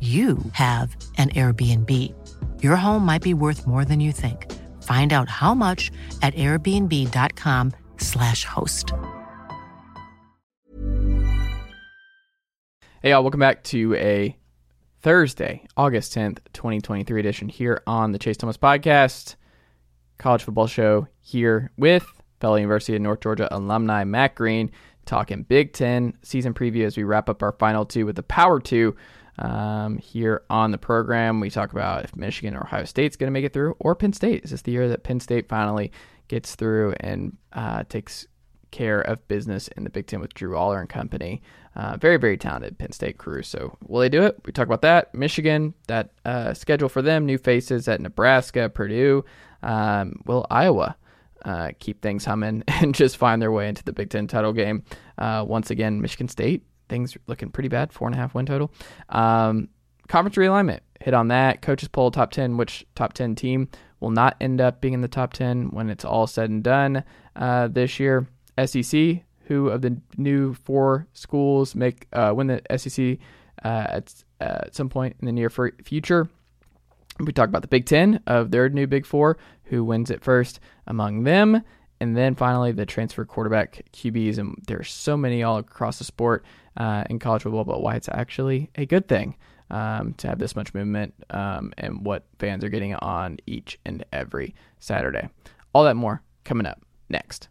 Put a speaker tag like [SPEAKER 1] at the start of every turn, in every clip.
[SPEAKER 1] you have an Airbnb. Your home might be worth more than you think. Find out how much at airbnb.com/slash host.
[SPEAKER 2] Hey, y'all, welcome back to a Thursday, August 10th, 2023 edition here on the Chase Thomas Podcast, college football show here with fellow University of North Georgia alumni Matt Green, talking Big Ten season preview as we wrap up our final two with the Power Two um, here on the program. We talk about if Michigan or Ohio State's going to make it through, or Penn State. Is this the year that Penn State finally gets through and uh, takes care of business in the Big Ten with Drew Allar and company? Uh, very, very talented Penn State crew. So, will they do it? We talk about that. Michigan, that uh, schedule for them, new faces at Nebraska, Purdue. Um, will Iowa uh, keep things humming and just find their way into the Big Ten title game? Uh, once again, Michigan State things looking pretty bad. Four and a half win total. Um, conference realignment hit on that. Coaches poll top ten. Which top ten team will not end up being in the top ten when it's all said and done uh, this year? SEC. Who of the new four schools make uh, win the SEC uh, at, at some point in the near future? We talk about the Big Ten of their new Big Four. Who wins it first among them? And then finally, the transfer quarterback QBs. And there's so many all across the sport uh, in college football, but why it's actually a good thing um, to have this much movement um, and what fans are getting on each and every Saturday. All that more coming up next.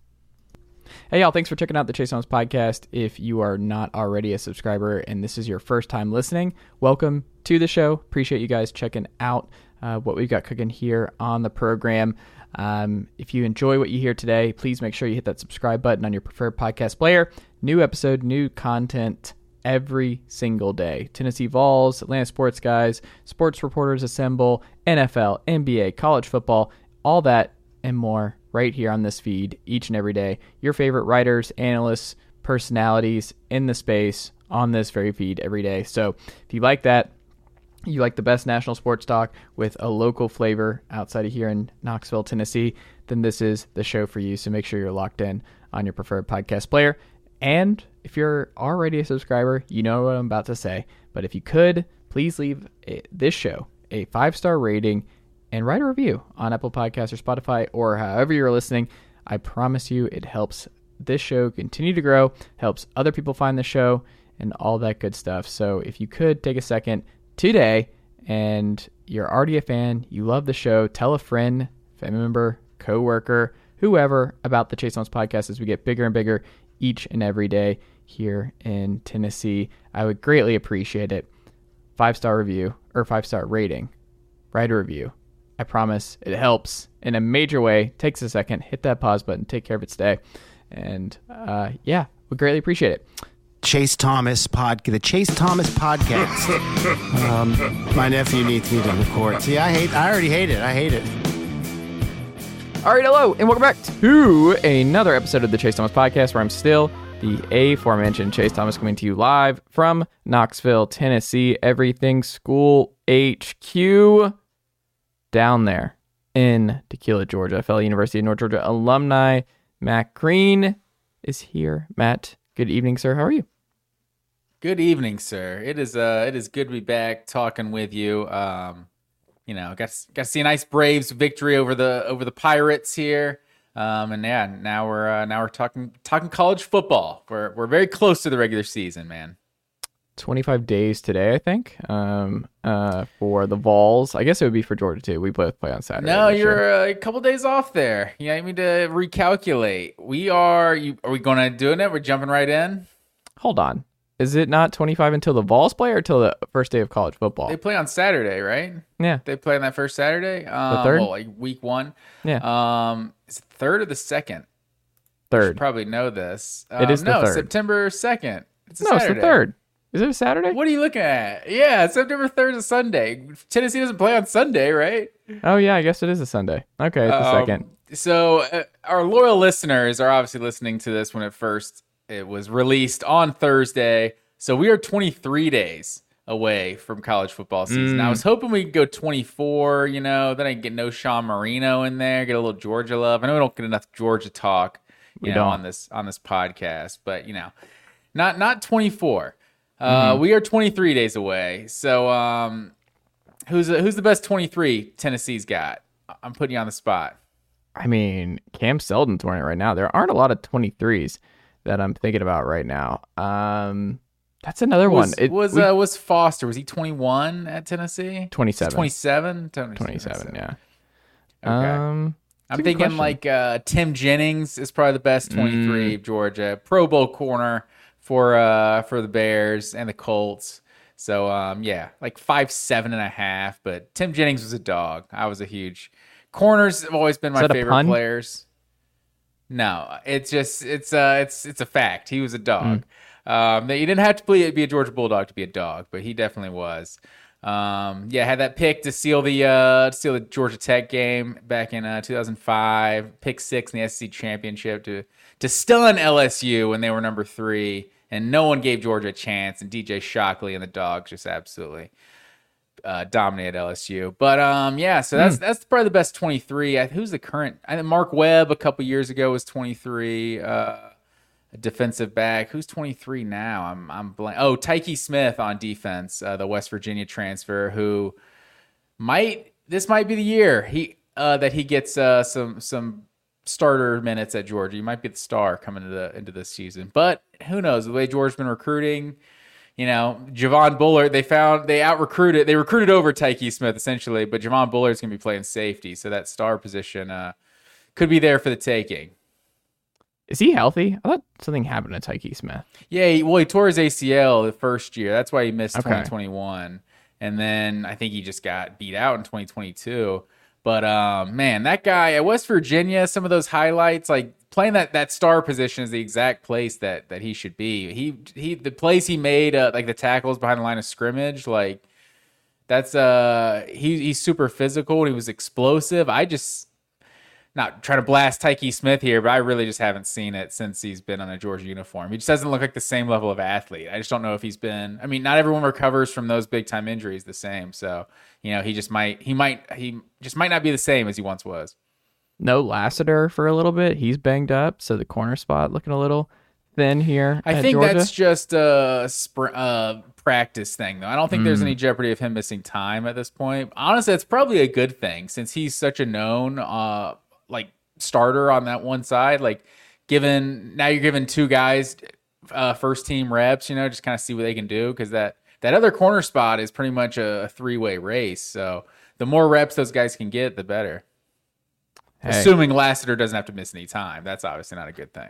[SPEAKER 2] Hey, y'all, thanks for checking out the Chase Thomas podcast. If you are not already a subscriber and this is your first time listening, welcome to the show. Appreciate you guys checking out uh, what we've got cooking here on the program. Um, if you enjoy what you hear today, please make sure you hit that subscribe button on your preferred podcast player. New episode, new content every single day. Tennessee Vols, Atlanta Sports Guys, Sports Reporters Assemble, NFL, NBA, college football, all that and more right here on this feed each and every day. Your favorite writers, analysts, personalities in the space on this very feed every day. So if you like that, you like the best national sports talk with a local flavor outside of here in Knoxville, Tennessee, then this is the show for you. So make sure you're locked in on your preferred podcast player. And if you're already a subscriber, you know what I'm about to say. But if you could, please leave a, this show a five star rating and write a review on Apple Podcasts or Spotify or however you're listening. I promise you it helps this show continue to grow, helps other people find the show, and all that good stuff. So if you could take a second today and you're already a fan, you love the show, tell a friend, family member, coworker, whoever about the Chase Thomas podcast as we get bigger and bigger each and every day here in Tennessee. I would greatly appreciate it. Five star review or five star rating. Write a review. I promise it helps in a major way. Takes a second. Hit that pause button. Take care of it today. And uh, yeah, would greatly appreciate it.
[SPEAKER 3] Chase Thomas podcast. the Chase Thomas podcast. um, my nephew needs me to record. See, I hate. I already hate it. I hate it.
[SPEAKER 2] All right, hello, and welcome back to another episode of the Chase Thomas Podcast, where I'm still The aforementioned Chase Thomas coming to you live from Knoxville, Tennessee. Everything School HQ down there in Tequila, Georgia. Fellow University of North Georgia alumni Matt Green is here. Matt, good evening, sir. How are you?
[SPEAKER 4] Good evening, sir. It is uh it is good to be back talking with you. Um you know, got got to see a nice Braves victory over the over the Pirates here. Um, and yeah, now we're uh, now we're talking talking college football. We're we're very close to the regular season, man.
[SPEAKER 2] 25 days today, I think, um, uh, for the Vols. I guess it would be for Georgia too. We both play on Saturday.
[SPEAKER 4] No, you're uh, a couple days off there. You need me to recalculate. We are. You are we going to do it? We're jumping right in.
[SPEAKER 2] Hold on. Is it not 25 until the Vols play or until the first day of college football?
[SPEAKER 4] They play on Saturday, right?
[SPEAKER 2] Yeah.
[SPEAKER 4] They play on that first Saturday. Um,
[SPEAKER 2] the third?
[SPEAKER 4] Well, like week one.
[SPEAKER 2] Yeah.
[SPEAKER 4] Um, is it third or the second?
[SPEAKER 2] third.
[SPEAKER 4] probably know this.
[SPEAKER 2] It is
[SPEAKER 4] Um, no,
[SPEAKER 2] third.
[SPEAKER 4] September second. It's a
[SPEAKER 2] no, it's the third. Is it a Saturday?
[SPEAKER 4] What are you looking at? Yeah, September third is a Sunday. Tennessee doesn't play on Sunday, right?
[SPEAKER 2] Oh, yeah, I guess it is a Sunday. Okay, it's the
[SPEAKER 4] Um,
[SPEAKER 2] second.
[SPEAKER 4] So uh, our loyal listeners are obviously listening to this when it first it was released on Thursday. So we are 23 days away from college football season.
[SPEAKER 2] Mm.
[SPEAKER 4] I was hoping we could go 24. You know, then I can get Knowshon Moreno in there, get a little Georgia love. I know we don't get enough Georgia talk, you
[SPEAKER 2] We
[SPEAKER 4] know,
[SPEAKER 2] don't.
[SPEAKER 4] on this on this podcast, but you know, not not 24. Uh,
[SPEAKER 2] Mm-hmm.
[SPEAKER 4] We are 23 days away. So um, who's who's the best 23 Tennessee's got? I'm putting you on the spot.
[SPEAKER 2] I mean, Cam Seldon's wearing it right now. There aren't a lot of 23s that I'm thinking about right now. Um, that's another
[SPEAKER 4] was,
[SPEAKER 2] one. It
[SPEAKER 4] was
[SPEAKER 2] we-
[SPEAKER 4] uh, was Foster? Was he 21 at Tennessee?
[SPEAKER 2] 27.
[SPEAKER 4] 27?
[SPEAKER 2] 27, yeah.
[SPEAKER 4] Okay.
[SPEAKER 2] Um,
[SPEAKER 4] I'm thinking
[SPEAKER 2] question. Mm.
[SPEAKER 4] like uh, Tim Jennings is probably the best 23 of Georgia. Pro Bowl corner for uh, for the Bears and the Colts. So um, yeah, like five seven and a half. But Tim Jennings was a dog. I was a huge corners have always been my favorite
[SPEAKER 2] pun?
[SPEAKER 4] players. No, it's just it's uh it's it's a fact. He was a dog.
[SPEAKER 2] Hmm.
[SPEAKER 4] Um, you didn't have to be, be a Georgia Bulldog to be a dog, but he definitely was. Um, yeah, had that pick to seal the uh, to seal the Georgia Tech game back in uh, 2005. Pick six in the SEC championship to to stun LSU when they were number three, and no one gave Georgia a chance. And DJ Shockley and the Dogs just absolutely uh, dominated LSU. But um, yeah, so that's that's probably the best 23. I, who's the current? I think Mark Webb a couple years ago was 23. Uh, a defensive back. Who's 23 now? I'm I'm blank. Oh, Tyke Smith on defense, uh, the West Virginia transfer, who might this might be the year he uh, that he gets uh, some some starter minutes at Georgia. He might be the star coming into the into this season. But who knows? The way Georgia's been recruiting, you know, Javon Bullard, they found they out recruited they recruited over Tyke Smith essentially, but Javon Bullard's gonna be playing safety, so that star position uh, could be there for the taking.
[SPEAKER 2] is he healthy? I thought something happened to Tyke Smith.
[SPEAKER 4] Yeah, he, well, he tore his ACL the first year. That's why he missed
[SPEAKER 2] Okay.
[SPEAKER 4] 2021. And then I think he just got beat out in 2022. But um, man, that guy at West Virginia, some of those highlights, like playing that that star position is the exact place that that he should be. He he the plays he made, uh, like the tackles behind the line of scrimmage, like that's uh he he's super physical and he was explosive. I just not trying to blast Tyke Smith here, but I really just haven't seen it since he's been on a Georgia uniform. He just doesn't look like the same level of athlete. I just don't know if he's been. I mean, not everyone recovers from those big time injuries the same. So you know, he just might. He might. He just might not be the same as he once was.
[SPEAKER 2] No Lassiter for a little bit. He's banged up, so the corner spot looking a little thin here.
[SPEAKER 4] I think
[SPEAKER 2] Georgia.
[SPEAKER 4] that's just a spr- uh, practice thing, though. I don't think there's
[SPEAKER 2] Mm.
[SPEAKER 4] any jeopardy of him missing time at this point. Honestly, it's probably a good thing since he's such a known uh, like starter on that one side. Like, given now you're giving two guys uh, first team reps, you know, just kind of see what they can do because that that other corner spot is pretty much a, a three way race. So the more reps those guys can get, the better.
[SPEAKER 2] Hey.
[SPEAKER 4] Assuming Lassiter doesn't have to miss any time, that's obviously not a good thing.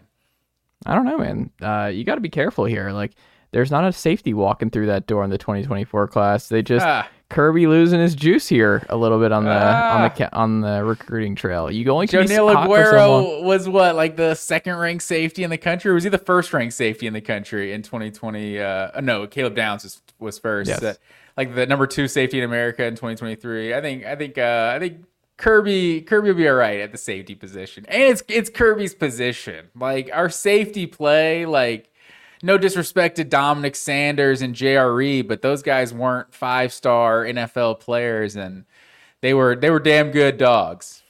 [SPEAKER 2] I don't know, man. Uh, you got to be careful here. Like, there's not a safety walking through that door in the 2024 class. They just
[SPEAKER 4] Ah.
[SPEAKER 2] Kirby losing his juice here a little bit on the on
[SPEAKER 4] Ah.
[SPEAKER 2] the on the recruiting trail. You only
[SPEAKER 4] Joe
[SPEAKER 2] can be
[SPEAKER 4] Neil
[SPEAKER 2] hot for so long.
[SPEAKER 4] Aguero was what, like the second ranked safety in the country, or was he the first ranked safety in the country in 2020? Uh, no, Caleb Downs was, was first.
[SPEAKER 2] Yes.
[SPEAKER 4] Uh, like the number two safety in America in 2023. I think, I think, uh, I think Kirby Kirby will be all right at the safety position, and it's it's Kirby's position. Like our safety play, like no disrespect to Dominick Sanders and JRE, but those guys weren't five star NFL players, and they were they were damn good dogs.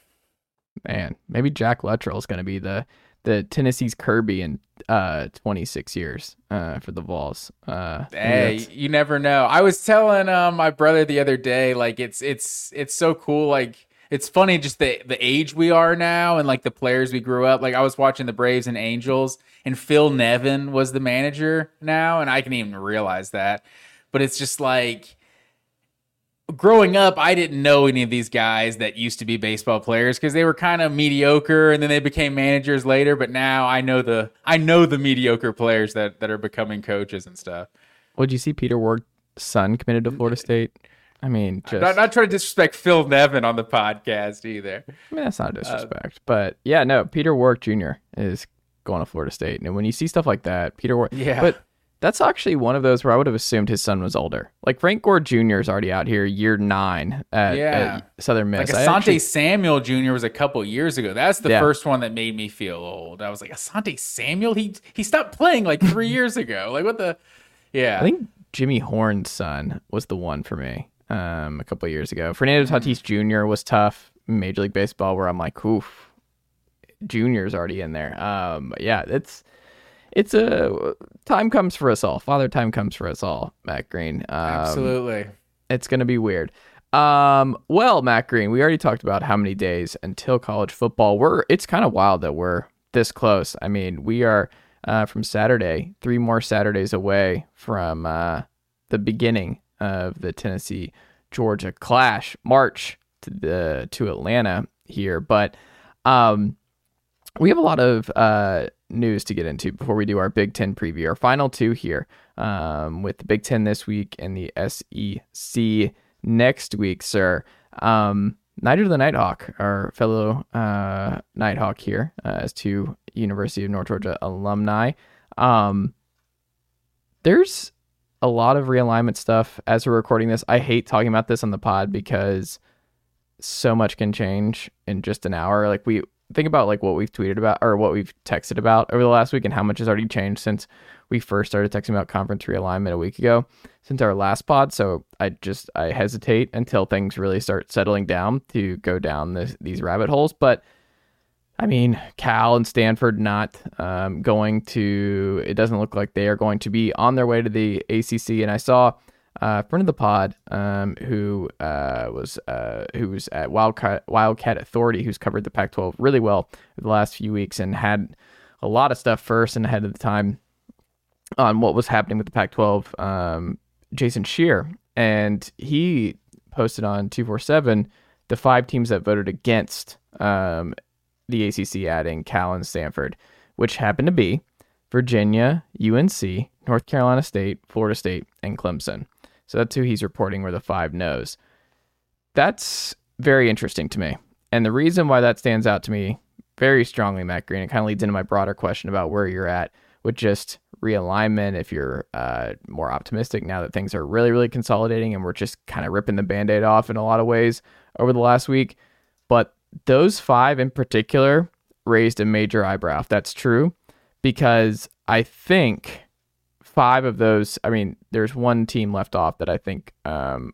[SPEAKER 2] Man, maybe Jack Luttrell is going to be the the Tennessee's Kirby in uh 26 years uh for the Vols. Uh
[SPEAKER 4] hey, you never know. I was telling uh, my brother the other day like it's it's it's so cool like it's funny just the the age we are now and like the players we grew up. Like I was watching the Braves and Angels and Phil Nevin was the manager now and I can even realize that. But it's just like growing up, I didn't know any of these guys that used to be baseball players because they were kind of mediocre and then they became managers later. But now I know the I know the mediocre players that that are becoming coaches and stuff.
[SPEAKER 2] Well, did you see Peter Warrick's son committed to Florida mm-hmm. State? I mean, just
[SPEAKER 4] not, not trying to disrespect Phil Nevin on the podcast either.
[SPEAKER 2] I mean, that's not disrespect, uh, but yeah, no, Peter Warrick Jr. is going to Florida State, and when you see stuff like that, Peter Warrick,
[SPEAKER 4] yeah,
[SPEAKER 2] but that's actually one of those where I would have assumed his son was older. Like Frank Gore Jr. is already out here, year nine at,
[SPEAKER 4] yeah.
[SPEAKER 2] at Southern Miss.
[SPEAKER 4] Like Asante actually, Samuel Jr. was a couple years ago. That's the yeah. first one that made me feel old. I was like, Asante Samuel? He he stopped playing like three years ago. Like what the? Yeah,
[SPEAKER 2] I think Jimmy Horn's son was the one for me um, a couple years ago. Fernando mm-hmm. Tatis Jr. was tough. Major League Baseball, where I'm like, oof, Junior's already in there. Um, yeah, it's it's a time comes for us all. Father time comes for us all. Matt Green. Um,
[SPEAKER 4] Absolutely.
[SPEAKER 2] It's gonna be weird. Um, well, Matt Green, we already talked about how many days until college football. We're it's kind of wild that we're this close. I mean, we are uh, from Saturday, three more Saturdays away from uh, the beginning of the Tennessee Georgia clash march to the to Atlanta here, but um, we have a lot of uh, news to get into before we do our Big Ten preview. Our final two here um, with the Big Ten this week and the SEC next week, sir. Um, Nigel the Nighthawk, our fellow uh, Nighthawk here, uh, as two University of North Georgia alumni. Um, there's a lot of realignment stuff as we're recording this. I hate talking about this on the pod because so much can change in just an hour. Like we think about like what we've tweeted about or what we've texted about over the last week and how much has already changed since we first started texting about conference realignment a week ago since our last pod. So I just I hesitate until things really start settling down to go down this, these rabbit holes. But I mean, Cal and Stanford not um, going to. It doesn't look like they are going to be on their way to the ACC. And I saw a friend of the pod um, who uh, was uh, who was at Wildcat Wildcat Authority, who's covered the Pac-12 really well the last few weeks and had a lot of stuff first and ahead of the time on what was happening with the Pac-12. Um, Jason Scheer. and he posted on two four seven the five teams that voted against um, the ACC adding Cal and Stanford, which happened to be Virginia, UNC, North Carolina State, Florida State, and Clemson. So that's who he's reporting were the five no's. That's very interesting to me. And the reason why that stands out to me very strongly, Matt Green, it kind of leads into my broader question about where you're at with just realignment. If you're uh, more optimistic now that things are really, really consolidating and we're just kind of ripping the band aid off in a lot of ways over the last week. But those five in particular raised a major eyebrow. If that's true, because I think five of those, I mean, there's one team left off that I think um,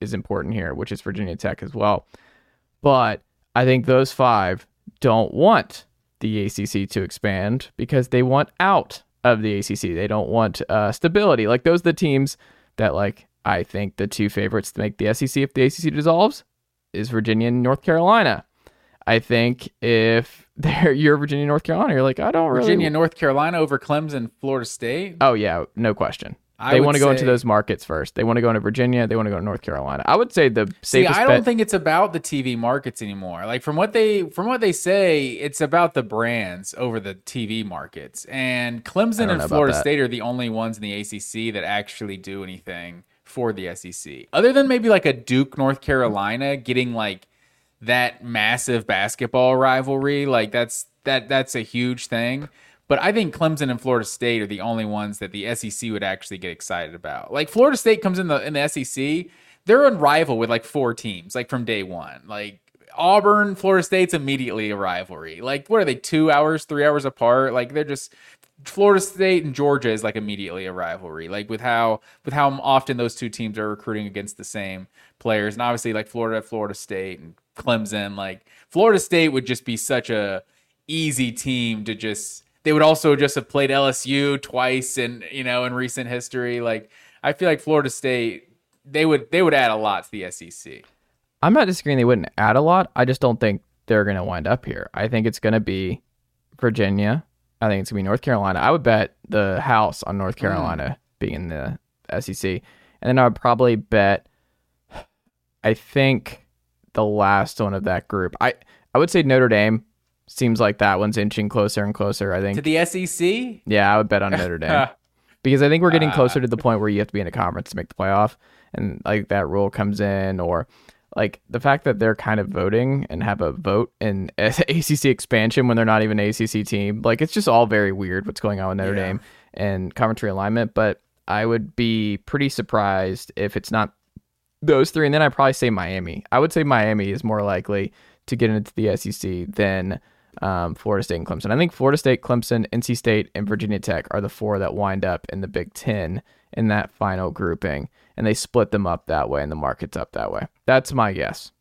[SPEAKER 2] is important here, which is Virginia Tech as well. But I think those five don't want the ACC to expand because they want out of the ACC. They don't want uh, stability. Like those are the teams that, like, I think the two favorites to make the SEC if the ACC dissolves is Virginia and North Carolina. I think if they're you're Virginia, North Carolina, you're like, I don't really
[SPEAKER 4] Virginia, North Carolina over Clemson, Florida State.
[SPEAKER 2] Oh yeah, no question. I they want to go into those markets first. They want to go into Virginia. They want to go to North Carolina. I would say the
[SPEAKER 4] see.
[SPEAKER 2] I
[SPEAKER 4] don't bet- think it's about the TV markets anymore. Like from what they from what they say, it's about the brands over the TV markets. And Clemson and Florida State are the only ones in the ACC that actually do anything for the SEC, other than maybe like a Duke, North Carolina, getting like that massive basketball rivalry. Like that's that that's a huge thing. But I think Clemson and Florida State are the only ones that the SEC would actually get excited about. Like Florida State comes in the in the SEC, they're on rival with like four teams, like from day one. Like Auburn, Florida State's immediately a rivalry. Like, what are they? Two hours, three hours apart? Like, they're just Florida State and Georgia is like immediately a rivalry. Like with how with how often those two teams are recruiting against the same players, and obviously like Florida, Florida State, and Clemson. Like Florida State would just be such a easy team to just. They would also just have played LSU twice, in you know in recent history. Like I feel like Florida State, they would they would add a lot to the SEC.
[SPEAKER 2] I'm not disagreeing they wouldn't add a lot. I just don't think they're going to wind up here. I think it's going to be Virginia. I think it's going to be North Carolina. I would bet the house on North mm. Carolina being in the SEC. And then I would probably bet, I think the last one of that group. I, I would say Notre Dame seems like that one's inching closer and closer. I think.
[SPEAKER 4] To the SEC?
[SPEAKER 2] Yeah, I would bet on Notre Dame. because I think we're getting ah. closer to the point where you have to be in a conference to make the playoff, and like that rule comes in, or like the fact that they're kind of voting and have a vote in ACC expansion when they're not even an ACC team, like it's just all very weird what's going on with Notre
[SPEAKER 4] Yeah.
[SPEAKER 2] Dame and conference realignment. But I would be pretty surprised if it's not those three, and then I'd probably say Miami. I would say Miami is more likely to get into the SEC than um, Florida State and Clemson. I think Florida State, Clemson, NC State, and Virginia Tech are the four that wind up in the Big Ten in that final grouping, and they split them up that way, and the market's up that way. That's my guess.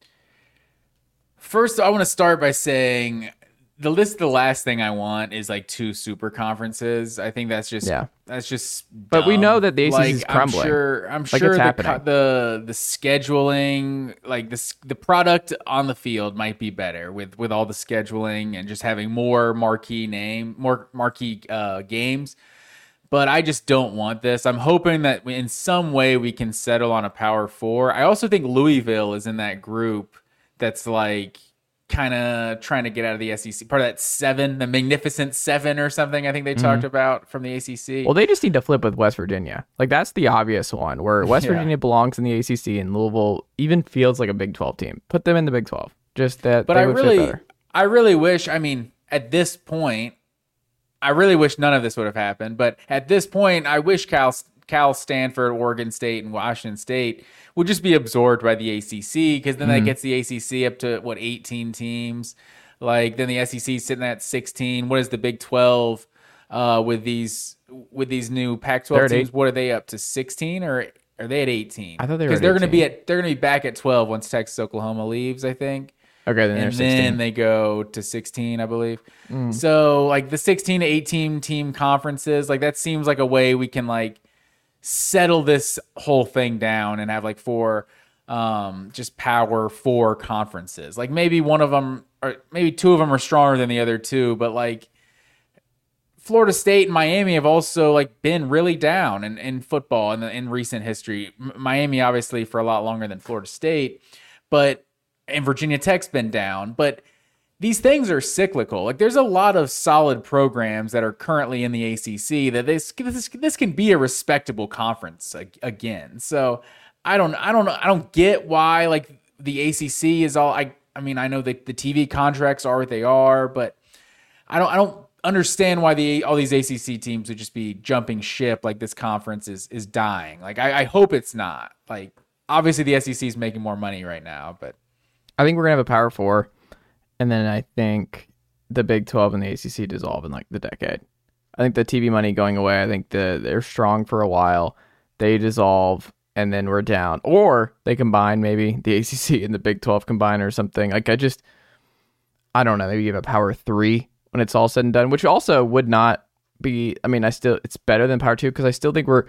[SPEAKER 4] First, I want to start by saying the list. The last thing I want is like two super conferences. I think that's just
[SPEAKER 2] Yeah.
[SPEAKER 4] That's just.
[SPEAKER 2] But we know that the ACC is
[SPEAKER 4] Like,
[SPEAKER 2] crumbling.
[SPEAKER 4] I'm sure. I'm
[SPEAKER 2] Like,
[SPEAKER 4] sure
[SPEAKER 2] it's
[SPEAKER 4] the,
[SPEAKER 2] happening.
[SPEAKER 4] the the scheduling, like the the product on the field, might be better with with all the scheduling and just having more marquee name, more marquee uh, games. But I just don't want this. I'm hoping that in some way we can settle on a power four. I also think Louisville is in that group that's like kind of trying to get out of the SEC. Part of that seven, the Magnificent Seven or something. I think they talked about from the ACC.
[SPEAKER 2] Mm-hmm. Well, they just need to flip with West Virginia. Like that's the obvious one where West
[SPEAKER 4] Yeah.
[SPEAKER 2] Virginia belongs in the ACC, and Louisville even feels like a Big Twelve team. Put them in the Big Twelve. Just that.
[SPEAKER 4] but I really. I really wish. I mean, at this point, I really wish none of this would have happened. But at this point, I wish Cal, Cal, Stanford, Oregon State, and Washington State would just be absorbed by the ACC because then
[SPEAKER 2] Mm-hmm.
[SPEAKER 4] that gets the ACC up to what 18 teams. Like then the SEC sitting at 16. What is the Big 12 uh, with these with these new
[SPEAKER 2] They're
[SPEAKER 4] Pac-12 teams?
[SPEAKER 2] eight.
[SPEAKER 4] What are they up to? 16 or are they at 18?
[SPEAKER 2] I thought they were
[SPEAKER 4] because they're going to be at they're going to be back at 12 once Texas Oklahoma leaves. I think
[SPEAKER 2] Okay, then they're
[SPEAKER 4] and then they go to 16 i believe
[SPEAKER 2] Mm.
[SPEAKER 4] so like the 16 to 18 team conferences like that seems like a way we can like settle this whole thing down and have like four um just power four conferences like maybe one of them or maybe two of them are stronger than the other two but like Florida State and Miami have also like been really down in, in football in the, in recent history. M- Miami obviously for a lot longer than Florida State, but and Virginia Tech's been down, but these things are cyclical. Like there's a lot of solid programs that are currently in the ACC that this this, this can be a respectable conference again. So I don't I don't I don't get why like the ACC is all I I mean I know that the TV contracts are what they are, but I don't I don't understand why the all these ACC teams would just be jumping ship like this conference is is dying. Like I, I hope it's not. Like obviously the SEC is making more money right now, but
[SPEAKER 2] I think we're gonna have a Power Four, and then I think the Big Twelve and the ACC dissolve in like the decade. I think the TV money going away. I think the they're strong for a while. They dissolve, and then we're down, or they combine. Maybe the ACC and the Big Twelve combine or something. Like I just, I don't know. Maybe have a Power Three when it's all said and done, which also would not be. I mean, I still it's better than Power Two because I still think we're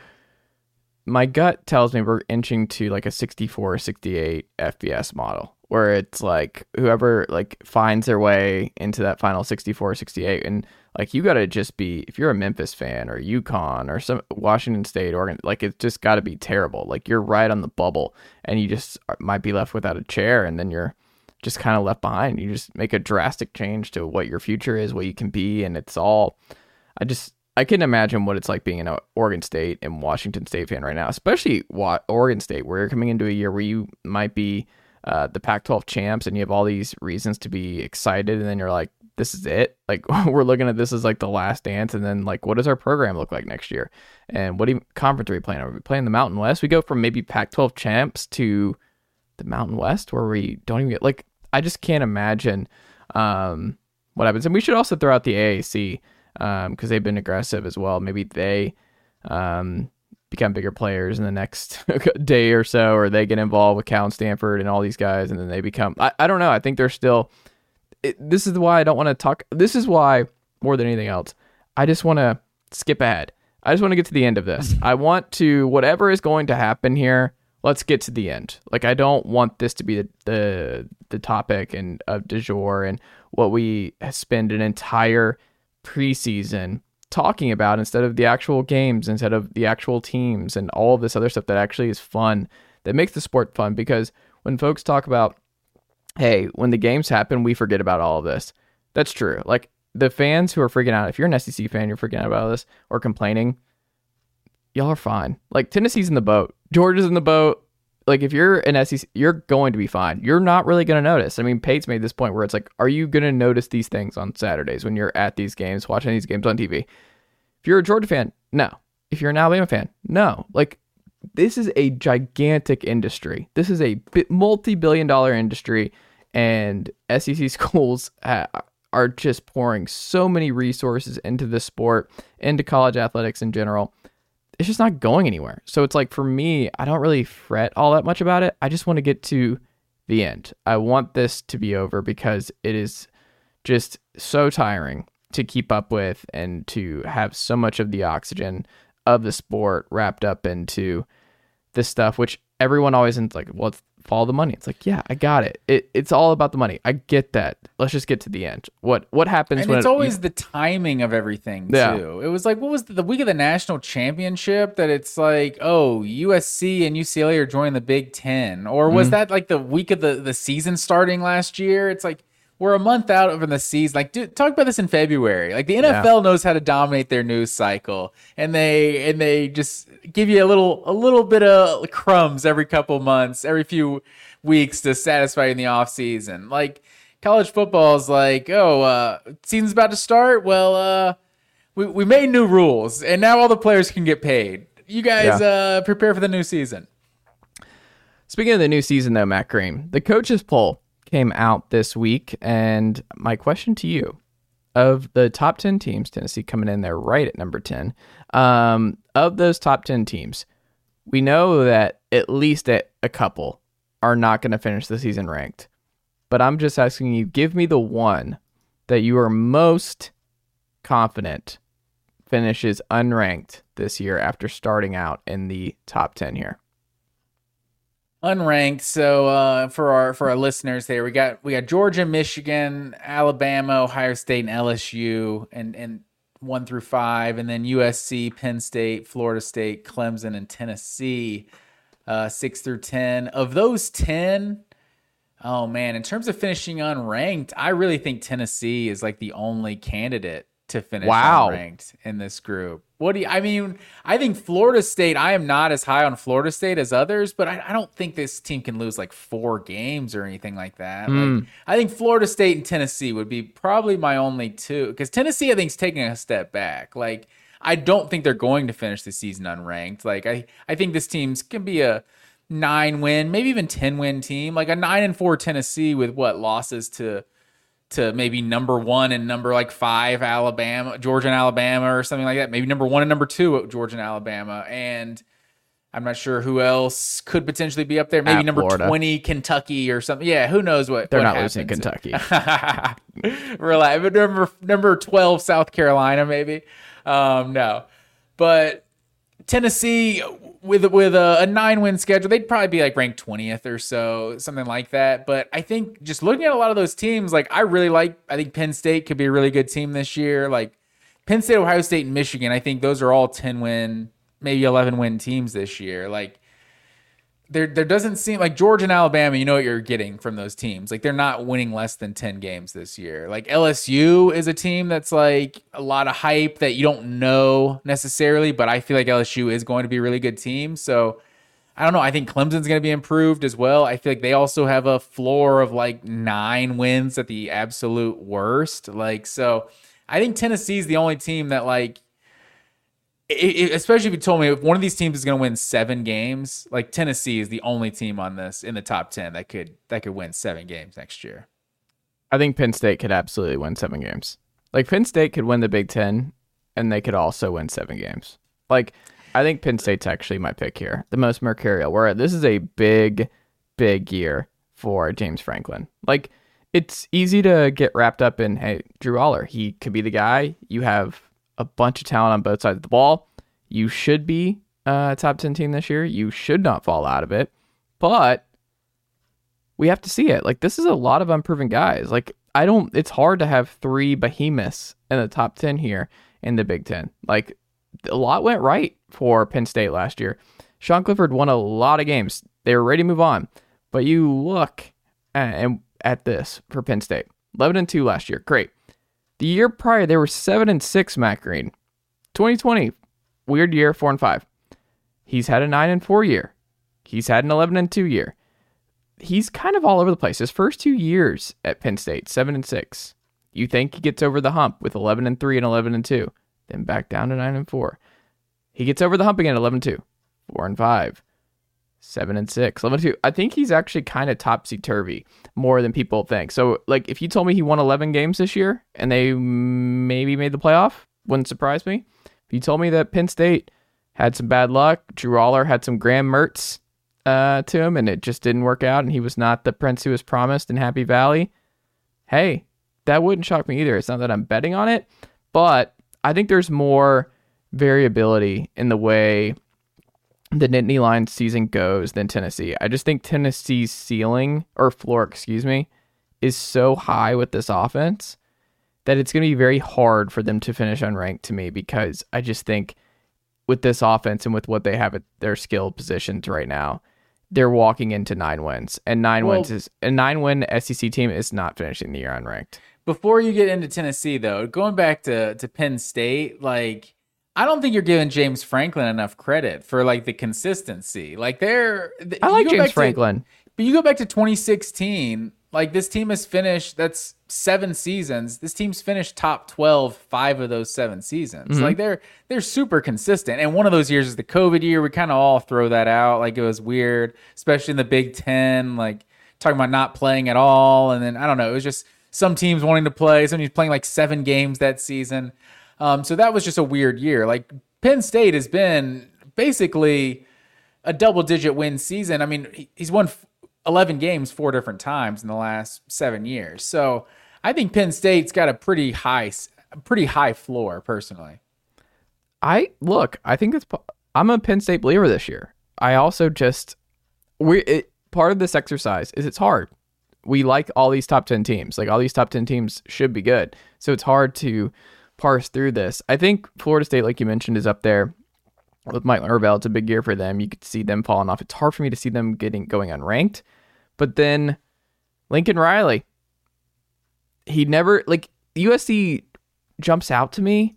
[SPEAKER 2] my gut tells me we're inching to like a 64 68 FBS model where it's like whoever like finds their way into that final 64 68 and like you got to just be if you're a memphis fan or UConn or some washington state oregon like it's just got to be terrible. Like you're right on the bubble and you just uh, might be left without a chair and then you're just kind of left behind. You just make a drastic change to what your future is what you can be and it's all I just I can imagine what it's like being an uh, Oregon State and Washington State fan right now, especially Oregon State, where you're coming into a year where you might be uh, the Pac-12 champs and you have all these reasons to be excited, and then you're like, this is it. Like we're looking at this as like the last dance, and then like, what does our program look like next year? And what even conference are we playing? Are we playing the Mountain West? We go from maybe Pac-12 champs to the Mountain West, where we don't even get like. I just can't imagine um, what happens. And we should also throw out the AAC because um, they've been aggressive as well. Maybe they um, become bigger players in the next day or so, or they get involved with Cal and Stanford and all these guys, and then they become. I, I don't know. I think they're still. It, this is why I don't want to talk. This is why more than anything else, I just want to skip ahead. I just want to get to the end of this. I want to whatever is going to happen here. Let's get to the end. Like I don't want this to be the the, the topic and of du jour and what we spend an entire preseason talking about instead of the actual games, instead of the actual teams and all of this other stuff that actually is fun, that makes the sport fun. Because when folks talk about, hey, when the games happen, we forget about all of this. That's true. Like the fans who are freaking out, if you're an SEC fan, you're freaking out about this or complaining, y'all are fine. Like Tennessee's in the boat, Georgia's in the boat. Like if you're an SEC, you're going to be fine. You're not really going to notice. I mean, Pate's made this point where it's like, are you going to notice these things on Saturdays when you're at these games, watching these games on TV? If you're a Georgia fan, no. If you're an Alabama fan, no. Like this is a gigantic industry. This is a multi-billion dollar industry, and SEC schools are just pouring so many resources into the sport, into college athletics in general it's just not going anywhere. So it's like for me, I don't really fret all that much about it. I just want to get to the end. I want this to be over because it is just so tiring to keep up with and to have so much of the oxygen of the sport wrapped up into this stuff, which everyone always is like, well, it's follow the money. It's like, yeah, I got it. it it's all about the money. I get that. Let's just get to the end. What what happens
[SPEAKER 4] and it's
[SPEAKER 2] it,
[SPEAKER 4] always
[SPEAKER 2] you,
[SPEAKER 4] the timing of everything
[SPEAKER 2] Yeah.
[SPEAKER 4] too. It was like what was the, the week of the national championship that it's like, oh, USC and UCLA are joining the Big Ten, or was
[SPEAKER 2] Mm-hmm.
[SPEAKER 4] that like the week of the the season starting last year? It's like. We're a month out of the season. Like, dude, talk about this in February. Like, the NFL knows how to dominate their news cycle, and they and they just give you a little a little bit of crumbs every couple months, every few weeks to satisfy in the off season. Like, college football is like, oh, uh, season's about to start. Well, uh, we, we made new rules, and now all the players can get paid. You guys
[SPEAKER 2] Yeah.
[SPEAKER 4] uh, prepare for the new season.
[SPEAKER 2] Speaking of the new season, though, Matt Green, the coaches poll came out this week, and my question to you: of the top ten teams, Tennessee coming in there right at number ten. Um, of those top ten teams, we know that at least a, a couple are not going to finish the season ranked. But I'm just asking you: give me the one that you are most confident finishes unranked this year after starting out in the top ten here.
[SPEAKER 4] Unranked. So uh, for our for our listeners here, we got we got Georgia, Michigan, Alabama, Ohio State, and LSU, and and one through five, and then USC, Penn State, Florida State, Clemson, and Tennessee, uh, six through ten. Of those ten. Oh man, in terms of finishing unranked, I really think Tennessee is like the only candidate to finish
[SPEAKER 2] Wow.
[SPEAKER 4] unranked in this group. What do you, I mean? I think Florida State, I am not as high on Florida State as others, but I, I don't think this team can lose like four games or anything like that. Like, hmm. I think Florida State and Tennessee would be probably my only two because Tennessee, I think, is taking a step back. Like, I don't think they're going to finish the season unranked. Like, I, I think this team's can be a nine win, maybe even 10 win team, like a nine and four Tennessee with what losses to to maybe number one and number like five Alabama, Georgia and Alabama or something like that. Maybe number one and number two Georgia and Alabama. And I'm not sure who else could potentially be up there. Maybe
[SPEAKER 2] At
[SPEAKER 4] number
[SPEAKER 2] Florida.
[SPEAKER 4] 20 Kentucky or something. Yeah, who knows what
[SPEAKER 2] They're
[SPEAKER 4] what
[SPEAKER 2] not losing. Kentucky.
[SPEAKER 4] Relax. But number number 12 South Carolina maybe. Um no. But Tennessee with with a, a nine win schedule, they'd probably be like ranked twentieth or so, something like that. But I think just looking at a lot of those teams, like I really like. I think Penn State could be a really good team this year. Like Penn State, Ohio State, and Michigan. I think those are all ten win, maybe eleven win teams this year. Like there there doesn't seem like Georgia and Alabama, you know what you're getting from those teams. Like they're not winning less than 10 games this year. Like LSU is a team that's like a lot of hype that you don't know necessarily, but I feel like LSU is going to be a really good team. So I don't know. I think Clemson's going to be improved as well. I feel like they also have a floor of like nine wins at the absolute worst. Like, so I think Tennessee's the only team that like it, especially if you told me if one of these teams is going to win seven games, like Tennessee is the only team on this in the top ten that could that could win seven games next year.
[SPEAKER 2] I think Penn State could absolutely win seven games. Like Penn State could win the Big Ten, and they could also win seven games. Like I think Penn State's actually my pick here, the most mercurial. Where this is a big, big year for James Franklin. Like it's easy to get wrapped up in hey Drew Allar, he could be the guy. You have a bunch of talent on both sides of the ball. You should be uh, a top 10 team this year. You should not fall out of it. But we have to see it. Like this is a lot of unproven guys. Like I don't it's hard to have three behemoths in the top 10 here in the Big 10. Like a lot went right for Penn State last year. Sean Clifford won a lot of games. They were ready to move on. But you look uh, at, at this for Penn State. 11 and 2 last year. Great. The year prior, they were 7 and 6, Matt Green. 2020, weird year, 4 and 5. He's had a 9 and 4 year. He's had an 11 and 2 year. He's kind of all over the place. His first two years at Penn State, 7 and 6. You think he gets over the hump with 11 and 3 and 11 and 2, then back down to 9 and 4. He gets over the hump again, 11 and 2, 4 and 5, seven and six, 11 two. I think he's actually kind of topsy turvy more than people think. So, like, if you told me he won 11 games this year and they maybe made the playoff, wouldn't surprise me. If you told me that Penn State had some bad luck, Drew Allar had some Graham Mertz uh, to him and it just didn't work out and he was not the prince who was promised in Happy Valley, hey, that wouldn't shock me either. It's not that I'm betting on it, but I think there's more variability in the way the Nittany Lion season goes than Tennessee. I just think Tennessee's ceiling or floor, excuse me, is so high with this offense that it's going to be very hard for them to finish unranked to me because I just think with this offense and with what they have at their skill positions right now, they're walking into nine wins, and nine well, wins is a nine win SEC team is not finishing the year unranked.
[SPEAKER 4] Before you get into Tennessee, though, going back to to Penn State, like I don't think you're giving James Franklin enough credit for like the consistency. Like they're
[SPEAKER 2] I like James Franklin.
[SPEAKER 4] To, but you go back to 2016, like this team has finished that's seven seasons. This team's finished top 12 5 of those 7 seasons. Mm-hmm. Like they're they're super consistent. And one of those years is the COVID year. We kind of all throw that out like it was weird, especially in the Big 10 like talking about not playing at all and then I don't know, it was just some teams wanting to play, some teams playing like 7 games that season. Um, so that was just a weird year. Like Penn State has been basically a double digit win season. I mean, he's won 11 games four different times in the last seven years. So I think Penn State's got a pretty high, pretty high floor personally.
[SPEAKER 2] I look, I think it's, I'm a Penn State believer this year. I also just, we, it, part of this exercise is it's hard. We like all these top 10 teams. Like all these top 10 teams should be good. So it's hard to, parse through this. I think Florida State, like you mentioned, is up there with Mike Norvell. It's a big year for them. You could see them falling off. It's hard for me to see them getting going unranked. But then Lincoln Riley, he never like USC jumps out to me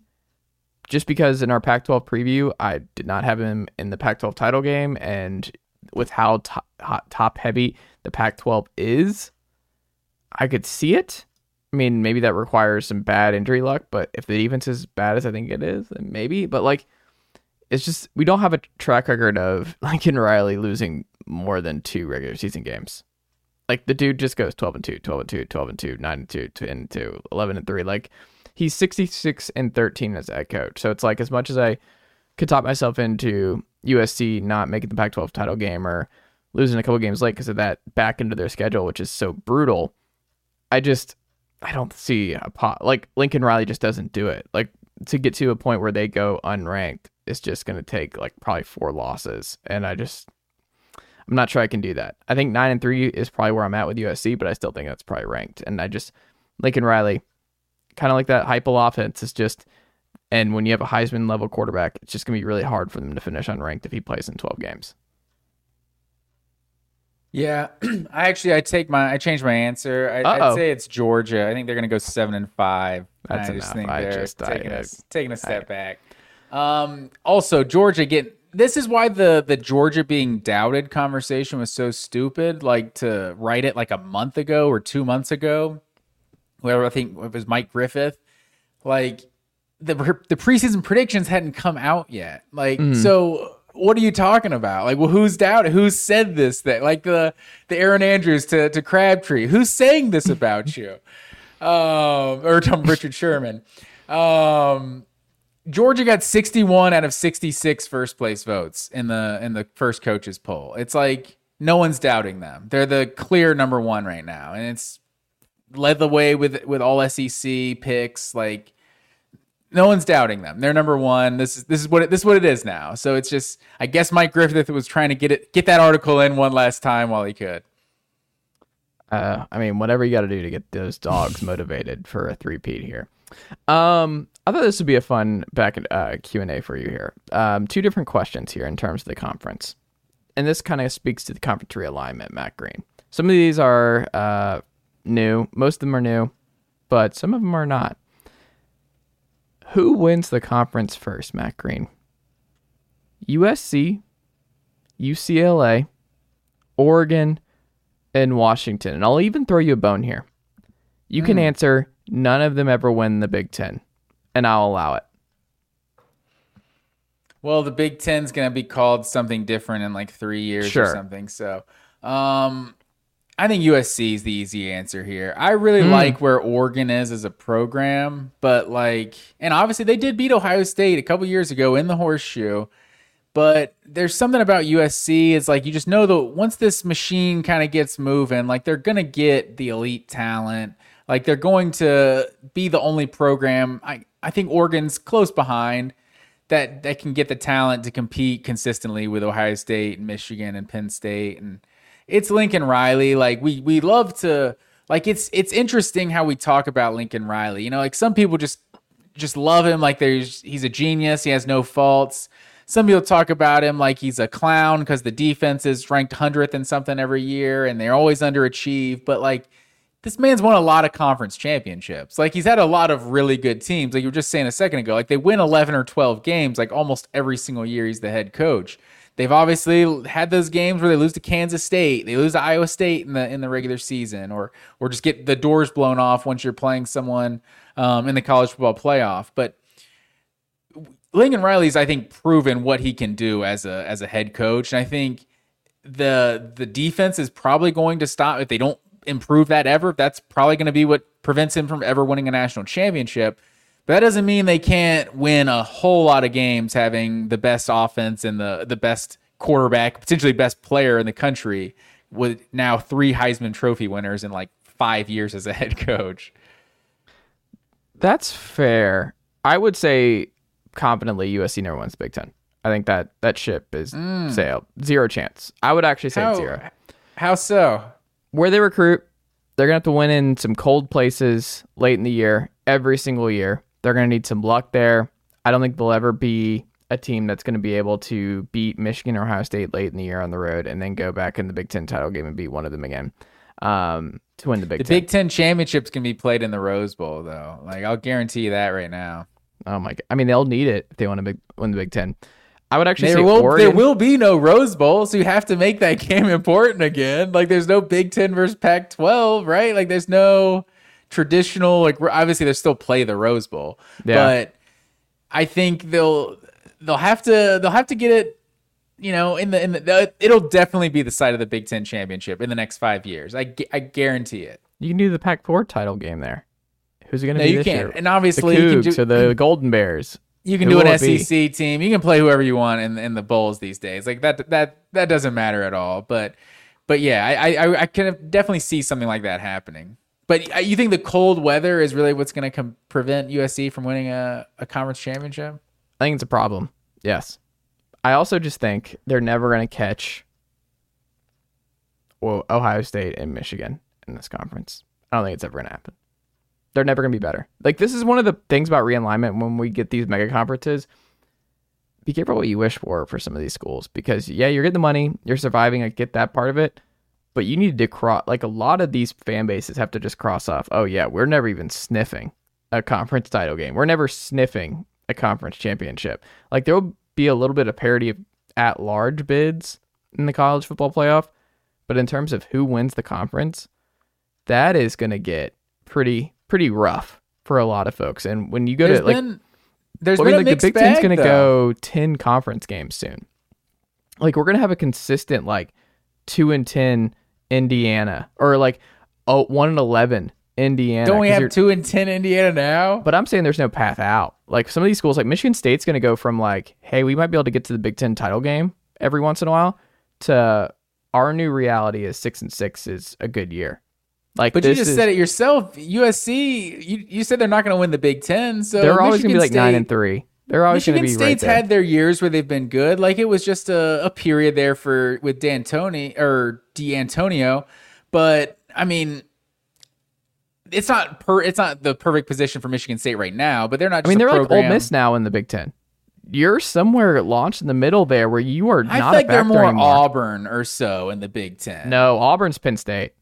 [SPEAKER 2] just because in our Pac 12 preview, I did not have him in the Pac 12 title game. And with how top, top heavy the Pac 12 is, I could see it. I mean, maybe that requires some bad injury luck, but if the defense is bad as I think it is, then maybe. But like, it's just we don't have a track record of Lincoln Riley losing more than two regular season games. Like the dude just goes 12 and 2, 12 and 2, 12 and 2, 9 and 2, 10 and 2, 11 and 3. Like he's 66 and 13 as head coach. So it's like as much as I could talk myself into USC not making the Pac 12 title game or losing a couple games late because of that back into their schedule, which is so brutal. I just I don't see a pot like Lincoln Riley just doesn't do it. Like to get to a point where they go unranked, it's just going to take like probably four losses, and I just I'm not sure I can do that. I think nine and three is probably where I'm at with USC, but I still think that's probably ranked. And I just Lincoln Riley, kind of like that Heupel offense, is just. And when you have a Heisman level quarterback, it's just going to be really hard for them to finish unranked if he plays in 12 games.
[SPEAKER 4] Yeah, I actually I take my I changed my answer. I, would say it's Georgia. I think they're going to go seven and five.
[SPEAKER 2] That's
[SPEAKER 4] I
[SPEAKER 2] just enough. think I they're just,
[SPEAKER 4] taking, I, a, taking a step I, back. Um, also, Georgia get this is why the the Georgia being doubted conversation was so stupid. Like to write it like a month ago or two months ago, whoever I think it was Mike Griffith. Like the the preseason predictions hadn't come out yet. Like, so what are you talking about? Like, well, who's doubted? Who said this? thing? like the the Erin Andrews to to Crabtree? Who's saying this about you? Um, or Tom Richard Sherman. Um, Georgia got 61 out of 66 first place votes in the in the first coaches poll. It's like no one's doubting them. They're the clear number one right now, and it's led the way with with all SEC picks. Like no one's doubting them. They're number one. This is this is what it, this is what it is now. So it's just I guess Mike Griffith was trying to get it get that article in one last time while he could.
[SPEAKER 2] Uh, I mean, whatever you got to do to get those dogs motivated for a three-peat here. Um, I thought this would be a fun back uh, Q and A for you here. Um, two different questions here in terms of the conference, and this kind of speaks to the conference realignment, Matt Green. Some of these are uh, new, most of them are new, but some of them are not. Who wins the conference first, Matt Green? USC, UCLA, Oregon, and Washington. And I'll even throw you a bone here. You can answer none of them ever win the Big Ten, and I'll allow it.
[SPEAKER 4] Well, the Big Ten's going to be called something different in like three years
[SPEAKER 2] Sure.
[SPEAKER 4] or something. So, um, I think USC is the easy answer here. I really hmm. like where Oregon is as a program, but like, and obviously they did beat Ohio State a couple years ago in the horseshoe. But there's something about USC. It's like you just know that once this machine kind of gets moving, like they're gonna get the elite talent. Like they're going to be the only program. I I think Oregon's close behind that that can get the talent to compete consistently with Ohio State and Michigan and Penn State and it's Lincoln Riley. Like we we love to like it's it's interesting how we talk about Lincoln Riley. You know, like some people just just love him like there's he's a genius, he has no faults. Some people talk about him like he's a clown because the defense is ranked hundredth and something every year and they're always underachieved. But like this man's won a lot of conference championships. Like he's had a lot of really good teams. Like you were just saying a second ago, like they win 11 or 12 games like almost every single year he's the head coach. They've obviously had those games where they lose to Kansas State, they lose to Iowa State in the in the regular season, or or just get the doors blown off once you're playing someone um, in the college football playoff. But Lincoln Riley's, I think, proven what he can do as a as a head coach, and I think the the defense is probably going to stop if they don't improve that ever. That's probably going to be what prevents him from ever winning a national championship. But that doesn't mean they can't win a whole lot of games having the best offense and the the best quarterback, potentially best player in the country, with now three Heisman Trophy winners in like five years as a head coach.
[SPEAKER 2] That's fair. I would say confidently USC never wins Big Ten. I think that that ship is hmm. sailed. Zero chance. I would actually say it's zero.
[SPEAKER 4] How so?
[SPEAKER 2] Where they recruit, they're gonna have to win in some cold places late in the year, every single year. They're gonna need some luck there. I don't think they'll ever be a team that's gonna be able to beat Michigan or Ohio State late in the year on the road and then go back in the Big Ten title game and beat one of them again. Um, to win the Big
[SPEAKER 4] The
[SPEAKER 2] Ten.
[SPEAKER 4] Big Ten championships can be played in the Rose Bowl, though. Like I'll guarantee you that right now.
[SPEAKER 2] Oh my god! I mean, they'll need it if they want to win the Big Ten. I would actually
[SPEAKER 4] There
[SPEAKER 2] say
[SPEAKER 4] will
[SPEAKER 2] Oregon.
[SPEAKER 4] there will be no Rose Bowl, so you have to make that game important again. Like there's no Big Ten versus Pac-12, right? Like there's no traditional like obviously they still play the Rose Bowl,
[SPEAKER 2] Yeah.
[SPEAKER 4] but I think they'll they'll have to they'll have to get it. You know, in the in the it'll definitely be the site of the Big Ten championship in the next five years. I, I guarantee it.
[SPEAKER 2] You can do the Pac-4 title game there. Who's it going to
[SPEAKER 4] No,
[SPEAKER 2] be
[SPEAKER 4] you can't.
[SPEAKER 2] year?
[SPEAKER 4] And obviously you
[SPEAKER 2] the
[SPEAKER 4] can
[SPEAKER 2] Cougs
[SPEAKER 4] do-
[SPEAKER 2] or the Golden Bears.
[SPEAKER 4] You can
[SPEAKER 2] Who
[SPEAKER 4] do an
[SPEAKER 2] it be?
[SPEAKER 4] SEC team. You can play whoever you want in in the bowls these days. Like that that that doesn't matter at all. But but yeah, I I, I can definitely see something like that happening. But uh, you think the cold weather is really what's going to com- prevent USC from winning a, a conference championship?
[SPEAKER 2] I think it's a problem. Yes. I also just think they're never going to catch Ohio State and Michigan in this conference. I don't think it's ever going to happen. They're never going to be better. Like this is one of the things about realignment when we get these mega conferences. Be careful what you wish for for some of these schools because yeah, you're getting the money, you're surviving. I get that part of it, but you need to cross. Like a lot of these fan bases have to just cross off. Oh yeah, we're never even sniffing a conference title game. We're never sniffing a conference championship. Like there will be a little bit of parity of at large bids in the college football playoff, but in terms of who wins the conference, that is going to get pretty pretty rough for a lot of folks. And when you go
[SPEAKER 4] There's
[SPEAKER 2] to like
[SPEAKER 4] been There's
[SPEAKER 2] I mean,
[SPEAKER 4] been a
[SPEAKER 2] like the Big Ten's
[SPEAKER 4] bag,
[SPEAKER 2] going to go ten conference games soon. Like we're going to have a consistent like two and ten Indiana or like oh one and eleven Indiana.
[SPEAKER 4] Don't we have two and ten Indiana now?
[SPEAKER 2] But I'm saying there's no path out. Like some of these schools, like Michigan State's going to go from like, hey, we might be able to get to the Big Ten title game every once in a while, to our new reality is six and six is a good year. Like,
[SPEAKER 4] But you just
[SPEAKER 2] is-
[SPEAKER 4] said it yourself. USC, you, you said they're not going to win the Big Ten. So
[SPEAKER 2] they're always going to be like nine and three. They're always going to
[SPEAKER 4] Michigan
[SPEAKER 2] be right
[SPEAKER 4] State's
[SPEAKER 2] there.
[SPEAKER 4] had their years where they've been good. Like it was just a, a period there for with D'Antoni or D'Antonio, but I mean, it's not per it's not the perfect position for Michigan State right now. But they're not.
[SPEAKER 2] I mean, they're like. Ole Miss now in the Big Ten. You're somewhere launched in the middle there where you are
[SPEAKER 4] I
[SPEAKER 2] not
[SPEAKER 4] feel like they're more
[SPEAKER 2] anymore.
[SPEAKER 4] Auburn or so in the Big Ten.
[SPEAKER 2] No, Auburn's Penn State.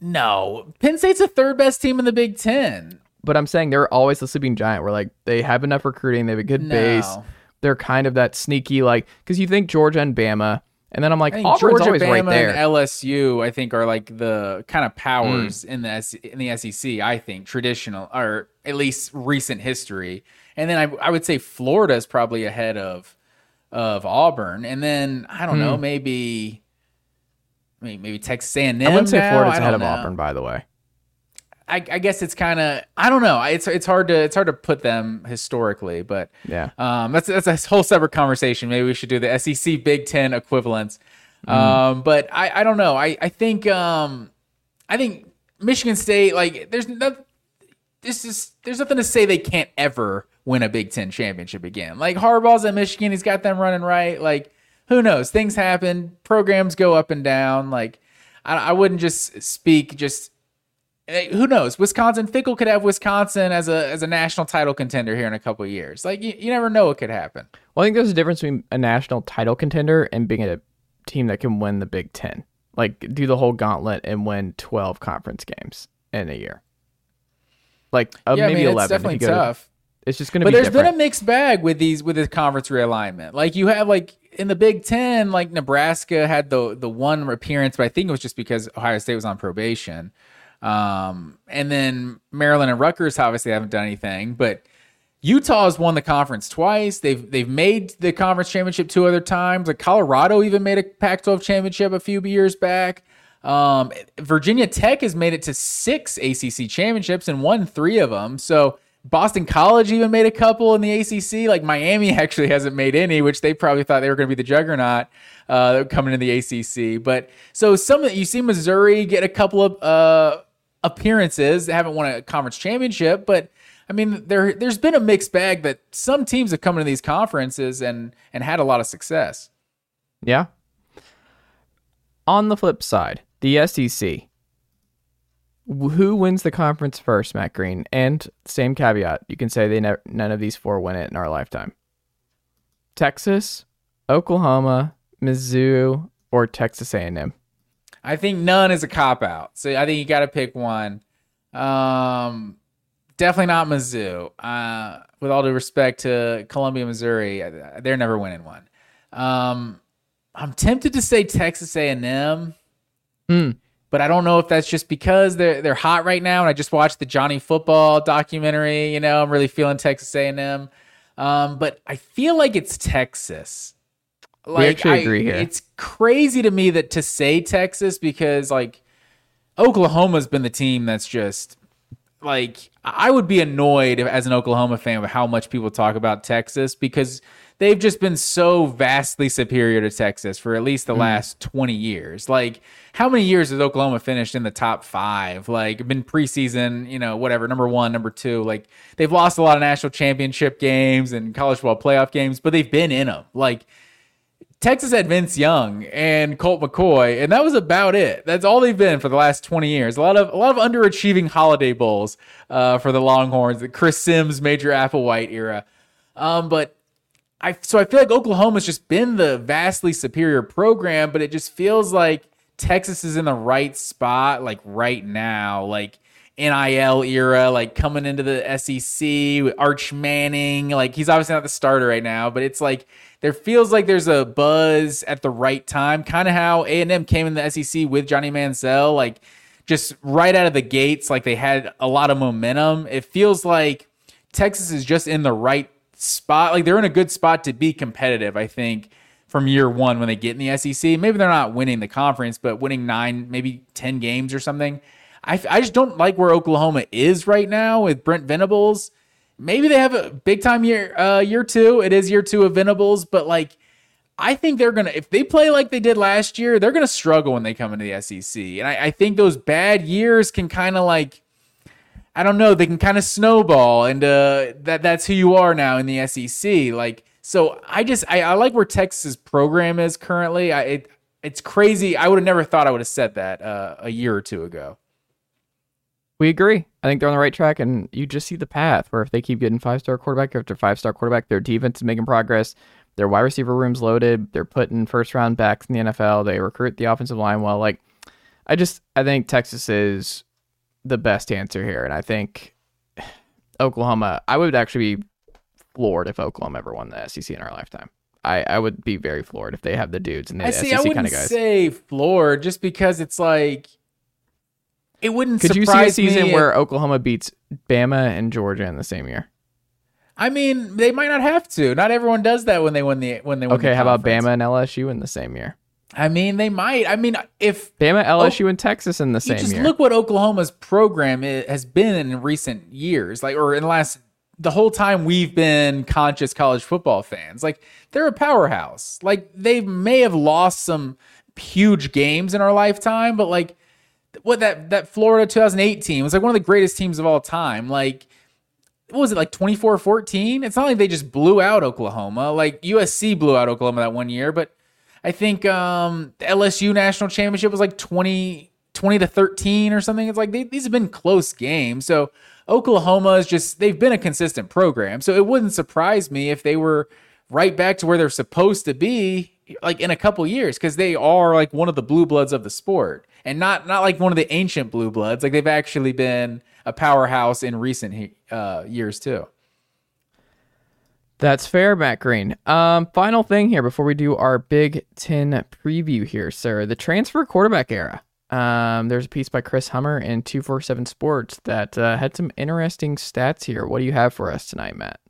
[SPEAKER 4] no, Penn State's the third best team in the Big Ten.
[SPEAKER 2] But I'm saying they're always the sleeping giant. Where like they have enough recruiting, they have a good
[SPEAKER 4] No.
[SPEAKER 2] base. They're kind of that sneaky like because you think Georgia and Bama, and then I'm like Auburn's
[SPEAKER 4] Georgia,
[SPEAKER 2] always
[SPEAKER 4] Bama,
[SPEAKER 2] right there.
[SPEAKER 4] and LSU, I think, are like the kind of powers mm. in the S- in the SEC. I think traditional, or at least recent history. And then I, I would say Florida is probably ahead of of Auburn. And then I don't know, mm. maybe maybe, maybe Texas A&M.
[SPEAKER 2] I wouldn't say
[SPEAKER 4] now?
[SPEAKER 2] Florida's ahead
[SPEAKER 4] don't
[SPEAKER 2] of
[SPEAKER 4] know.
[SPEAKER 2] Auburn, by the way.
[SPEAKER 4] I, I guess it's kind of I don't know. It's it's hard to it's hard to put them historically, but
[SPEAKER 2] Yeah.
[SPEAKER 4] um, that's that's a whole separate conversation. Maybe we should do the SEC Big Ten equivalents. Um, but I, I don't know. I I think um, I think Michigan State like there's no this is there's nothing to say they can't ever win a Big Ten championship again. Like Harbaugh's at Michigan, he's got them running right. Like who knows? Things happen. Programs go up and down. Like I, I wouldn't just speak just who knows? Wisconsin Fickle could have Wisconsin as a as a national title contender here in a couple of years. Like you, you never know what could happen.
[SPEAKER 2] Well, I think there's a difference between a national title contender and being a team that can win the Big Ten. Like do the whole gauntlet and win 12 conference games in a year. Like uh,
[SPEAKER 4] yeah,
[SPEAKER 2] maybe
[SPEAKER 4] I mean,
[SPEAKER 2] 11.
[SPEAKER 4] it's definitely
[SPEAKER 2] go to-
[SPEAKER 4] tough.
[SPEAKER 2] it's just going to be.
[SPEAKER 4] But there's
[SPEAKER 2] different.
[SPEAKER 4] been a mixed bag with these with this conference realignment. Like you have like in the Big Ten, like Nebraska had the the one appearance, but I think it was just because Ohio State was on probation. Um, and then Maryland and Rutgers obviously haven't done anything, but Utah has won the conference twice. They've they've made the conference championship two other times. Like Colorado even made a Pac-12 championship a few years back. Um, Virginia Tech has made it to six ACC championships and won three of them. So Boston College even made a couple in the ACC. Like Miami actually hasn't made any, which they probably thought they were going to be the juggernaut uh, coming into the ACC. But so some you see Missouri get a couple of uh, appearances. They haven't won a conference championship, but I mean there there's been a mixed bag that some teams have come into these conferences and and had a lot of success.
[SPEAKER 2] Yeah. On the flip side, the SEC. Who wins the conference first, Matt Green? And same caveat, you can say they never, none of these four win it in our lifetime. Texas, Oklahoma, Mizzou, or Texas A&M.
[SPEAKER 4] I think none is a cop out. So I think you got to pick one. Um, definitely not Mizzou. Uh, with all due respect to Columbia, Missouri, they're never winning one. Um, I'm tempted to say Texas A&M,
[SPEAKER 2] Hmm.
[SPEAKER 4] but I don't know if that's just because they're they're hot right now. And I just watched the Johnny Football documentary. You know, I'm really feeling Texas A&M. Um, but I feel like it's Texas.
[SPEAKER 2] Actually
[SPEAKER 4] I-
[SPEAKER 2] agree here.
[SPEAKER 4] It's crazy to me that to say Texas because like Oklahoma's been the team that's just like I would be annoyed if, as an Oklahoma fan with how much people talk about Texas because they've just been so vastly superior to Texas for at least the mm-hmm. last 20 years. Like how many years has Oklahoma finished in the top 5? Like been preseason, you know, whatever, number 1, number 2. Like they've lost a lot of national championship games and college football playoff games, but they've been in them. Like Texas had Vince Young and Colt McCoy, and that was about it. That's all they've been for the last twenty years. A lot of a lot of underachieving holiday bowls uh, for the Longhorns, the Chris Simms, Major Applewhite era. Um, but I so I feel like Oklahoma's just been the vastly superior program, but it just feels like Texas is in the right spot, like right now, like NIL era, like coming into the SEC Arch Manning. Like he's obviously not the starter right now, but it's like there feels like there's a buzz at the right time, kind of how A and M came in the SEC with Johnny Manziel, like just right out of the gates, like they had a lot of momentum. It feels like Texas is just in the right spot. Like they're in a good spot to be competitive. I think from year one when they get in the SEC. Maybe they're not winning the conference, but winning nine, maybe ten games or something. I, I just don't like where Oklahoma is right now with Brent Venables. Maybe they have a big time year uh, year two. It is year two of Venables, but like I think they're gonna if they play like they did last year, they're gonna struggle when they come into the SEC. And I, I think those bad years can kind of like I don't know, they can kind of snowball, and uh, that that's who you are now in the SEC. Like so, I just I, I like where Texas program is currently. I it, it's crazy. I would have never thought I would have said that uh, a year or two ago.
[SPEAKER 2] We agree. I think they're on the right track, and you just see the path where if they keep getting five star quarterback after five star quarterback, their defense is making progress. Their wide receiver room's loaded. They're putting first round backs in the NFL. They recruit the offensive line well. Like, I just I think Texas is the best answer here, and I think Oklahoma. I would actually be floored if Oklahoma ever won the SEC in our lifetime. I, I would be very floored if they have the dudes and the
[SPEAKER 4] I see. I
[SPEAKER 2] kind
[SPEAKER 4] wouldn't
[SPEAKER 2] of guys.
[SPEAKER 4] say floored just because it's like it wouldn't.
[SPEAKER 2] Could you see a season
[SPEAKER 4] me
[SPEAKER 2] where Oklahoma beats Bama and Georgia in the same year?
[SPEAKER 4] I mean, they might not have to. Not everyone does that when they win the when they win.
[SPEAKER 2] Okay,
[SPEAKER 4] the
[SPEAKER 2] how about. Bama and LSU in the same year?
[SPEAKER 4] I mean, they might. I mean, if
[SPEAKER 2] Bama, LSU, and Texas in the
[SPEAKER 4] you
[SPEAKER 2] same
[SPEAKER 4] just
[SPEAKER 2] year.
[SPEAKER 4] look what Oklahoma's program i- has been in recent years, like or in the last the whole time we've been conscious college football fans. Like they're a powerhouse. Like they may have lost some huge games in our lifetime, but like what that that Florida 2018 team was like one of the greatest teams of all time. Like what was it like 24-14? It's not like they just blew out Oklahoma. Like USC blew out Oklahoma that one year, but I think um the LSU national championship was like 20 20 to 13 or something. It's like they, these have been close games. So Oklahoma is just they've been a consistent program. So it wouldn't surprise me if they were right back to where they're supposed to be like in a couple years because they are like one of the blue bloods of the sport and not not like one of the ancient blue bloods like they've actually been a powerhouse in recent uh, years too
[SPEAKER 2] That's fair, Matt Green. Um, final thing here before we do our Big Ten preview here, sir. The transfer quarterback era. Um, there's a piece by Chris Hummer in 247 Sports that uh, had some interesting stats here. What do you have for us tonight, Matt?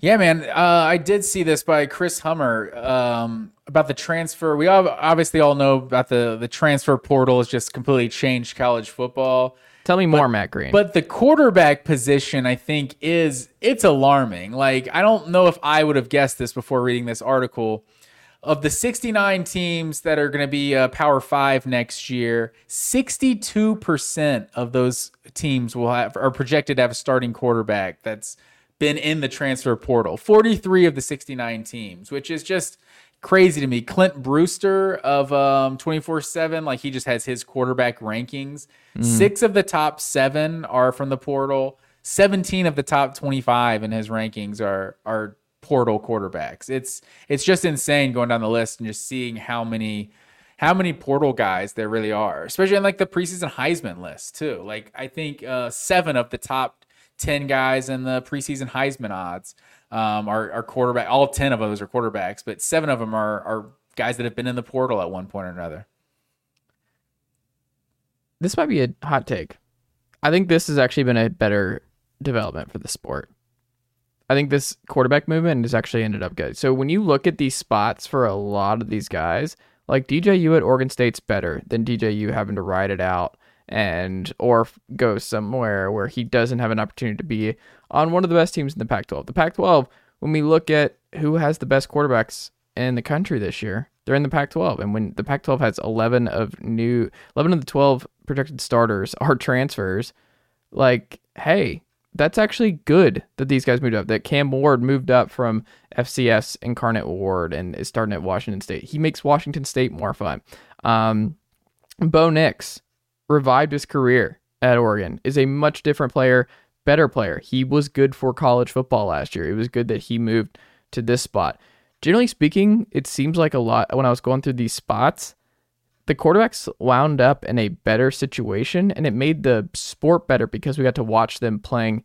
[SPEAKER 4] Yeah, man. Uh, I did see this by Chris Hummer um, about the transfer. We all, obviously all know about the the transfer portal has just completely changed college football.
[SPEAKER 2] Tell me more, Matt Green.
[SPEAKER 4] But the quarterback position, I think, is it's alarming. Like I don't know if I would have guessed this before reading this article. Of the 69 teams that are going to be uh, Power Five next year, 62% of those teams will have are projected to have a starting quarterback that's been in the transfer portal. 43 of the 69 teams, which is just crazy to me. Clint Brewster of um 24/7, like he just has his quarterback rankings. 6 of the top 7 are from the portal. 17 of the top 25 in his rankings are are portal quarterbacks. It's it's just insane going down the list and just seeing how many how many portal guys there really are, especially in like the preseason Heisman list too. Like I think uh, seven of the top ten guys in the preseason Heisman odds um, are, are quarterback. All ten of those are quarterbacks, but seven of them are are guys that have been in the portal at one point or another.
[SPEAKER 2] this might be a hot take. I think this has actually been a better development for the sport. I think this quarterback movement has actually ended up good. So when you look at these spots for a lot of these guys, like DJU at Oregon State's better than DJU having to ride it out and or go somewhere where he doesn't have an opportunity to be on one of the best teams in the Pac-12. The Pac-12, when we look at who has the best quarterbacks in the country this year, they're in the Pac-12, and when the Pac-12 has 11 of new 11 of the 12 projected starters are transfers, like hey, that's actually good that these guys moved up. That Cam Ward moved up from FCS Incarnate Word and is starting at Washington State. He makes Washington State more fun. Um, Bo Nix revived his career at Oregon. Is a much different player, better player. He was good for college football last year. It was good that he moved to this spot. Generally speaking, it seems like a lot when I was going through these spots the quarterbacks wound up in a better situation and it made the sport better because we got to watch them playing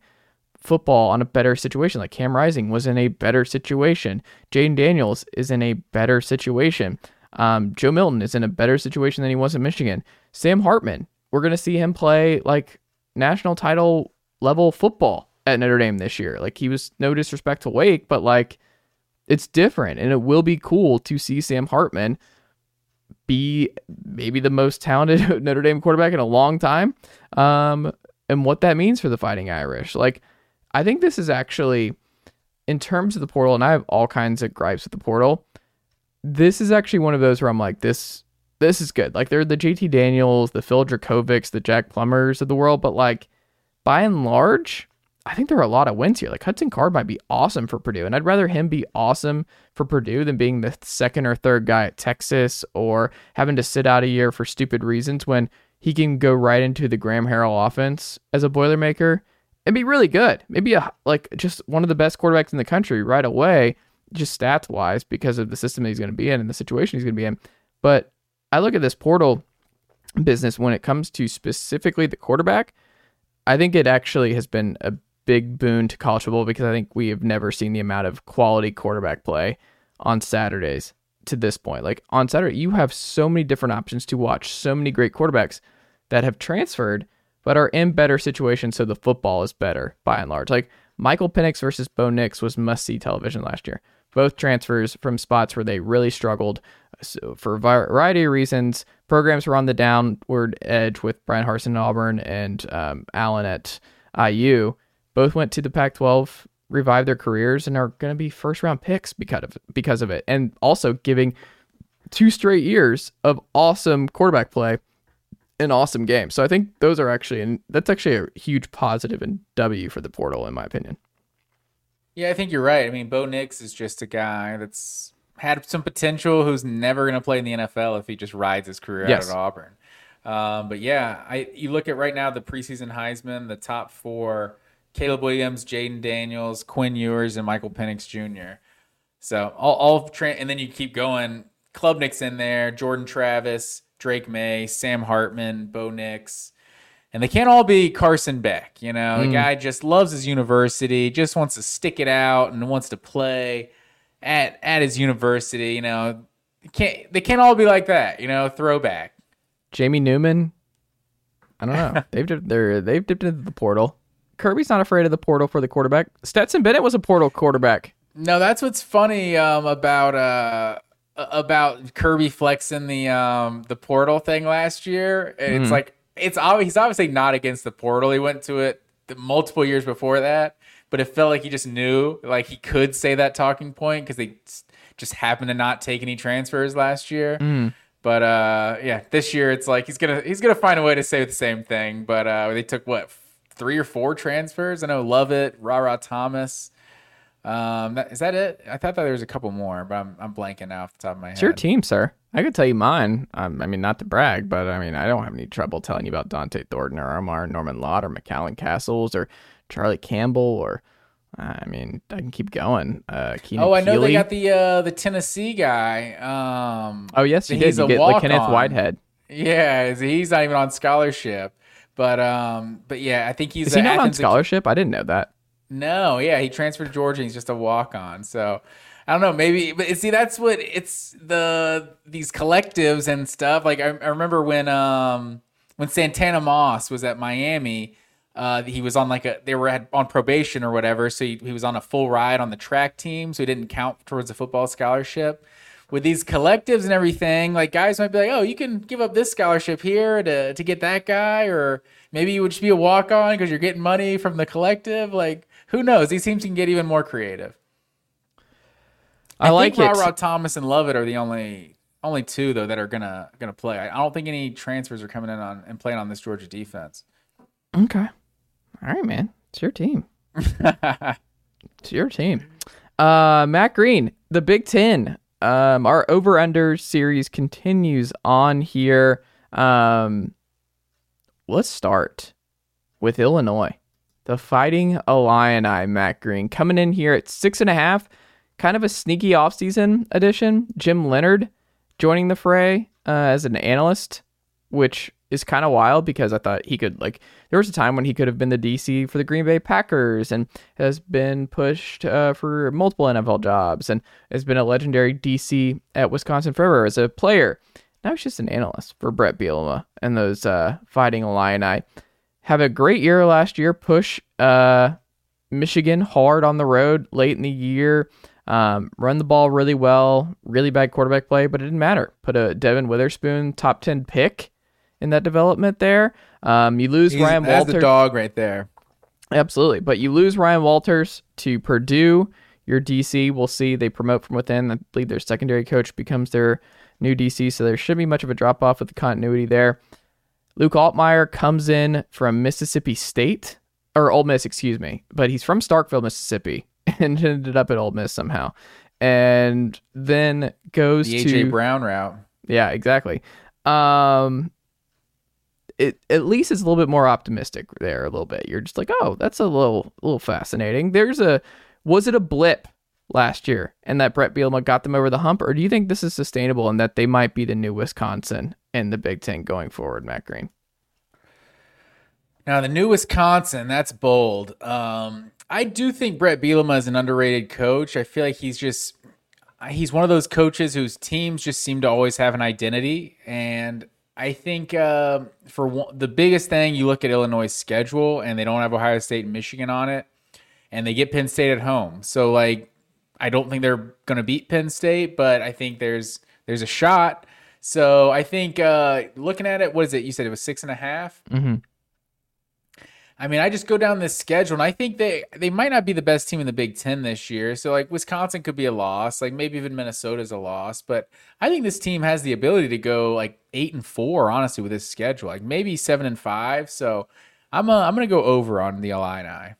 [SPEAKER 2] football on a better situation. Like Cam Rising was in a better situation. Jayden Daniels is in a better situation. Um, Joe Milton is in a better situation than he was in Michigan. Sam Hartman, we're going to see him play like national title level football at Notre Dame this year. Like he was no disrespect to Wake, but like it's different and it will be cool to see Sam Hartman be maybe the most talented Notre Dame quarterback in a long time. Um, and what that means for the Fighting Irish. Like I think this is actually in terms of the portal, and I have all kinds of gripes with the portal. This is actually one of those where I'm like, this this is good. Like they're the JT Daniels, the Phil Jurkovec's, the Jack Plummers of the world, but like by and large, I think there are a lot of wins here. Like Hudson Card might be awesome for Purdue, and I'd rather him be awesome for Purdue than being the second or third guy at Texas or having to sit out a year for stupid reasons when he can go right into the Graham Harrell offense as a Boilermaker and be really good. Maybe a, like just one of the best quarterbacks in the country right away, just stats wise, because of the system he's going to be in and the situation he's going to be in. But I look at this portal business when it comes to specifically the quarterback. I think it actually has been a big boon to college football because I think we have never seen the amount of quality quarterback play on Saturdays to this point. Like on Saturday, you have so many different options to watch, so many great quarterbacks that have transferred but are in better situations so the football is better by and large. Like Michael Penix versus Bo Nix was must see television last year. Both transfers from spots where they really struggled so for a variety of reasons. Programs were on the downward edge with Bryan Harsin at Auburn and um, Allen at IU. Both went to the Pac 12, revived their careers, and are going to be first round picks because of, because of it. And also giving two straight years of awesome quarterback play an awesome game. So I think those are actually, and that's actually a huge positive and W for the portal, in my opinion.
[SPEAKER 4] Yeah, I think you're right. I mean, Bo Nix is just a guy that's had some potential who's never going to play in the NFL if he just rides his career yes. out at Auburn. Um, but yeah, I you look at right now the preseason Heisman, the top four: Caleb Williams, Jayden Daniels, Quinn Ewers, and Michael Penix Jr. So all, all tra- and then you keep going. Klubnik's in there, Jordan Travis, Drake Maye, Sam Hartman, Bo Nix. And they can't all be Carson Beck. You know, mm. the guy just loves his university, just wants to stick it out and wants to play at at his university. You know, can't they can't all be like that. You know, throwback.
[SPEAKER 2] Jamie Newman. I don't know. they've dipped, they're they've dipped into the portal. Kirby's not afraid of the portal for the quarterback. Stetson Bennett was a portal quarterback.
[SPEAKER 4] No, that's what's funny um, about uh, about Kirby flexing the um the portal thing last year. It's mm. like it's he's obviously not against the portal. He went to it multiple years before that, but it felt like he just knew like he could say that talking point because they just happened to not take any transfers last year. Mm. But uh, yeah, this year it's like he's gonna he's gonna find a way to say the same thing. But uh, they took what three or four transfers. I know Lovett, Rara Thomas. Um, that, is that it? I thought that there was a couple more, but I'm I'm blanking now off the top of my head.
[SPEAKER 2] It's your team, sir. I could tell you mine. Um, I mean, not to brag, but I mean, I don't have any trouble telling you about Dont'e Thornton or Omar Norman Lott or McCallan Castles or Charlie Campbell or I mean, I can keep going. Uh, Keenan
[SPEAKER 4] oh, I know
[SPEAKER 2] Keeley.
[SPEAKER 4] they got the uh, the Tennessee guy. Um,
[SPEAKER 2] oh yes, he did. You get like Kenneth Whitehead.
[SPEAKER 4] Yeah, he's not even on scholarship. But um, but yeah, I think he's.
[SPEAKER 2] Is he not Athens on scholarship? I didn't know that.
[SPEAKER 4] No, yeah, he transferred to Georgia. He's just a walk on. So I don't know, maybe, but see, that's what it's the these collectives and stuff. Like I, I remember when um when Santana Moss was at Miami. Uh, he was on like a they were on probation or whatever, so he, he was on a full ride on the track team, so he didn't count towards the football scholarship. With these collectives and everything, like guys might be like, "Oh, you can give up this scholarship here to to get that guy," or maybe you would just be a walk on because you're getting money from the collective. Like, who knows? These teams can get even more creative. I, I like think it. Thomas and Lovett are the only only two though that are gonna gonna play. I, I don't think any transfers are coming in on and playing on this Georgia defense.
[SPEAKER 2] Okay, all right, man. It's your team. it's your team. Uh, Matt Green, the Big Ten. Um, our over under series continues on here. Um, let's start with Illinois. The Fighting Illini, Matt Green, coming in here at six and a half. Kind of a sneaky offseason addition. Jim Leonhard joining the fray uh, as an analyst, which is kind of wild because I thought he could, like, there was a time when he could have been the DC for the Green Bay Packers and has been pushed uh, for multiple NFL jobs and has been a legendary DC at Wisconsin forever as a player. Now he's just an analyst for Bret Bielema and those uh, Fighting Illini have a great year last year, push uh, Michigan hard on the road late in the year. Um, run the ball really well, really bad quarterback play, but it didn't matter. Put a Devon Witherspoon top 10 pick in that development there. Um, you lose
[SPEAKER 4] He's,
[SPEAKER 2] Ryan
[SPEAKER 4] that's
[SPEAKER 2] Walters.
[SPEAKER 4] the dog right there.
[SPEAKER 2] Absolutely. But you lose Ryan Walters to Purdue. Your DC, we'll see. They promote from within. I believe their secondary coach becomes their new DC, so there shouldn't be much of a drop off with the continuity there. Luke Altmyer comes in from Mississippi State, or Ole Miss, excuse me, but he's from Starkville, Mississippi, and ended up at Ole Miss somehow. And then goes
[SPEAKER 4] The
[SPEAKER 2] to
[SPEAKER 4] AJ Brown route.
[SPEAKER 2] yeah, exactly. Um, it at least is a little bit more optimistic there. A little bit. You're just like, oh, that's a little, little fascinating. There's a, was it a blip last year, and that Bret Bielema got them over the hump, or do you think this is sustainable and that they might be the new Wisconsin in the Big Ten going forward, Matt Green?
[SPEAKER 4] Now the new Wisconsin, that's bold. Um, I do think Bret Bielema is an underrated coach. I feel like he's just he's one of those coaches whose teams just seem to always have an identity, and I think uh, for one, the biggest thing, you look at Illinois' schedule, and they don't have Ohio State and Michigan on it, and they get Penn State at home. So like, I don't think they're going to beat Penn State, but I think there's there's a shot. So I think uh, looking at it, what is it? You said it was six and a half.
[SPEAKER 2] Mm-hmm.
[SPEAKER 4] I mean, I just go down this schedule, and I think they they might not be the best team in the Big Ten this year. So like Wisconsin could be a loss, like maybe even Minnesota's a loss. But I think this team has the ability to go like eight and four, honestly, with this schedule, like maybe seven and five. So I'm uh, I'm gonna go over on the Illini.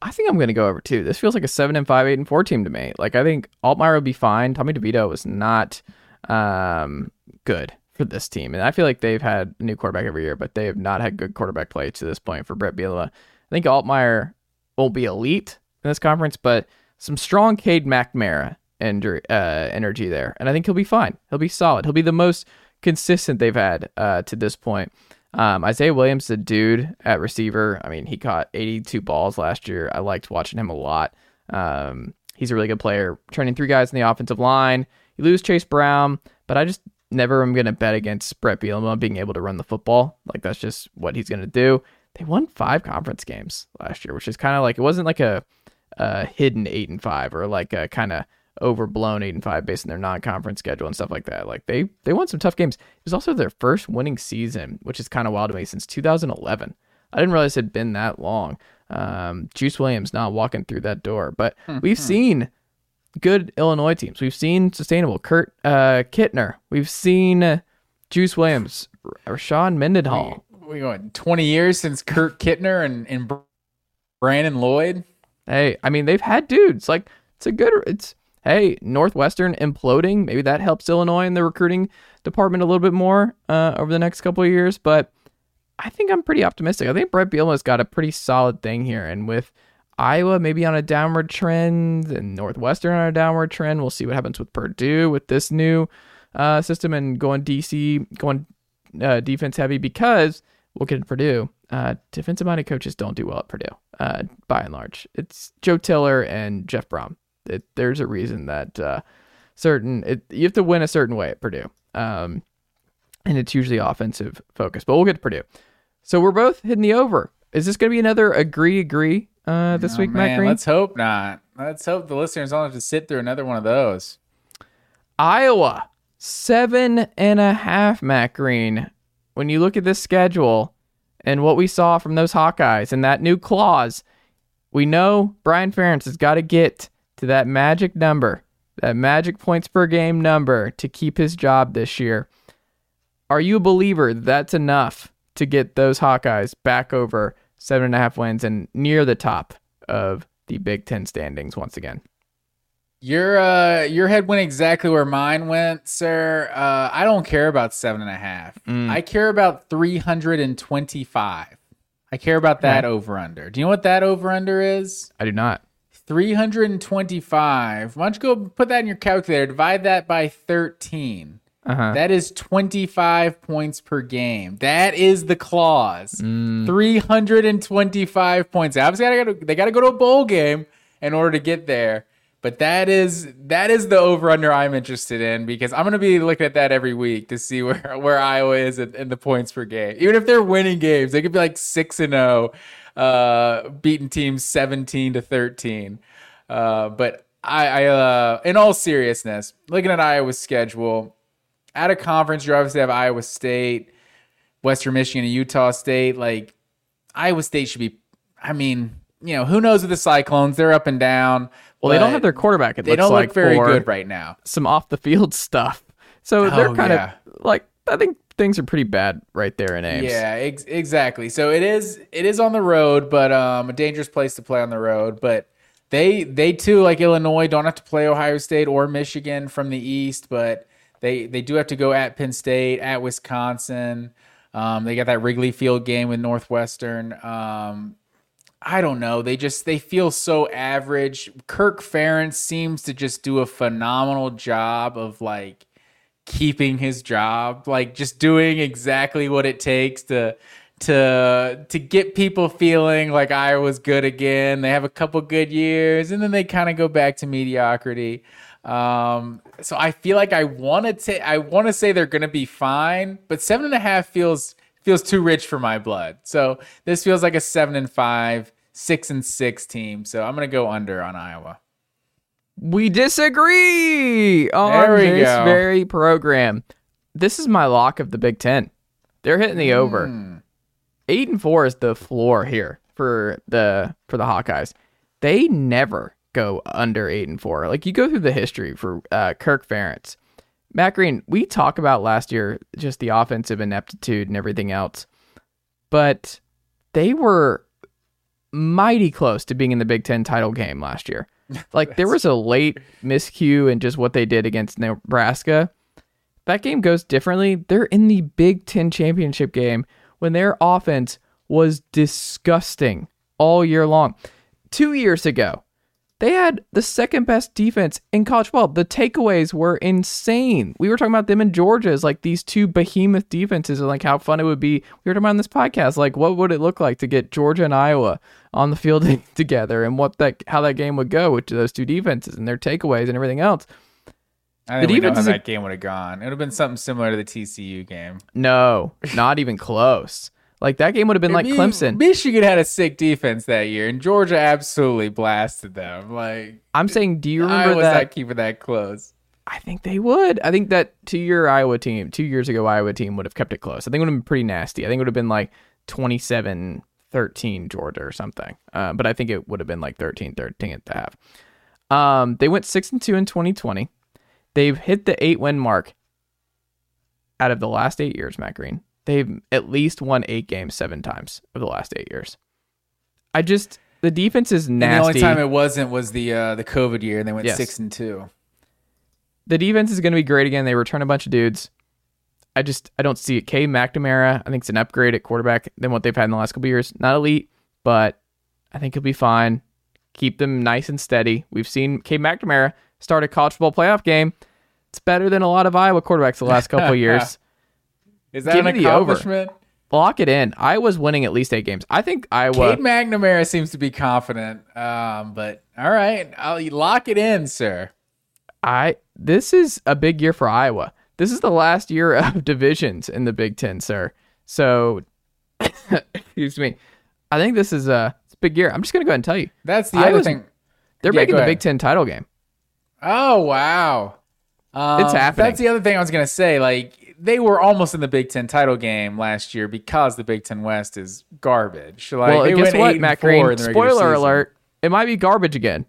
[SPEAKER 2] I think I'm going to go over too. This feels like a seven and five, eight and four team to me. Like I think Altmyer will be fine. Tommy DeVito was not um, good for this team, and I feel like they've had a new quarterback every year, but they have not had good quarterback play to this point for Bret Bielema. I think Altmyer won't be elite in this conference, but some strong Cade McNamara uh, energy there, and I think he'll be fine. He'll be solid. He'll be the most consistent they've had uh, to this point. Um, Isaiah Williams, the dude at receiver. I mean, he caught 82 balls last year. I liked watching him a lot. Um, he's a really good player. Turning three guys in the offensive line. You lose Chase Brown, but I just never am going to bet against Bret Bielema being able to run the football. Like that's just what he's going to do. They won five conference games last year, which is kind of like it wasn't like a, a hidden eight and five or like a kind of overblown eight and five based on their non-conference schedule and stuff like that. Like they they won some tough games. It was also their first winning season, which is kind of wild to me since 2011. I didn't realize it had been that long. Um, Juice Williams not walking through that door, but we've seen good Illinois teams. We've seen sustainable Kurt uh, Kittner. We've seen Juice Williams, Rashawn Mendenhall.
[SPEAKER 4] We going 20 years since Kurt Kittner and and Brandon Lloyd.
[SPEAKER 2] Hey, I mean they've had dudes like it's a good. It's hey Northwestern imploding. Maybe that helps Illinois in the recruiting department a little bit more uh, over the next couple of years. But I think I'm pretty optimistic. I think Bret Bielema's got a pretty solid thing here, and with Iowa maybe on a downward trend and Northwestern on a downward trend, we'll see what happens with Purdue with this new uh, system and going DC going uh, defense heavy because we'll get to Purdue. Uh, defensive minded coaches don't do well at Purdue, uh, by and large. It's Joe Tiller and Jeff Brohm. It, there's a reason that uh, certain it, you have to win a certain way at Purdue, um, and it's usually offensive focus. But we'll get to Purdue. So we're both hitting the over. Is this going to be another agree agree uh, this
[SPEAKER 4] Oh,
[SPEAKER 2] week, Matt Green?
[SPEAKER 4] let's hope not. Let's hope the listeners don't have to sit through another one of those.
[SPEAKER 2] Iowa, seven and a half, Matt Green. When you look at this schedule and what we saw from those Hawkeyes and that new clause, we know Brian Ferentz has got to get to that magic number, that magic points per game number to keep his job this year. Are you a believer that's enough to get those Hawkeyes back over seven and a half wins and near the top of the Big Ten standings once again?
[SPEAKER 4] Your uh, your head went exactly where mine went, sir. Uh, I don't care about seven and a half. I care about three hundred and twenty-five. I care about that over under. Do you know what that over under is?
[SPEAKER 2] I do not.
[SPEAKER 4] 325. Why don't you go put that in your calculator? Divide that by 13.
[SPEAKER 2] Uh-huh.
[SPEAKER 4] That is 25 points per game. That is the clause. 325 points. Obviously, gotta go to, they got to go to a bowl game in order to get there. But that is that is the over under I'm interested in because I'm gonna be looking at that every week to see where where Iowa is in, the points per game. Even if they're winning games, they could be like six and zero, uh, beating teams seventeen to thirteen. Uh, but I, I uh, in all seriousness, looking at Iowa's schedule, at a conference, you obviously have Iowa State, Western Michigan, and Utah State. Like Iowa State should be. I mean, you know, who knows with the Cyclones? They're up and down.
[SPEAKER 2] Well, they don't have their quarterback. It
[SPEAKER 4] They
[SPEAKER 2] looks
[SPEAKER 4] don't
[SPEAKER 2] like
[SPEAKER 4] look very good right now.
[SPEAKER 2] Some off the field stuff. So they're
[SPEAKER 4] Oh,
[SPEAKER 2] kind
[SPEAKER 4] yeah.
[SPEAKER 2] of like I think things are pretty bad right there in Ames.
[SPEAKER 4] Yeah, ex- exactly. So it is it is on the road, but um, a dangerous place to play on the road. But they they too like Illinois don't have to play Ohio State or Michigan from the East, but they they do have to go at Penn State, at Wisconsin. Um, they got that Wrigley Field game with Northwestern. Um, I don't know. They just they feel so average. Kirk Ferentz seems to just do a phenomenal job of like keeping his job, like just doing exactly what it takes to to to get people feeling like Iowa's good again. They have a couple good years, and then they kind of go back to mediocrity. Um, so I feel like I want to take I want to say they're going to be fine, but seven and a half feels feels too rich for my blood. So this feels like a seven and five, six and six team. So I'm going to go under on Iowa.
[SPEAKER 2] We disagree on this
[SPEAKER 4] go.
[SPEAKER 2] very program. This is my lock of the Big Ten. They're hitting the over.
[SPEAKER 4] Hmm.
[SPEAKER 2] Eight and four is the floor here for the for the Hawkeyes. They never go under eight and four. Like you go through the history for uh, Kirk Ferentz, Matt Green. We talk about last year just the offensive ineptitude and everything else, but they were mighty close to being in the Big Ten title game last year. Like there was a late miscue in just what they did against Nebraska. That game goes differently. They're in the Big Ten championship game when their offense was disgusting all year long. Two years ago, they had the second best defense in college football. The takeaways were insane. We were talking about them in Georgia as like these two behemoth defenses and like how fun it would be. We were talking about on this podcast, like what would it look like to get Georgia and Iowa on the field together and what that how that game would go with those two defenses and their takeaways and everything else.
[SPEAKER 4] I
[SPEAKER 2] The
[SPEAKER 4] think we know how that game would have gone. It would have been something similar to the TCU game.
[SPEAKER 2] No, not even close. Like that game would have been like
[SPEAKER 4] Mi-
[SPEAKER 2] Clemson.
[SPEAKER 4] Michigan had a sick defense that year, and Georgia absolutely blasted them. Like
[SPEAKER 2] I'm saying, do you
[SPEAKER 4] I
[SPEAKER 2] remember
[SPEAKER 4] was
[SPEAKER 2] that?
[SPEAKER 4] not keeping that close.
[SPEAKER 2] I think they would. I think that two year Iowa team, two years ago Iowa team would have kept it close. I think it would have been pretty nasty. I think it would have been like 27 13 Georgia or something. Uh, but I think it would have been like 13 13 at the half. Um, they went 6 and 2 in 2020. They've hit the 8 win mark out of the last 8 years, Matt Green. They've at least won 8 games 7 times over the last 8 years. I just the defense is
[SPEAKER 4] And
[SPEAKER 2] nasty.
[SPEAKER 4] the only time it wasn't was the uh, the COVID year, and they went
[SPEAKER 2] Yes.
[SPEAKER 4] six and two.
[SPEAKER 2] the defense is going to be great again. They return a bunch of dudes. I just I don't see it. K McNamara, I think it's an upgrade at quarterback than what they've had in the last couple years. Not elite, but I think he'll be fine. Keep them nice and steady. We've seen K McNamara start a college football playoff game. It's better than a lot of Iowa quarterbacks the last couple of years.
[SPEAKER 4] Is that
[SPEAKER 2] Give
[SPEAKER 4] an
[SPEAKER 2] me the over.
[SPEAKER 4] accomplishment?
[SPEAKER 2] Lock it in. Iowa's winning at least eight games. I think Iowa.
[SPEAKER 4] Cade McNamara seems to be confident, um, but all right, I'll lock it in, sir.
[SPEAKER 2] I this is a big year for Iowa. This is the last year of divisions in the Big Ten, sir. So, excuse me. I think this is a, it's a big year. I'm just gonna go ahead and tell you
[SPEAKER 4] That's the other thing.
[SPEAKER 2] they're
[SPEAKER 4] Yeah,
[SPEAKER 2] making the. Big Ten title game.
[SPEAKER 4] Oh wow, um,
[SPEAKER 2] It's happening.
[SPEAKER 4] That's the other thing I was gonna say. Like they were almost in the Big Ten title game last year because the Big Ten West is garbage. Like,
[SPEAKER 2] well, guess what, Matt Green?
[SPEAKER 4] in the regular
[SPEAKER 2] Spoiler alert: it might be garbage again.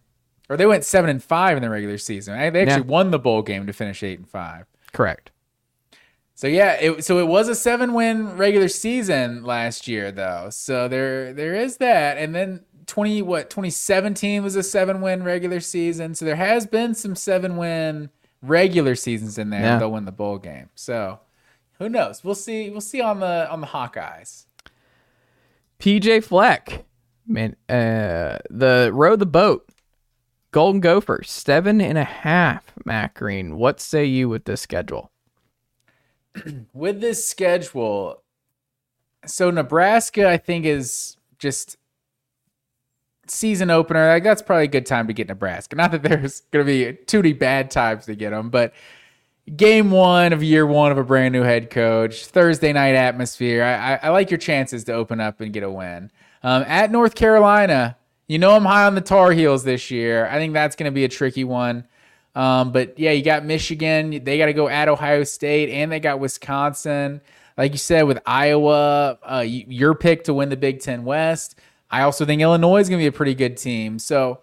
[SPEAKER 4] Or they went seven and five in the regular season. They actually
[SPEAKER 2] Yeah.
[SPEAKER 4] won the bowl game to finish eight and five.
[SPEAKER 2] Correct.
[SPEAKER 4] So yeah, it, so it was a seven win regular season last year though. So there there is that, and then twenty what twenty seventeen was a seven win regular season. So there has been some seven win regular seasons in there.
[SPEAKER 2] Yeah.
[SPEAKER 4] They'll win the bowl game. So who knows? We'll see. We'll see on the on the Hawkeyes.
[SPEAKER 2] PJ Fleck, man, uh, the row the boat. Golden Gopher, seven and a half. Matt Green, what say you with this schedule?
[SPEAKER 4] with this schedule, so Nebraska, I think, is just season opener, like that's probably a good time to get Nebraska. Not that there's going to be too many bad times to get them, but game one of year one of a brand new head coach, Thursday night atmosphere. I, I, I like your chances to open up and get a win. Um, at North Carolina, you know I'm high on the Tar Heels this year. I think that's going to be a tricky one. Um, but yeah, you got Michigan. They got to go at Ohio State, and they got Wisconsin. Like you said, with Iowa, uh, your pick to win the Big Ten West. I also think Illinois is going to be a pretty good team. So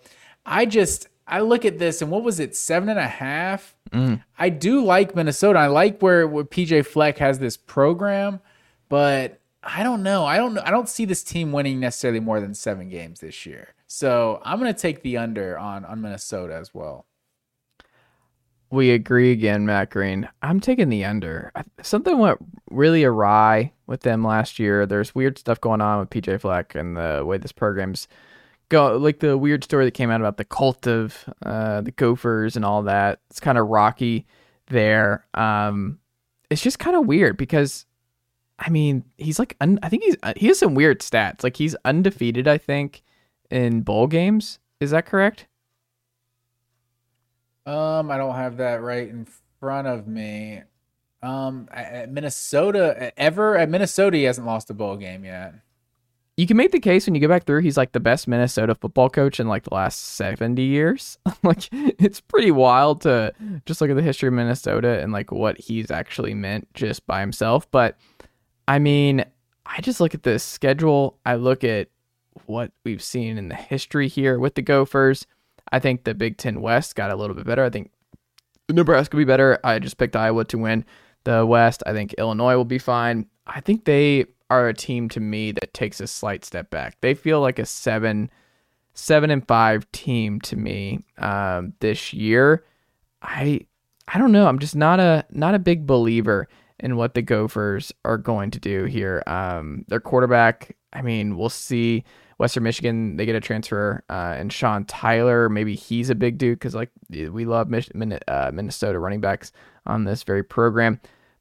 [SPEAKER 4] I just I look at this and what was it seven and a half? Mm. I do like Minnesota. I like where, where PJ Fleck has this program, but I don't know. I don't I don't see this team winning necessarily more than seven games this year. So I'm going to take the under on on Minnesota as well.
[SPEAKER 2] We agree again, Matt Green. I'm taking the under. Something went really awry with them last year. There's weird stuff going on with PJ Fleck and the way this program's go. Like the weird story that came out about the cult of uh, the Gophers and all that. It's kind of rocky there. Um, it's just kind of weird because, I mean, he's like, un- I think he's he has some weird stats. Like he's undefeated, I think, in bowl games. Is that correct?
[SPEAKER 4] Um, I don't have that right in front of me. Um, at Minnesota, ever at Minnesota, he hasn't lost a bowl game yet.
[SPEAKER 2] You can make the case when you go back through, he's like the best Minnesota football coach in like the last 70 years. like, it's pretty wild to just look at the history of Minnesota and like what he's actually meant just by himself. But I mean, I just look at the schedule, I look at what we've seen in the history here with the Gophers. I think the Big Ten West got a little bit better. I think Nebraska will be better. I just picked Iowa to win the West. I think Illinois will be fine. I think they are a team to me that takes a slight step back. They feel like a seven, seven and five team to me um, this year. I I don't know. I'm just not a not a big believer in what the Gophers are going to do here. Um, their quarterback. I mean, we'll see Western Michigan, they get a transfer, uh, and Sean Tyler, maybe he's a big dude because like we love uh, Minnesota running backs on this very program.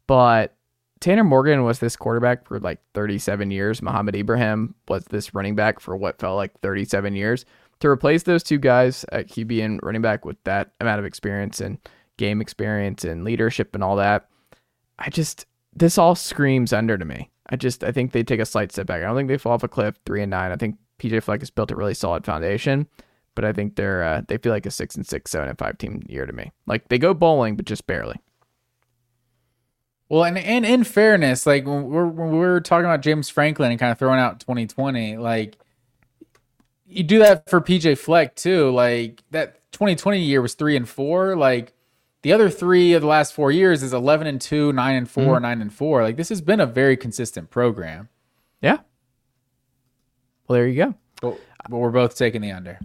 [SPEAKER 2] But Tanner Morgan was this quarterback for like 37 years. Mohamed Ibrahim was this running back for what felt like 37 years. To replace those two guys at QB and running back with that amount of experience and game experience and leadership and all that, I just this all screams under to me. I just I think they take a slight step back. I don't think they fall off a cliff three and nine. I think PJ Fleck has built a really solid foundation, but I think they're uh, they feel like a six and six, seven and five team year to me. Like they go bowling, but just barely.
[SPEAKER 4] Well, and, and in fairness, like when we're when we're talking about James Franklin and kind of throwing out 2020, like you do that for PJ Fleck too. Like that 2020 year was three and four. Like the other three of the last four years is 11 and two, nine and 4 mm-hmm. nine and four. Like this has been a very consistent program.
[SPEAKER 2] Yeah, well, there you go.
[SPEAKER 4] But, but we're both taking the under.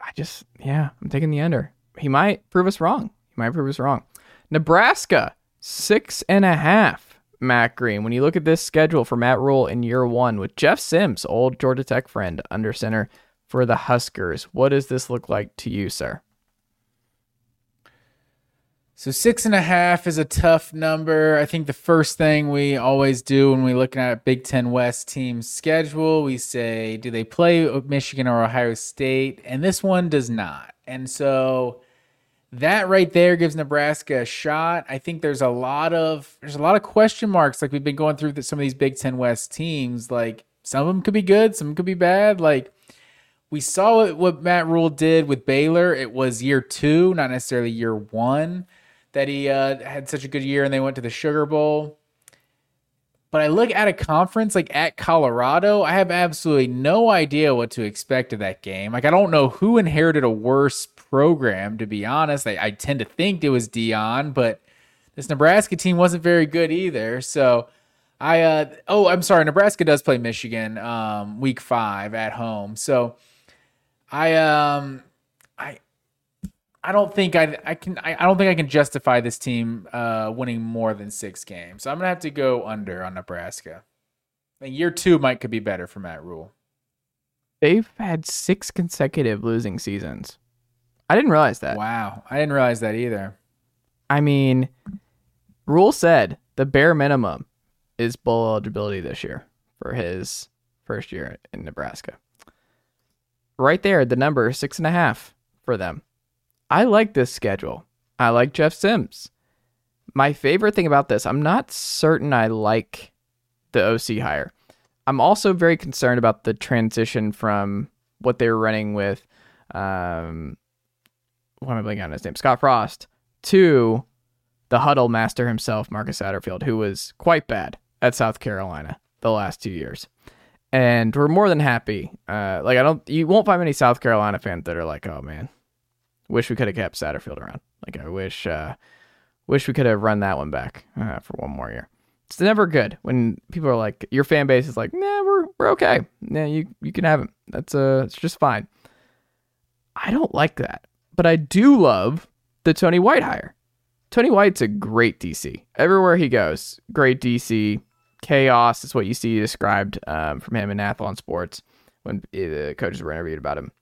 [SPEAKER 2] I just, yeah, I'm taking the under. He might prove us wrong. He might prove us wrong. Nebraska, six and a half. Matt Green. When you look at this schedule for Matt Rhule in year one with Jeff Sims, old Georgia Tech friend, under center for the Huskers, what does this look like to you, sir?
[SPEAKER 4] So six and a half is a tough number. I think the first thing we always do when we look at Big Ten West team schedule, we say, do they play Michigan or Ohio State? And this one does not. And so that right there gives Nebraska a shot. I think there's a lot of there's a lot of question marks. Like we've been going through some of these Big Ten West teams. Like some of them could be good, some could be bad. Like we saw what, what Matt Rhule did with Baylor. It was year two, not necessarily year one that he uh, had such a good year and they went to the Sugar Bowl. But I look at a conference like at Colorado, I have absolutely no idea what to expect of that game. Like I don't know who inherited a worse program, to be honest. I, I tend to think it was Deion, but this Nebraska team wasn't very good either. So I uh oh, I'm sorry, Nebraska does play Michigan um week five at home. So I um I I don't think I I can I, I don't think I can justify this team uh, winning more than six games. So I'm gonna have to go under on Nebraska. And year two might could be better for Matt Rhule.
[SPEAKER 2] They've had six consecutive losing seasons. I didn't realize that.
[SPEAKER 4] Wow, I didn't realize that either.
[SPEAKER 2] I mean, Rhule said the bare minimum is bowl eligibility this year for his first year in Nebraska. right there, the number is six and a half for them. I like this schedule. I like Jeff Sims. My favorite thing about this, I'm not certain I like the OC hire. I'm also very concerned about the transition from what they were running with, um, what am I blanking on his name? Scott Frost to the huddle master himself, Marcus Satterfield, who was quite bad at South Carolina the last two years. And we're more than happy. Uh, like I don't, you won't find many South Carolina fans that are like, "Oh man, wish we could have kept Satterfield around." Like I wish, uh, wish we could have run that one back uh, for one more year. It's never good when people are like, your fan base is like, "Nah, we're we're okay. Yeah, you you can have him. That's uh, it's just fine." I don't like that, but I do love the Tony White hire. Tony White's a great DC. Everywhere he goes, great DC. Chaos is what you see described um, from him in Athlon Sports when the coaches were interviewed about him.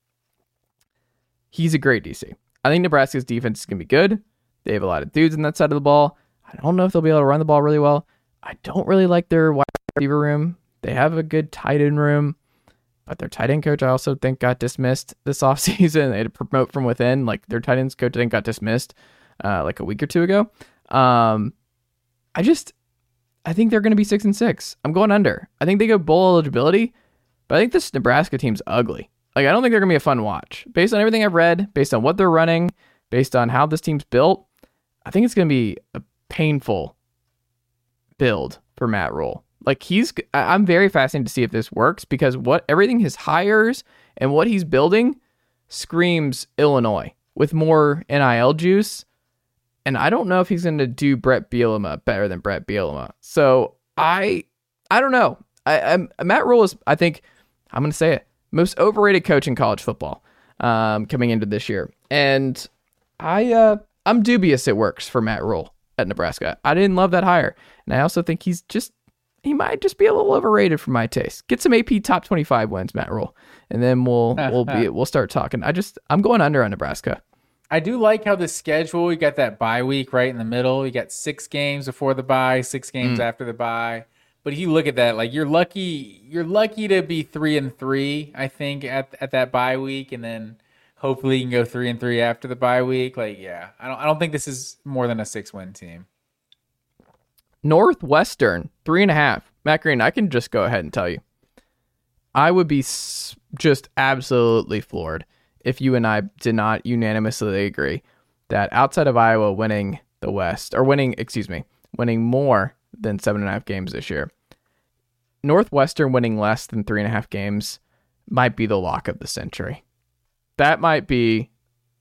[SPEAKER 2] He's a great DC. I think Nebraska's defense is going to be good. They have a lot of dudes on that side of the ball. I don't know if they'll be able to run the ball really well. I don't really like their wide receiver room. They have a good tight end room, but their tight end coach I also think got dismissed this offseason. They had to promote from within. Like their tight ends coach I think got dismissed uh, like a week or two ago. Um, I just I think they're going to be six and six. I'm going under. I think they go bowl eligibility, but I think this Nebraska team's ugly. Like I don't think they're going to be a fun watch. Based on everything I've read, based on what they're running, based on how this team's built, I think it's going to be a painful build for Matt Rhule. Like he's, I'm very fascinated to see if this works because what everything his hires and what he's building screams Illinois with more NIL juice and I don't know if he's going to do Bret Bielema better than Bret Bielema. So I, I don't know. I, I'm Matt Rhule is, I think, I'm going to say it, most overrated coach in college football um, coming into this year, and I, uh, I'm dubious it works for Matt Rhule at Nebraska. I didn't love that hire, and I also think he's just he might just be a little overrated for my taste. Get some AP top 25 wins, Matt Rhule, and then we'll we'll be we'll start talking. I just I'm going under on Nebraska.
[SPEAKER 4] I do like how the schedule, you got that bye week right in the middle. You got six games before the bye, six games mm. after the bye. But if you look at that, like you're lucky, you're lucky to be three and three, I think, at at that bye week, and then hopefully you can go three and three after the bye week. Like, yeah, I don't, I don't think this is more than a six win team.
[SPEAKER 2] Northwestern three and a half. Matt Green, I can just go ahead and tell you, I would be just absolutely floored if you and I did not unanimously agree that outside of Iowa winning the West, or winning, excuse me, winning more than seven and a half games this year, Northwestern winning less than three and a half games might be the lock of the century. That might be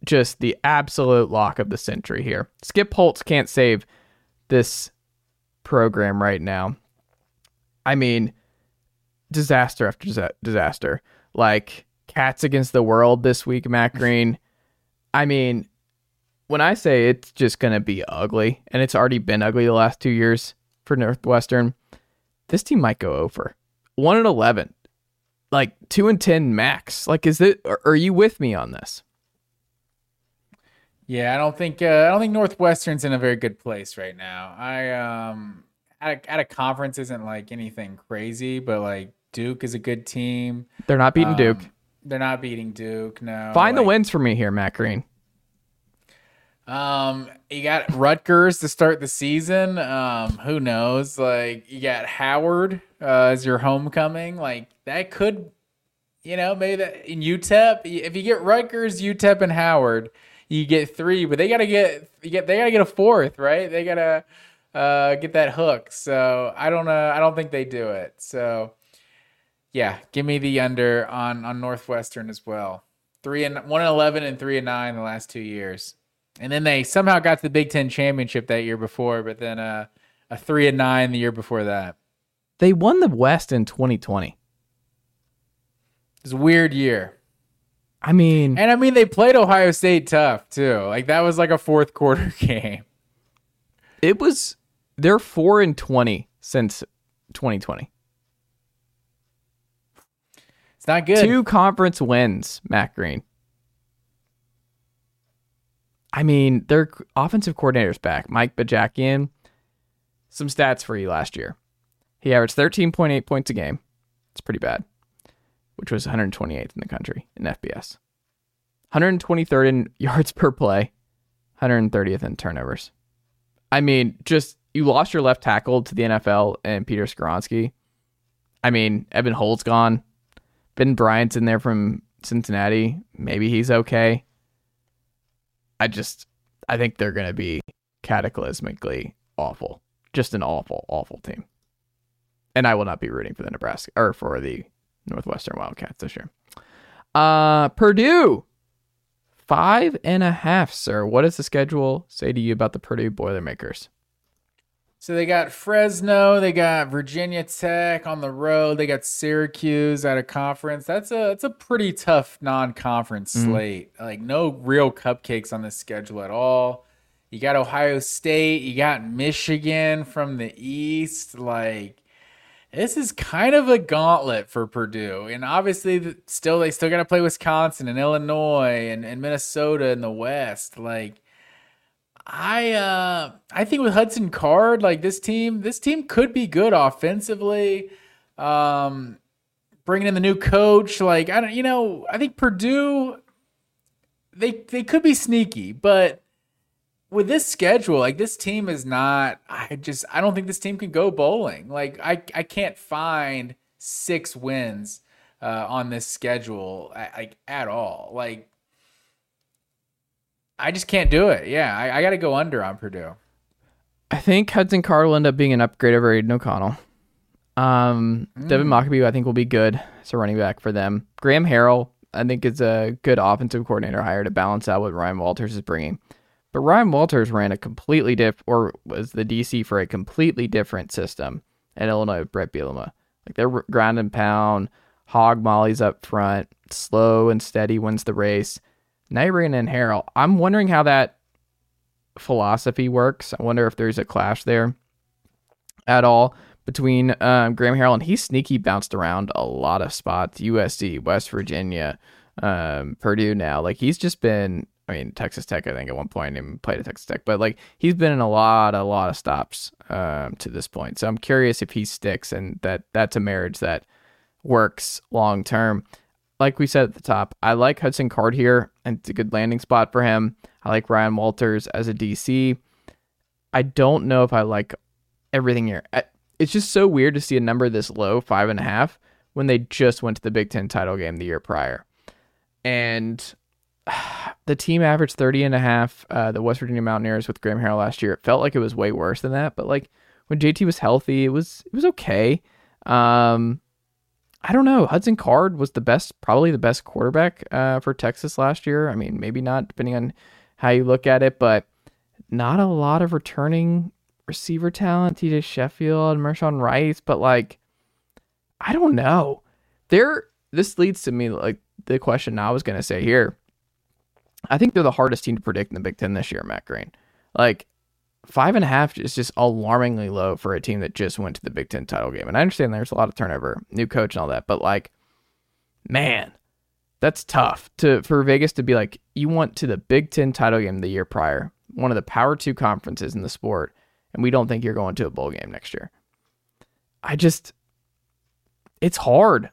[SPEAKER 2] just the absolute lock of the century here. Skip Holtz can't save this program right now. I mean, disaster after disaster. Like, Cats Against the World this week, Matt Green. I mean, when I say it's just going to be ugly, and it's already been ugly the last two years for Northwestern, this team might go over. 1 and 11. Like 2 and 10 max. Like is it are you with me on this?
[SPEAKER 4] Yeah, I don't think uh, I don't think Northwestern's in a very good place right now. I um at a, at a conference isn't like anything crazy, but like Duke is a good team.
[SPEAKER 2] They're not beating um, Duke.
[SPEAKER 4] They're not beating Duke. No.
[SPEAKER 2] Find like, the wins for me here, Matt Green.
[SPEAKER 4] Um, you got Rutgers to start the season. Um, who knows? Like you got Howard uh, as your homecoming. Like that could, you know, maybe that in UTEP. If you get Rutgers, UTEP, and Howard, you get three. But they gotta get you get they gotta get a fourth, right? They gotta uh, get that hook. So I don't know. I don't think they do it. So yeah, give me the under on on Northwestern as well. Three and one and eleven and three and nine the last two years, and then they somehow got to the Big Ten championship that year before, but then uh, a three and nine the year before that.
[SPEAKER 2] They won the West in 2020.
[SPEAKER 4] It's a weird year.
[SPEAKER 2] I mean,
[SPEAKER 4] and I mean they played Ohio State tough too. Like that was like a fourth quarter game.
[SPEAKER 2] It was they're four and twenty since 2020.
[SPEAKER 4] It's not good.
[SPEAKER 2] Two conference wins, Matt Green. I mean, their offensive coordinator's back, Mike Bajakian. Some stats for you last year. He averaged 13.8 points a game. It's pretty bad. Which was 128th in the country in FBS. 123rd in yards per play, 130th in turnovers. I mean, just you lost your left tackle to the NFL and Peter Skoronski. I mean, Evan Hull's gone. Ben Bryant's in there from Cincinnati. Maybe he's okay. I just, I think they're going to be cataclysmically awful. Just an awful, awful team. And I will not be rooting for the Nebraska or for the Northwestern Wildcats this year. Uh, Purdue, five and a half, sir. What does the schedule say to you about the Purdue Boilermakers?
[SPEAKER 4] So they got Fresno, they got Virginia Tech on the road, they got Syracuse at a conference. That's a that's a pretty tough non-conference mm-hmm. slate. Like no real cupcakes on the schedule at all. You got Ohio State, you got Michigan from the East. Like this is kind of a gauntlet for Purdue. And obviously still they still got to play Wisconsin and Illinois and, and Minnesota in the West. Like I uh I think with Hudson Card, like this team, this team could be good offensively. Um bringing in the new coach, like I don't you know, I think Purdue they they could be sneaky, but with this schedule, like this team is not I just I don't think this team can go bowling. Like I I can't find six wins uh on this schedule like at all. Like I just can't do it. Yeah, I, I got to go under on Purdue.
[SPEAKER 2] I think Hudson Card will end up being an upgrade over Aidan O'Connell. Um, mm. Devin Mockobee, I think, will be good as a running back for them. Graham Harrell, I think, is a good offensive coordinator hire to balance out what Ryan Walters is bringing. But Ryan Walters ran a completely different, or was the DC for a completely different system at Illinois with Bret Bielema. Like they're ground and pound, hog mollies up front, slow and steady wins the race. Nyrin and Harrell. I'm wondering how that philosophy works. I wonder if there's a clash there at all between um, Graham Harrell and he's sneaky bounced around a lot of spots. USC, West Virginia, um, Purdue now. Like he's just been. I mean, Texas Tech. I think at one point and played at Texas Tech, but like he's been in a lot, a lot of stops um, to this point. So I'm curious if he sticks and that that's a marriage that works long term like we said at the top, I like Hudson Card here, and it's a good landing spot for him. I like Ryan Walters as a DC. I don't know if I like everything here. It's just so weird to see a number this low, five and a half, when they just went to the Big Ten title game the year prior. And the team averaged 30 and a half, uh, the West Virginia Mountaineers with Graham Harrell last year. It felt like it was way worse than that, but like when JT was healthy, it was it was okay. Um, I don't know. Hudson Card was the best, probably the best quarterback uh, for Texas last year. I mean, maybe not depending on how you look at it, but not a lot of returning receiver talent. TJ Sheffield, Mershawn Rice, but like, I don't know. There, this leads to me like the question I was gonna say here. I think they're the hardest team to predict in the Big Ten this year, Matt Green. Like, five and a half is just alarmingly low for a team that just went to the Big Ten title game. And I understand there's a lot of turnover, new coach and all that, but like, man, that's tough to for Vegas to be like, you went to the Big Ten title game the year prior, one of the Power Two conferences in the sport, and we don't think you're going to a bowl game next year. I just, it's hard.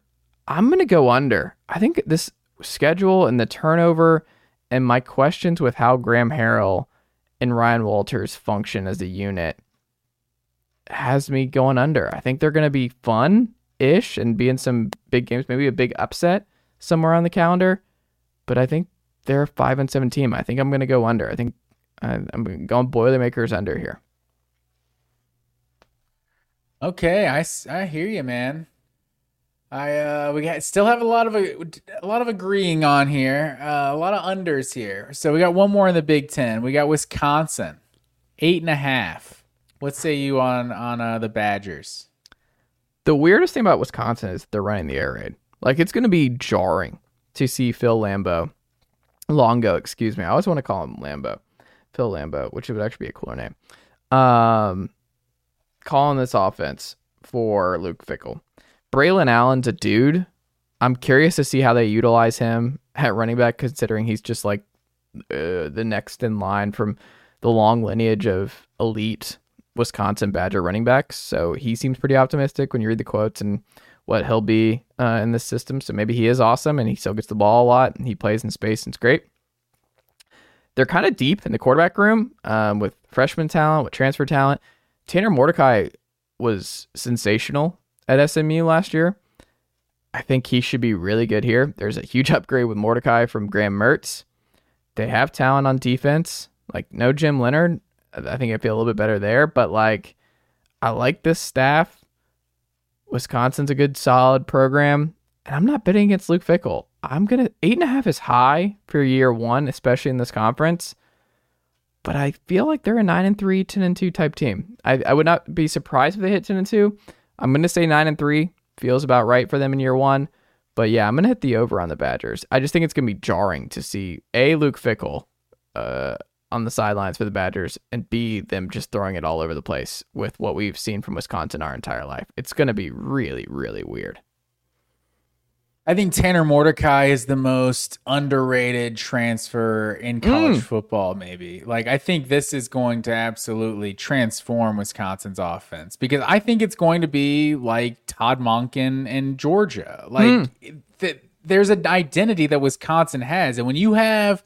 [SPEAKER 2] I'm gonna go under. I think this schedule and the turnover and my questions with how Graham Harrell and Ryan Walters function as a unit has me going under. I think they're going to be fun ish and be in some big games, maybe a big upset somewhere on the calendar. But I think they're a five and seven team. I think I'm going to go under. I think uh, I'm going Boilermakers under here.
[SPEAKER 4] Okay, I, I hear you, man. I uh, we got, still have a lot of a, a lot of agreeing on here, uh, a lot of unders here. So we got one more in the Big Ten. We got Wisconsin, eight and a half. What say you on on uh, the Badgers?
[SPEAKER 2] The weirdest thing about Wisconsin is they're running the air raid. Like it's going to be jarring to see Phil Lambo, Longo, excuse me. I always want to call him Lambo, Phil Lambo, which would actually be a cooler name. Um, calling this offense for Luke Fickell Braylon Allen's a dude. I'm curious to see how they utilize him at running back, considering he's just like uh, the next in line from the long lineage of elite Wisconsin Badger running backs. So he seems pretty optimistic when you read the quotes and what he'll be uh, in this system. So maybe he is awesome and he still gets the ball a lot and he plays in space and it's great. They're kind of deep in the quarterback room um, with freshman talent, with transfer talent. Tanner Mordecai was sensational at SMU last year. I think he should be really good here. There's a huge upgrade with Mordecai from Graham Mertz. They have talent on defense. Like no Jim Leonhard. I think I feel a little bit better there, but like I like this staff. Wisconsin's a good solid program. And I'm not betting against Luke Fickell. I'm gonna eight and a half is high for year one, especially in this conference. But I feel like they're a nine and three, 10 and two type team. I, I would not be surprised if they hit ten and two. I'm gonna say nine and three. Feels about right for them in year one. But yeah, I'm gonna hit the over on the Badgers. I just think it's gonna be jarring to see a Luke Fickell uh, on the sidelines for the Badgers, and b them just throwing it all over the place with what we've seen from Wisconsin our entire life. It's gonna be really, really weird.
[SPEAKER 4] I think Tanner Mordecai is the most underrated transfer in college mm. football, maybe. Like, I think this is going to absolutely transform Wisconsin's offense because I think it's going to be like Todd Monken in Georgia. Like, mm. th- there's an identity that Wisconsin has. And when you have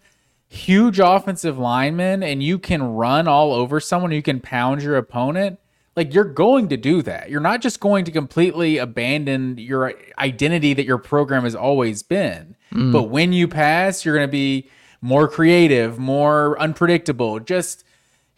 [SPEAKER 4] huge offensive linemen and you can run all over someone, you can pound your opponent like you're going to do that. You're not just going to completely abandon your identity that your program has always been. Mm. But when you pass, you're going to be more creative, more unpredictable. Just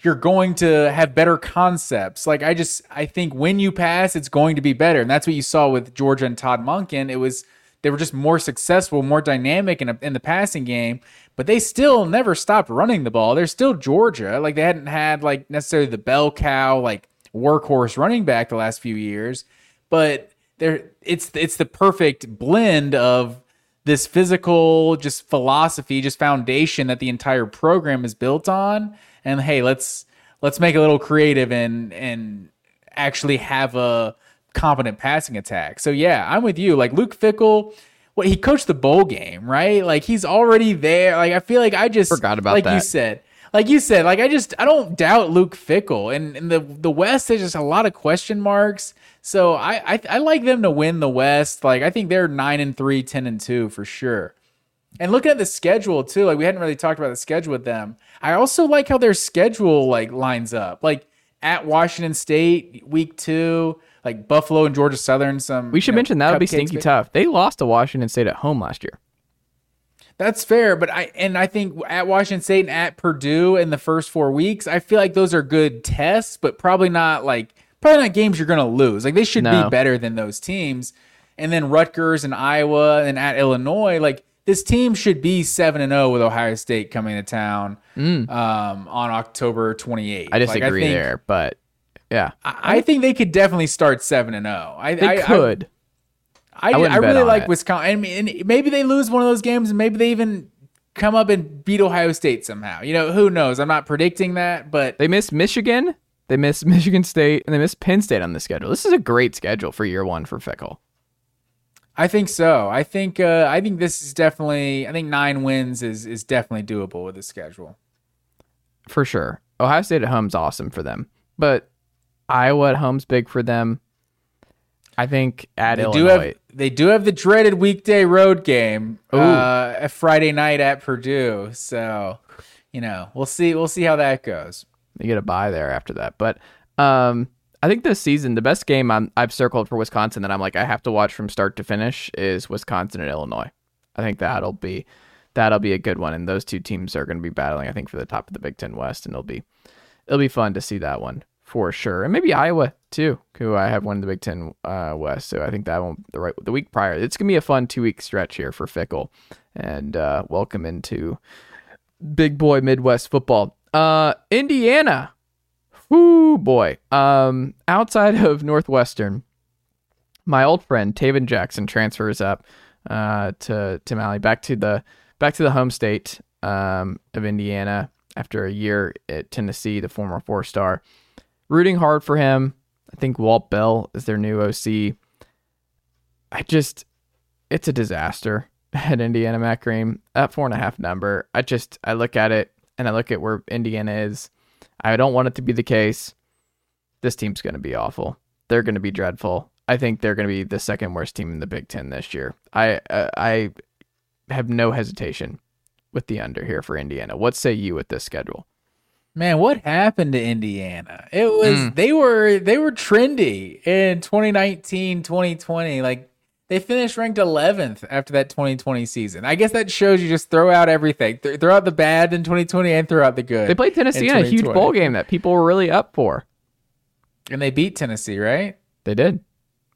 [SPEAKER 4] you're going to have better concepts. Like I just I think when you pass, it's going to be better. And that's what you saw with Georgia and Todd Monken. It was they were just more successful, more dynamic in, a, in the passing game, but they still never stopped running the ball. They're still Georgia. Like they hadn't had like necessarily the bell cow like workhorse running back the last few years, but there it's it's the perfect blend of this physical just philosophy, just foundation that the entire program is built on. And hey, let's let's make a little creative and and actually have a competent passing attack. So yeah, I'm with you. Like Luke Fickell what he coached the bowl game, right? Like he's already there. Like I feel like I just
[SPEAKER 2] forgot about
[SPEAKER 4] like
[SPEAKER 2] that.
[SPEAKER 4] you said like you said, like I just I don't doubt Luke Fickell, and in the the West there's just a lot of question marks. So I, I I like them to win the West. Like I think they're nine and three, 10 and two for sure. And looking at the schedule too, like we hadn't really talked about the schedule with them. I also like how their schedule like lines up. Like at Washington State, week two, like Buffalo and Georgia Southern. Some
[SPEAKER 2] we should mention that would be stinky tough. They lost to Washington State at home last year.
[SPEAKER 4] That's fair, but I and I think at Washington State and at Purdue in the first four weeks, I feel like those are good tests, but probably not like probably not games you're gonna lose. Like they should no. be better than those teams. And then Rutgers and Iowa and at Illinois, like this team should be seven and zero oh with Ohio State coming to town mm. um, on October 28th.
[SPEAKER 2] I disagree like, I think, there, but yeah,
[SPEAKER 4] I, I, think they could definitely start seven and zero. Oh. I
[SPEAKER 2] they
[SPEAKER 4] I,
[SPEAKER 2] could.
[SPEAKER 4] I, I, I really like it. Wisconsin. And maybe they lose one of those games, and maybe they even come up and beat Ohio State somehow. You know, who knows? I'm not predicting that, but
[SPEAKER 2] they miss Michigan, they miss Michigan State, and they miss Penn State on the schedule. This is a great schedule for year one for Fickell.
[SPEAKER 4] I think so. I think uh, I think this is definitely. I think nine wins is is definitely doable with the schedule.
[SPEAKER 2] For sure, Ohio State at home's awesome for them, but Iowa at home's big for them. I think at
[SPEAKER 4] they
[SPEAKER 2] Illinois.
[SPEAKER 4] Do have, they do have the dreaded weekday road game, uh, a Friday night at Purdue. So, you know, we'll see. We'll see how that goes.
[SPEAKER 2] They get a bye there after that, but um, I think this season the best game i have circled for Wisconsin that I'm like I have to watch from start to finish is Wisconsin and Illinois. I think that'll be that'll be a good one, and those two teams are going to be battling. I think for the top of the Big Ten West, and it'll be it'll be fun to see that one for sure, and maybe Iowa too, who I have won the Big Ten uh, West. So I think that one the right the week prior. It's gonna be a fun two week stretch here for Fickell, and uh, welcome into big boy Midwest football. Uh, Indiana, whoo boy. Um, outside of Northwestern, my old friend Tayven Jackson transfers up uh, to to Mally back to the back to the home state um, of Indiana after a year at Tennessee, the former four star rooting hard for him. I think Walt Bell is their new OC. I just, it's a disaster at Indiana Matt Green. That four and a half number, I just, I look at it and I look at where Indiana is. I don't want it to be the case. This team's going to be awful. They're going to be dreadful. I think they're going to be the second worst team in the Big Ten this year. I uh, I have no hesitation with the under here for Indiana. What say you with this schedule?
[SPEAKER 4] Man, what happened to Indiana? It was mm. they were they were trendy in 2019, 2020. Like they finished ranked 11th after that 2020 season. I guess that shows you just throw out everything. Th- throw out the bad in 2020 and throw out the good.
[SPEAKER 2] They played Tennessee in a huge bowl game that people were really up for.
[SPEAKER 4] and they beat Tennessee, right?
[SPEAKER 2] They did.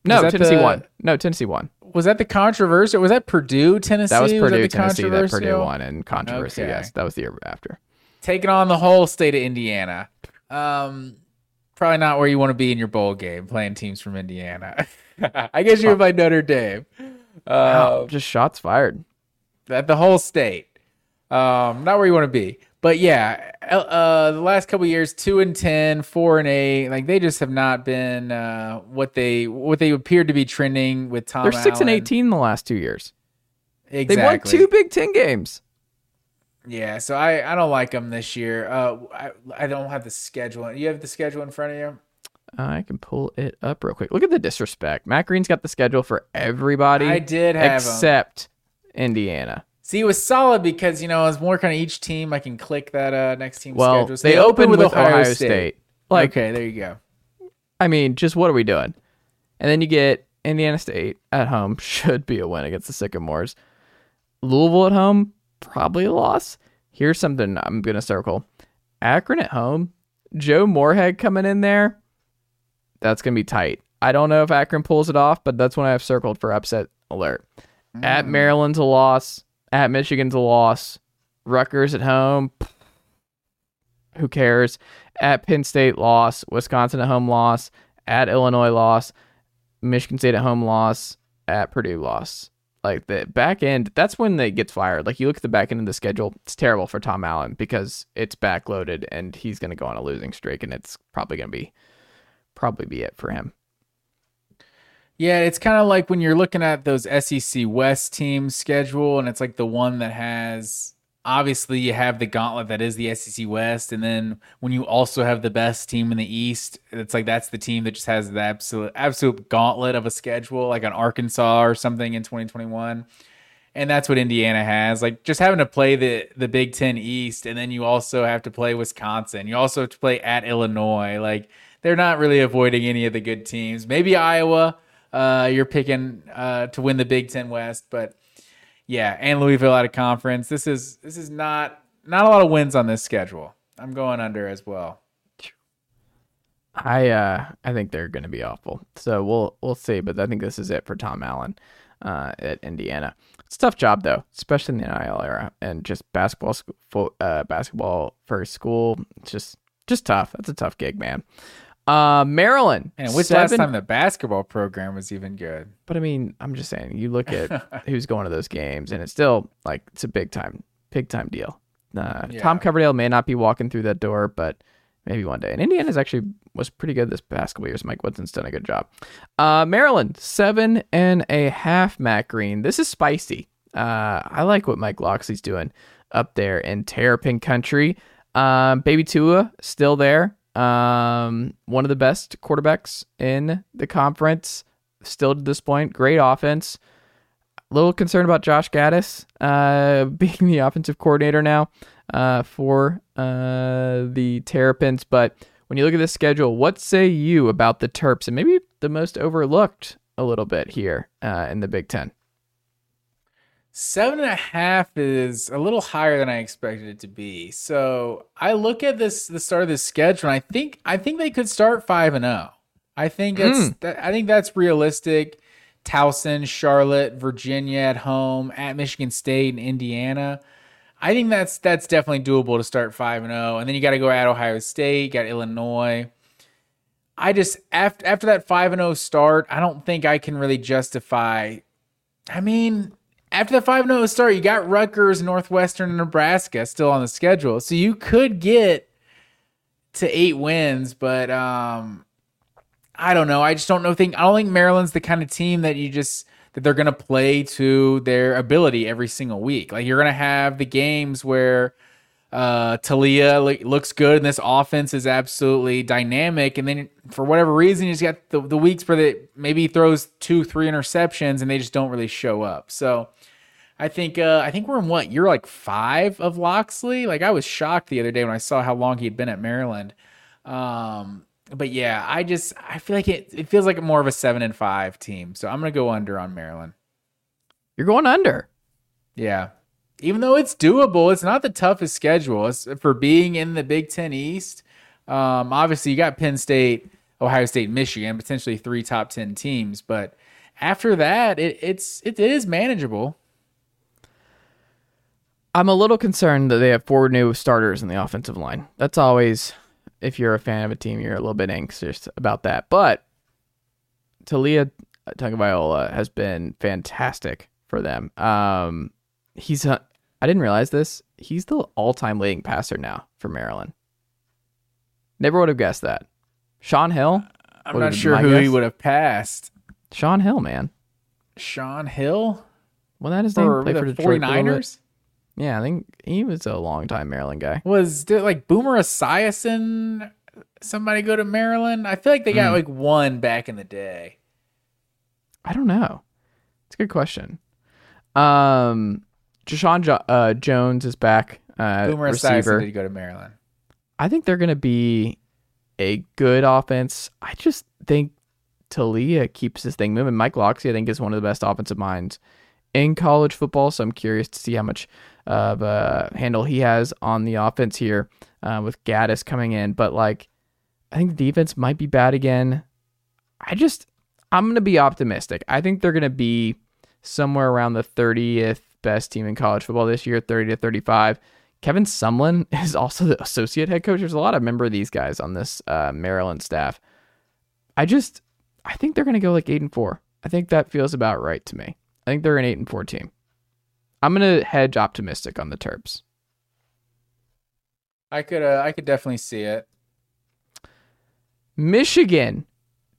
[SPEAKER 2] No, Tennessee
[SPEAKER 4] the-
[SPEAKER 2] won. No, Tennessee won.
[SPEAKER 4] Was that the controversial? Was that Purdue, Tennessee?
[SPEAKER 2] That was Purdue,
[SPEAKER 4] the
[SPEAKER 2] Tennessee. That Purdue won in controversy.
[SPEAKER 4] Okay.
[SPEAKER 2] Yes, that was the year after.
[SPEAKER 4] Taking on the whole state of Indiana. Um, probably not where you want to be in your bowl game, playing teams from Indiana. I guess you're by Notre Dame.
[SPEAKER 2] Wow,
[SPEAKER 4] Uh,
[SPEAKER 2] just shots fired.
[SPEAKER 4] that the whole state. Um, not where you want to be. But yeah, uh, the last couple years, two and 10, four and eight, like they just have not been uh, what they what they appeared to be trending with Tom.
[SPEAKER 2] They're six and
[SPEAKER 4] Allen.
[SPEAKER 2] eighteen the last two years.
[SPEAKER 4] Exactly.
[SPEAKER 2] They won two Big Ten games.
[SPEAKER 4] Yeah, so I, I don't like them this year. Uh, I I don't have the schedule. You have the schedule in front of you.
[SPEAKER 2] I can pull it up real quick. Look at the disrespect. Matt Green's got the schedule for everybody.
[SPEAKER 4] I did have
[SPEAKER 2] except Indiana.
[SPEAKER 4] See, it was solid because you know as more kind of each team, I can click that uh, next team
[SPEAKER 2] Well,
[SPEAKER 4] schedule. So
[SPEAKER 2] they, opened with, Ohio, State. Like,
[SPEAKER 4] okay, there you go.
[SPEAKER 2] I mean, just what are we doing? And then you get Indiana State at home, should be a win against the Sycamores. Louisville at home, probably a loss. Here's something I'm going to circle Akron at home, Joe Moorhead coming in there. That's going to be tight. I don't know if Akron pulls it off, but that's one I have circled for upset alert. At mm. Maryland's a loss. At Michigan's a loss. Rutgers at home. Who cares? At Penn State loss. Wisconsin at home loss. At Illinois loss. Michigan State at home loss. At Purdue loss. Like the back end, that's when they gets fired. Like you look at the back end of the schedule, it's terrible for Tom Allen because it's backloaded and he's going to go on a losing streak, and it's probably going to be probably be it for him.
[SPEAKER 4] Yeah, it's kind of like when you're looking at those SEC West teams schedule, and it's like the one that has obviously you have the gauntlet that is the SEC West, and then when you also have the best team in the East, it's like that's the team that just has the absolute absolute gauntlet of a schedule, like an Arkansas or something in 2021. And that's what Indiana has. Like just having to play the the Big Ten East, and then you also have to play Wisconsin. You also have to play at Illinois. Like they're not really avoiding any of the good teams. Maybe Iowa. Uh, you're picking uh, to win the Big Ten West, but yeah, and Louisville out of conference. This is this is not not a lot of wins on this schedule. I'm going under as well.
[SPEAKER 2] I uh I think they're going to be awful. So we'll we'll see, but I think this is it for Tom Allen uh, at Indiana. It's a tough job though, especially in the NIL era and just basketball uh, basketball for school. It's just just tough. That's a tough gig, man. Uh, Maryland.
[SPEAKER 4] And when's the last time the basketball program was even good?
[SPEAKER 2] But I mean, I'm just saying, you look at who's going to those games, and it's still like it's a big time, big time deal. Uh, Tom Coverdale may not be walking through that door, but maybe one day. And Indiana's actually was pretty good this past couple years. Mike Woodson's done a good job. Uh, Maryland seven and a half. Matt Green. This is spicy. Uh, I like what Mike Locksley's doing up there in Terrapin Country. Um, Baby Tua still there. Um, one of the best quarterbacks in the conference still to this point. Great offense. A little concerned about Josh Gaddis uh, being the offensive coordinator now uh, for uh, the Terrapins. But when you look at this schedule, what say you about the Terps and maybe the most overlooked a little bit here uh, in the Big Ten?
[SPEAKER 4] Seven and a half is a little higher than I expected it to be. So I look at this the start of this schedule, and I think I think they could start five and zero. I think that's hmm. that, I think that's realistic. Towson, Charlotte, Virginia at home, at Michigan State and Indiana. I think that's that's definitely doable to start five and zero, and then you got to go at Ohio State, got Illinois. I just after after that five and zero start, I don't think I can really justify. I mean, after the 5 0 start, you got Rutgers, Northwestern, and Nebraska still on the schedule. So you could get to eight wins, but um, I don't know. I just don't know. Think I don't think Maryland's the kind of team that you just that they're gonna play to their ability every single week. Like you're gonna have the games where Uh, Taulia lo- looks good, and this offense is absolutely dynamic. And then for whatever reason, he's got the, the weeks where they maybe throws two, three interceptions, and they just don't really show up. So I think uh, I think we're in what you're like five of Locksley. Like I was shocked the other day when I saw how long he had been at Maryland. Um, but yeah, I just I feel like it it feels like more of a seven and five team. So I'm gonna go under on Maryland.
[SPEAKER 2] You're going under.
[SPEAKER 4] Yeah. Even though it's doable, it's not the toughest schedule. It's for being in the Big Ten East. Um, obviously, you got Penn State, Ohio State, Michigan, potentially three top ten teams. But after that, it, it's it, it is manageable.
[SPEAKER 2] I'm a little concerned that they have four new starters in the offensive line. That's always, if you're a fan of a team, you're a little bit anxious about that. But Taulia Tagovailoa has been fantastic for them. Um, he's a, I didn't realize this. He's the all-time leading passer now for Maryland. Never would have guessed that. Shaun Hill.
[SPEAKER 4] I'm not sure who he would have passed.
[SPEAKER 2] Shaun Hill, man.
[SPEAKER 4] Shaun Hill
[SPEAKER 2] Well, that his name played
[SPEAKER 4] the
[SPEAKER 2] for Detroit. for a
[SPEAKER 4] 49ers?
[SPEAKER 2] Yeah, I think he was a long time Maryland guy.
[SPEAKER 4] Was did like Boomer Esiason somebody go to Maryland? I feel like they got
[SPEAKER 2] Hmm.
[SPEAKER 4] like one back in the day.
[SPEAKER 2] I don't know. It's a good question. Um, Jeshaun jo- uh, Jones is back. Uh,
[SPEAKER 4] Boomer Esiason
[SPEAKER 2] receiver.
[SPEAKER 4] did go to Maryland.
[SPEAKER 2] I think they're going to be a good offense. I just think Taulia keeps this thing moving. Mike Locksley, I think, is one of the best offensive minds in college football. So I'm curious to see how much of a handle he has on the offense here uh, with Gaddis coming in. But like, I think the defense might be bad again. I just, I'm going to be optimistic. I think they're going to be somewhere around the 30th best team in college football this year, 30 to 35. Kevin Sumlin is also the associate head coach. There's a lot of member of these guys on this uh, Maryland staff. I just, I think they're going to go like eight and four. I think that feels about right to me. I think they're an eight and four team. I'm going to hedge optimistic on the Terps.
[SPEAKER 4] I could uh, I could definitely see it.
[SPEAKER 2] Michigan,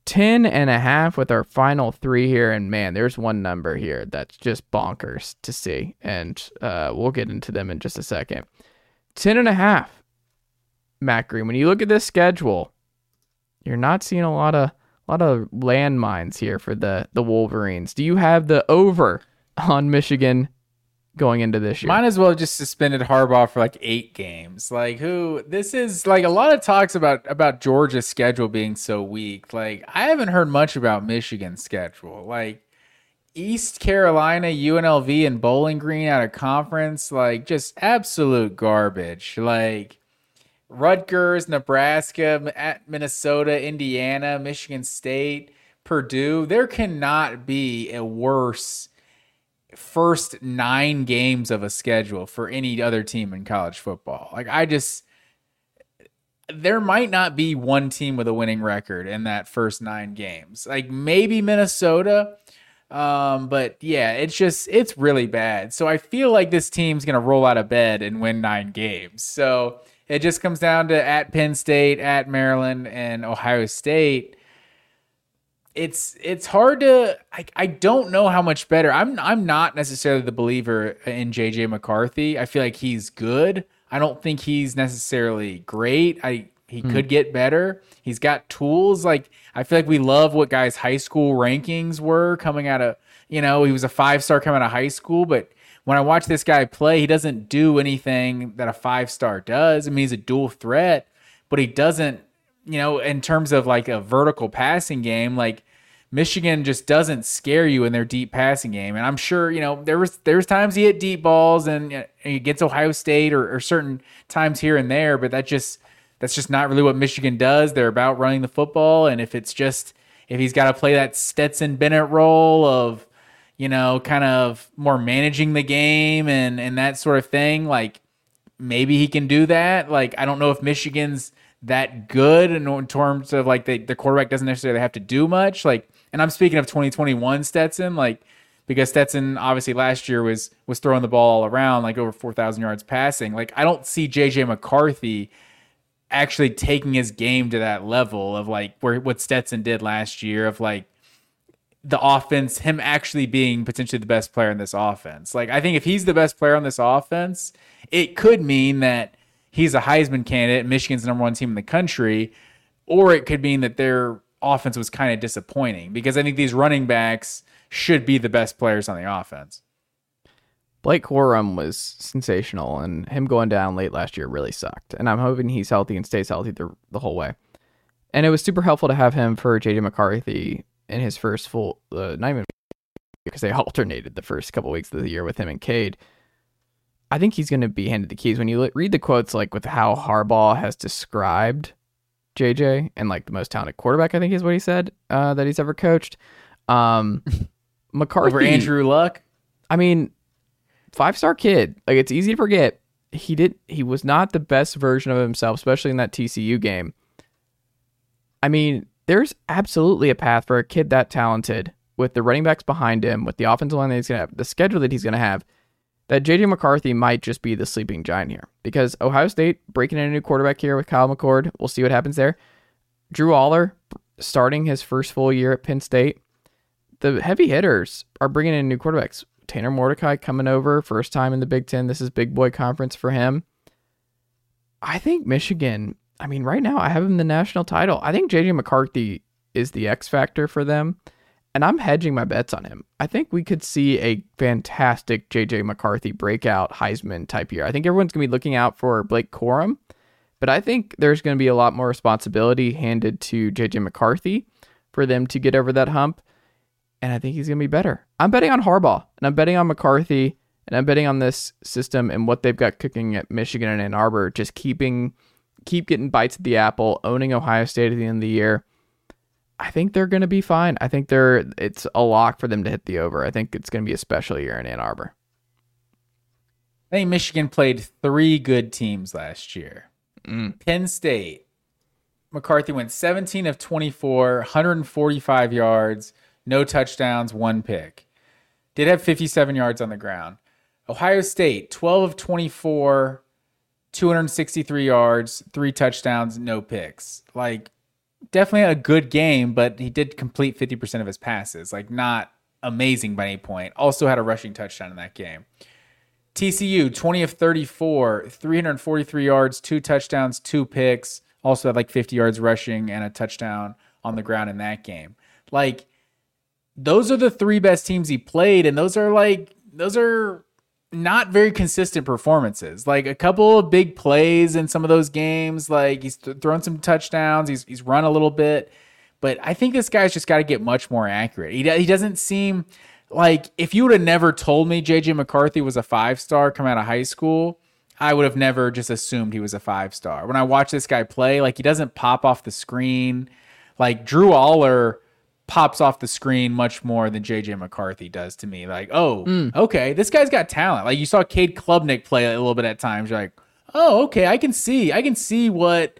[SPEAKER 2] 10 and a half with our final three here. And man, there's one number here that's just bonkers to see. And uh, we'll get into them in just a second. 10 and a half. Matt Green, when you look at this schedule, you're not seeing a lot of a lot of landmines here for the the Wolverines. Do you have the over on Michigan going into this year?
[SPEAKER 4] Might as well just suspended Harbaugh for like eight games. Like who? This is like a lot of talks about about Georgia's schedule being so weak. Like I haven't heard much about Michigan's schedule. Like East Carolina, UNLV, and Bowling Green out of conference. Like just absolute garbage. Like Rutgers, Nebraska, at Minnesota, Indiana, Michigan State, Purdue. There cannot be a worse first nine games of a schedule for any other team in college football. Like I just there might not be one team with a winning record in that first nine games. Like maybe Minnesota. Um, but yeah, it's just it's really bad. So I feel like this team's gonna roll out of bed and win nine games. So it just comes down to at Penn State, at Maryland, and Ohio State it's it's hard to I, I don't know how much better. I'm I'm not necessarily the believer in JJ McCarthy. I feel like he's good. I don't think he's necessarily great. I he hmm. could get better. He's got tools. Like I feel like we love what guys' high school rankings were coming out of you know, he was a five star coming out of high school, but when I watch this guy play, he doesn't do anything that a five star does. I mean, he's a dual threat, but he doesn't you know, in terms of like a vertical passing game, like Michigan just doesn't scare you in their deep passing game. And I'm sure, you know, there was there's times he hit deep balls and uh, he gets Ohio State or, or certain times here and there, but that just that's just not really what Michigan does. They're about running the football, and if it's just if he's got to play that Stetson Bennett role of you know, kind of more managing the game and and that sort of thing, like maybe he can do that. Like I don't know if Michigan's that good in, terms of like the, the quarterback doesn't necessarily have to do much. Like, and I'm speaking of 2021 Stetson, like because Stetson obviously last year was was throwing the ball all around like over 4,000 yards passing. Like I don't see JJ McCarthy actually taking his game to that level of like where what Stetson did last year of like the offense, him actually being potentially the best player in this offense. Like I think if he's the best player on this offense, it could mean that he's a Heisman candidate, Michigan's number one team in the country, or it could mean that their offense was kind of disappointing because I think these running backs should be the best players on the offense.
[SPEAKER 2] Blake Corum was sensational, and him going down late last year really sucked. And I'm hoping he's healthy and stays healthy the, the whole way. And it was super helpful to have him for JJ McCarthy in his first full, uh, not because they alternated the first couple weeks of the year with him and Cade. I think he's going to be handed the keys. When you read the quotes, like with how Harbaugh has described JJ and like the most talented quarterback, I think is what he said uh, that he's ever coached. Um, McCarthy
[SPEAKER 4] over Andrew Luck.
[SPEAKER 2] I mean, five star kid. Like it's easy to forget. He did. He was not the best version of himself, especially in that TCU game. I mean, there's absolutely a path for a kid that talented with the running backs behind him, with the offensive line that he's gonna have, the schedule that he's gonna have. That JJ McCarthy might just be the sleeping giant here because Ohio State breaking in a new quarterback here with Kyle McCord. We'll see what happens there. Drew Allar starting his first full year at Penn State. The heavy hitters are bringing in new quarterbacks. Tanner Mordecai coming over, first time in the Big Ten. This is big boy conference for him. I think Michigan, I mean, right now I have him the national title. I think JJ McCarthy is the X factor for them, and I'm hedging my bets on him. I think we could see a fantastic JJ McCarthy breakout Heisman type year. I think everyone's going to be looking out for Blake Corum, but I think there's going to be a lot more responsibility handed to JJ McCarthy for them to get over that hump and I think he's going to be better. I'm betting on Harbaugh, and I'm betting on McCarthy, and I'm betting on this system and what they've got cooking at Michigan and Ann Arbor, just keeping, keep getting bites at the apple, owning Ohio State at the end of the year. I think they're going to be fine. I think they're it's a lock for them to hit the over. I think it's going to be a special year in Ann Arbor.
[SPEAKER 4] I think Michigan played three good teams last year. Mm. Penn State, McCarthy went 17 of 24, 145 yards no touchdowns, one pick. Did have 57 yards on the ground. Ohio State, 12 of 24, 263 yards, three touchdowns, no picks. Like, definitely a good game, but he did complete 50% of his passes. Like, not amazing by any point. Also had a rushing touchdown in that game. TCU, 20 of 34, 343 yards, two touchdowns, two picks. Also had like 50 yards rushing and a touchdown on the ground in that game. Like, those are the three best teams he played, and those are like those are not very consistent performances. Like a couple of big plays in some of those games, like he's th- thrown some touchdowns, he's he's run a little bit, but I think this guy's just got to get much more accurate. He he doesn't seem like if you would have never told me JJ McCarthy was a five star coming out of high school, I would have never just assumed he was a five star. When I watch this guy play, like he doesn't pop off the screen. Like Drew Allar pops off the screen much more than JJ McCarthy does to me. Like, oh, mm. okay, this guy's got talent. Like you saw Cade Klubnik play a little bit at times. You're like, oh, okay, I can see, I can see what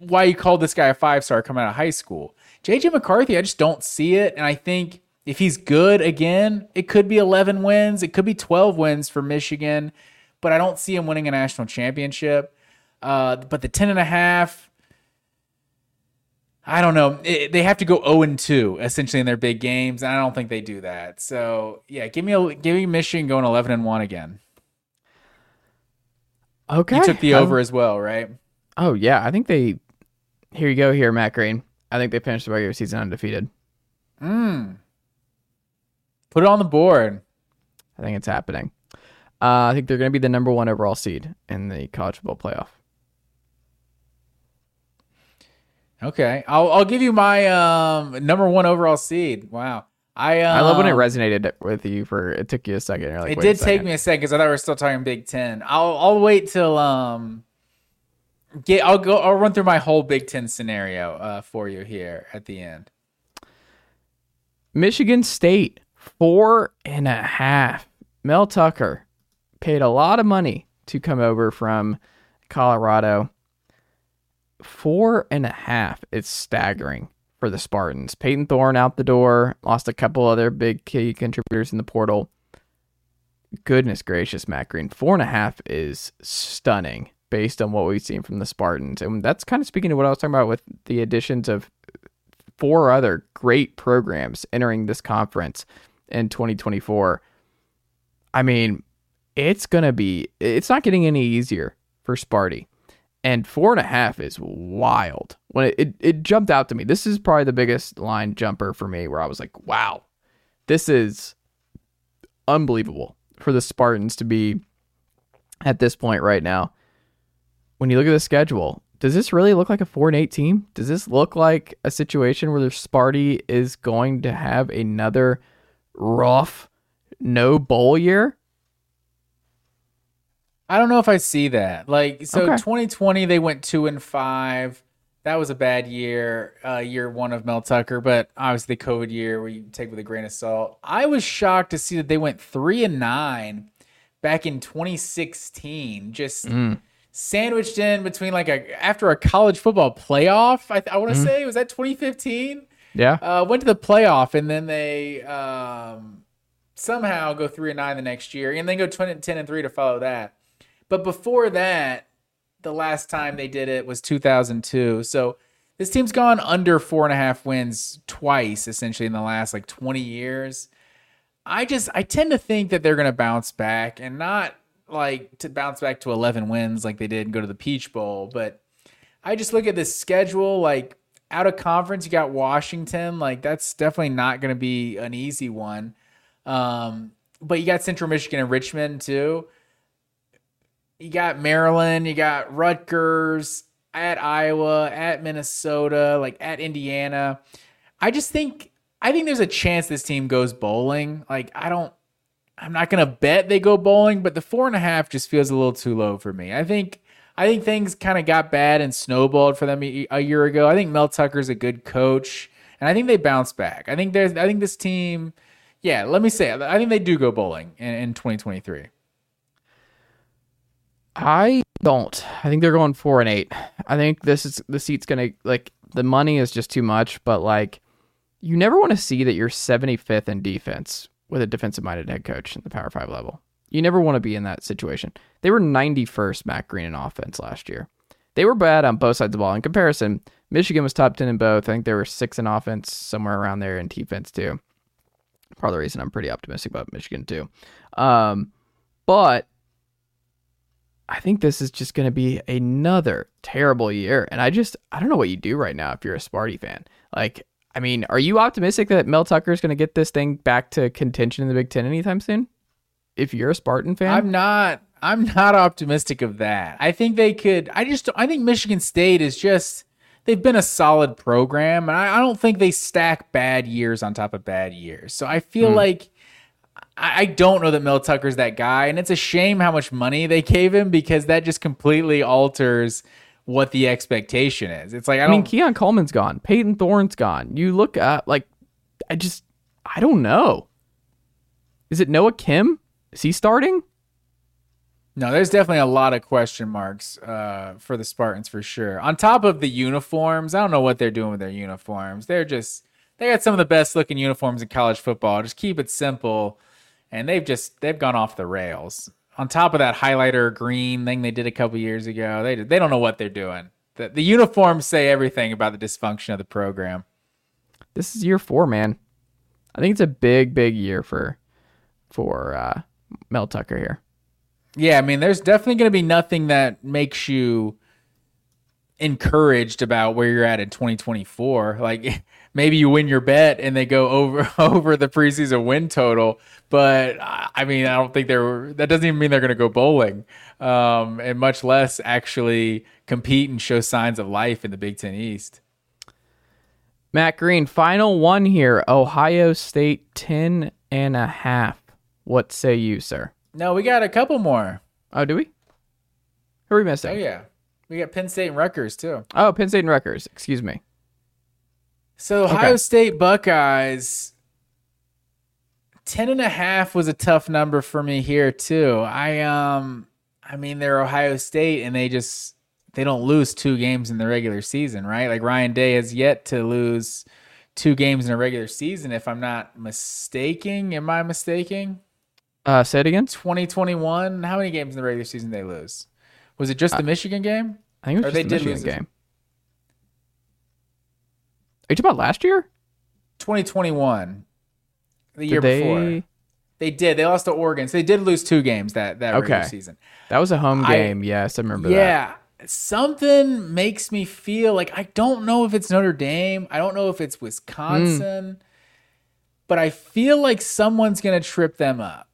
[SPEAKER 4] why you called this guy a five star coming out of high school. JJ McCarthy, I just don't see it, and I think if he's good again, it could be 11 wins, it could be 12 wins for Michigan, but I don't see him winning a national championship. Uh, but the 10 and a half I don't know. It, they have to go 0 and 2 essentially in their big games, and I don't think they do that. So yeah, give me a give me Michigan going 11 and 1 again.
[SPEAKER 2] Okay.
[SPEAKER 4] You took the over as well, right?
[SPEAKER 2] Oh yeah, I think they. Here you go, here, Matt Green. I think they finished the regular season undefeated.
[SPEAKER 4] Hmm. Put it on the board.
[SPEAKER 2] I think it's happening. Uh, I think they're going to be the number one overall seed in the college football playoff.
[SPEAKER 4] Okay, I'll I'll give you my um number one overall seed. Wow, I um,
[SPEAKER 2] I love when it um, resonated with you for it took you a 2nd like,
[SPEAKER 4] it did take me a second because I thought we were still talking Big Ten. I'll I'll wait till um get I'll go I'll run through my whole Big Ten scenario uh, for you here at the end.
[SPEAKER 2] Michigan State four and a half. Mel Tucker paid a lot of money to come over from Colorado four and a half. It's staggering for the Spartans. Payton Thorne out the door, lost a couple other big key contributors in the portal. Goodness gracious, Matt Green. Four and a half is stunning based on what we've seen from the Spartans. And that's kind of speaking to what I was talking about with the additions of four other great programs entering this conference in 2024. I mean, it's going to be, it's not getting any easier for Sparty. And four and a half is wild. When it, it, it jumped out to me, this is probably the biggest line jumper for me where I was like, wow, this is unbelievable for the Spartans to be at this point right now. When you look at the schedule, does this really look like a four and eight team? Does this look like a situation where the Sparty is going to have another rough no bowl year?
[SPEAKER 4] I don't know if I see that. Like, so
[SPEAKER 2] Okay.
[SPEAKER 4] 2020 they went two and five. That was a bad year, uh, year one of Mel Tucker, but obviously the COVID year where you take with a grain of salt. I was shocked to see that they went three and nine back in 2016, just sandwiched in between like a after a college football playoff. I, I want to say was that 2015
[SPEAKER 2] Yeah.
[SPEAKER 4] uh, went to the playoff and then they um, somehow go three and nine the next year and then go 20, 10 and three to follow that. But before that, the last time they did it was 2002. So this team's gone under four and a half wins twice, essentially in the last like 20 years. I just I tend to think that they're going to bounce back and not like to bounce back to 11 wins like they did and go to the Peach Bowl, but I just look at this schedule like out of conference you got Washington, like that's definitely not going to be an easy one. Um but you got Central Michigan and Richmond too. You got Maryland, you got Rutgers, at Iowa, at Minnesota, like at Indiana. I just think I think there's a chance this team goes bowling. Like I don't I'm not gonna bet they go bowling, but the four and a half just feels a little too low for me. I think I think things kind of got bad and snowballed for them a a year ago. I think Mel Tucker's a good coach, and I think they bounce back. I think there's I think this team, yeah. Let me say, I think they do go bowling in, in 2023.
[SPEAKER 2] I don't. I think they're going four and eight. I think this is the seat's gonna like the money is just too much, but like you never want to see that you're 75th in defense with a defensive minded head coach in the Power Five level. You never want to be in that situation. They were 91st Matt Green in offense last year. They were bad on both sides of the ball. In comparison, Michigan was top 10 in both. I think they were six in offense, somewhere around there in defense too. Part of the reason I'm pretty optimistic about Michigan too. Um, but I think this is just going to be another terrible year. And I just, I don't know what you do right now if you're a Sparty fan. Like, I mean, are you optimistic that Mel Tucker is going to get this thing back to contention in the Big Ten anytime soon? If you're a Spartan fan,
[SPEAKER 4] I'm not. I'm not optimistic of that. I think they could. I just. I think Michigan State is just. They've been a solid program, and I, I don't think they stack bad years on top of bad years. So I feel hmm. like. I don't know that Mel Tucker's that guy, and it's a shame how much money they gave him because that just completely alters what the expectation is. It's like I
[SPEAKER 2] I mean, Keon Coleman's gone, Payton Thorne's gone. You look at like, I just, I don't know. Is it Noah Kim? Is he starting?
[SPEAKER 4] No, there's definitely a lot of question marks uh, for the Spartans for sure. On top of the uniforms, I don't know what they're doing with their uniforms. They're just they got some of the best looking uniforms in college football. Just keep it simple, and they've just they've gone off the rails. On top of that highlighter green thing they did a couple years ago, they they don't know what they're doing. The, the uniforms say everything about the dysfunction of the program.
[SPEAKER 2] This is year four, man. I think it's a big, big year for for uh, Mel Tucker here.
[SPEAKER 4] Yeah, I mean, there's definitely going to be nothing that makes you encouraged about where you're at in 2024. Like maybe you win your bet and they go over over the preseason win total, but I mean, I don't think they're that doesn't even mean they're going to go bowling, um, and much less actually compete and show signs of life in the Big Ten East.
[SPEAKER 2] Matt Green, final one here. Ohio State 10 and a half. What say you, sir?
[SPEAKER 4] No, we got a couple more.
[SPEAKER 2] Oh, do we? Who are we missing?
[SPEAKER 4] Oh yeah, we got Penn State and Rutgers too.
[SPEAKER 2] Oh, Penn State and Rutgers. Excuse me.
[SPEAKER 4] So Ohio
[SPEAKER 2] Okay.
[SPEAKER 4] State Buckeyes, 10 and a half was a tough number for me here too. I um I mean they're Ohio State and they just they don't lose two games in the regular season, right? Like Ryan Day has yet to lose two games in a regular season if I'm not mistaken. Am I mistaken?
[SPEAKER 2] Uh, say it again.
[SPEAKER 4] 2021, how many games in the regular season they lose? Was it just the Michigan game?
[SPEAKER 2] I think it was
[SPEAKER 4] Or
[SPEAKER 2] just the Michigan game. Are you talking about last year?
[SPEAKER 4] 2021. The
[SPEAKER 2] Did
[SPEAKER 4] year
[SPEAKER 2] they?
[SPEAKER 4] before. They did. They lost to Oregon. So they did lose two games that that regular season.
[SPEAKER 2] That was a home
[SPEAKER 4] I-
[SPEAKER 2] game. yes, I remember that.
[SPEAKER 4] Yeah. something makes me feel like I don't know if it's Notre Dame. I don't know if it's Wisconsin, but I feel like someone's going to trip them up.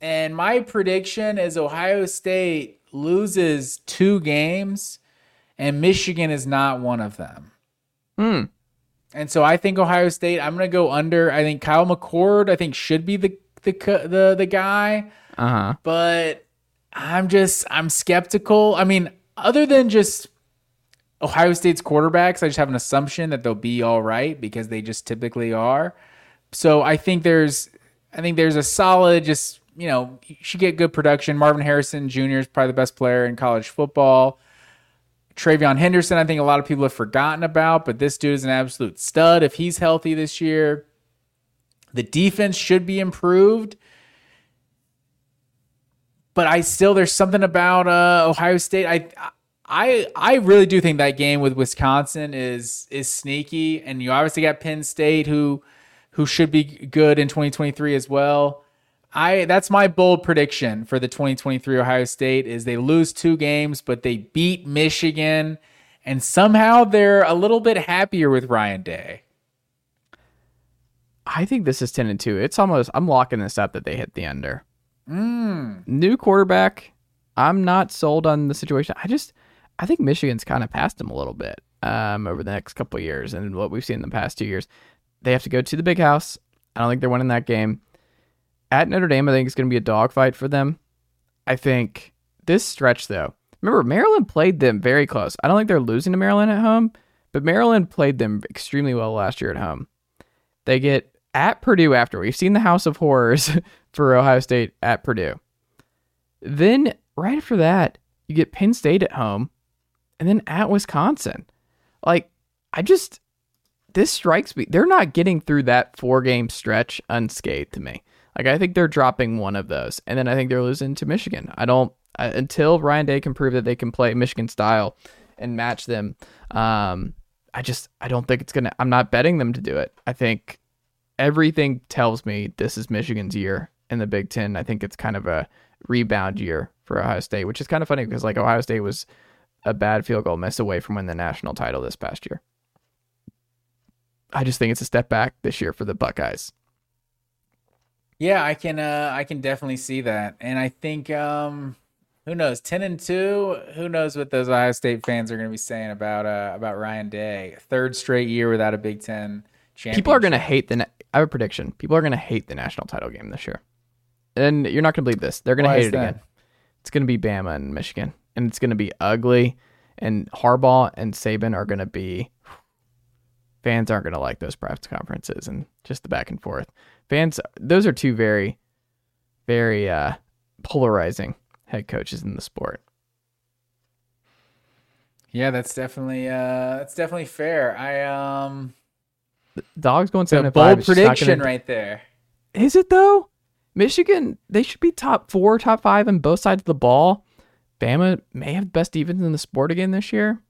[SPEAKER 4] And my prediction is Ohio State loses two games, and Michigan is not one of them.
[SPEAKER 2] Hmm.
[SPEAKER 4] And so I think Ohio State. I'm going to go under. I think Kyle McCord. I think should be the the the the guy,
[SPEAKER 2] Uh huh.
[SPEAKER 4] but I'm just I'm skeptical. I mean, other than just Ohio State's quarterbacks, I just have an assumption that they'll be all right because they just typically are. So I think there's I think there's a solid just you know you should get good production. Marvin Harrison Jr. is probably the best player in college football. TreVeyon Henderson, I think a lot of people have forgotten about, but this dude is an absolute stud if he's healthy this year. The defense should be improved. But I still there's something about uh, Ohio State. I I I really do think that game with Wisconsin is is sneaky, and you obviously got Penn State who who should be good in 2023 as well. I that's my bold prediction for the 2023 Ohio State is they lose two games, but they beat Michigan, and somehow they're a little bit happier with Ryan Day.
[SPEAKER 2] I think this is ten and two. It's almost. I'm locking this up that they hit the under.
[SPEAKER 4] Mm.
[SPEAKER 2] New quarterback. I'm not sold on the situation. I just. I think Michigan's kind of passed them a little bit um, over the next couple of years, and what we've seen in the past two years. They have to go to the big house. I don't think they're winning that game. At Notre Dame, I think it's going to be a dogfight for them. I think this stretch, though. Remember, Maryland played them very close. I don't think they're losing to Maryland at home, but Maryland played them extremely well last year at home. They get at Purdue after. We've seen the House of Horrors for Ohio State at Purdue. Then, right after that, you get Penn State at home and then at Wisconsin. Like, I just, this strikes me. They're not getting through that four game stretch unscathed to me. Like, I think they're dropping one of those. And then I think they're losing to Michigan. I don't, I, until Ryan Day can prove that they can play Michigan style and match them, um, I just, I don't think it's to, I'm not betting them to do it. I think everything tells me this is Michigan's year in the Big Ten. I think it's kind of a rebound year for Ohio State, which is kind of funny because like Ohio State was a bad field goal miss away from winning the national title this past year. I just think it's a step back this year for the Buckeyes.
[SPEAKER 4] Yeah, I can uh I can definitely see that. And I think um who knows, 10 and 2, who knows what those Ohio State fans are going to be saying about uh about Ryan Day. Third straight year without a Big 10 championship.
[SPEAKER 2] People are going to hate the. Na- I have a prediction. People are going to hate the national title game this year, and you're not going to believe this. They're going to hate it
[SPEAKER 4] that?
[SPEAKER 2] again. It's going to be Bama and Michigan, and it's going to be ugly. And Harbaugh and Saban are going to be. Fans aren't going to like those press conferences and just the back and forth. Fans, those are two very, very uh, polarizing head coaches in the sport.
[SPEAKER 4] Yeah, that's definitely uh that's definitely fair. I um
[SPEAKER 2] Dogs going seven
[SPEAKER 4] bold
[SPEAKER 2] five. it's just not
[SPEAKER 4] prediction
[SPEAKER 2] gonna-
[SPEAKER 4] right there.
[SPEAKER 2] Is it though? Michigan, they should be top four, top five on both sides of the ball. Bama may have the best defense in the sport again this year.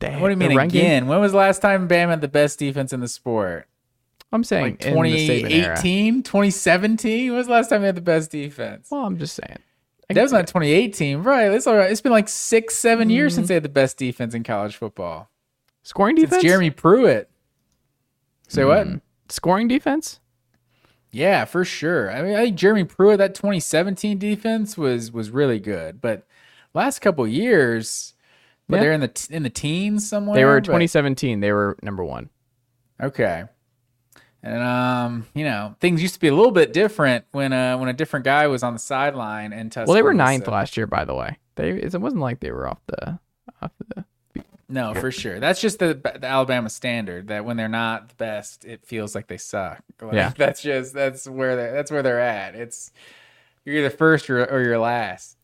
[SPEAKER 2] They,
[SPEAKER 4] What do you mean
[SPEAKER 2] game-
[SPEAKER 4] again? When was the last time Bama had the best defense in the sport?
[SPEAKER 2] I'm saying
[SPEAKER 4] Like
[SPEAKER 2] in the Saban era.
[SPEAKER 4] 2018, 2017? When was the last time they had the best defense?
[SPEAKER 2] Well, I'm just saying. I
[SPEAKER 4] That was not
[SPEAKER 2] it.
[SPEAKER 4] 2018, right? It's all right. It's been like six, seven years
[SPEAKER 2] Mm-hmm.
[SPEAKER 4] since they had the best defense in college football.
[SPEAKER 2] scoring
[SPEAKER 4] Since
[SPEAKER 2] defense.
[SPEAKER 4] Jeremy Pruitt. Say what?
[SPEAKER 2] Mm. Scoring defense.
[SPEAKER 4] Yeah, for sure. I mean, I think Jeremy Pruitt that 2017 defense was was really good, but last couple years, but
[SPEAKER 2] Yeah.
[SPEAKER 4] they're in the t- in the teens somewhere.
[SPEAKER 2] They were
[SPEAKER 4] but-
[SPEAKER 2] 2017. They were number one.
[SPEAKER 4] Okay. And um, you know, things used to be a little bit different when uh when a different guy was on the sideline and Tuscaloosa.
[SPEAKER 2] Well, they were ninth last year, by the way. They it wasn't like they were off the off the.
[SPEAKER 4] No, for sure. That's just the, the Alabama standard that when they're not the best, it feels like they suck. Like,
[SPEAKER 2] Yeah.
[SPEAKER 4] that's just that's where they that's where they're at. It's you're either first or, or you're last.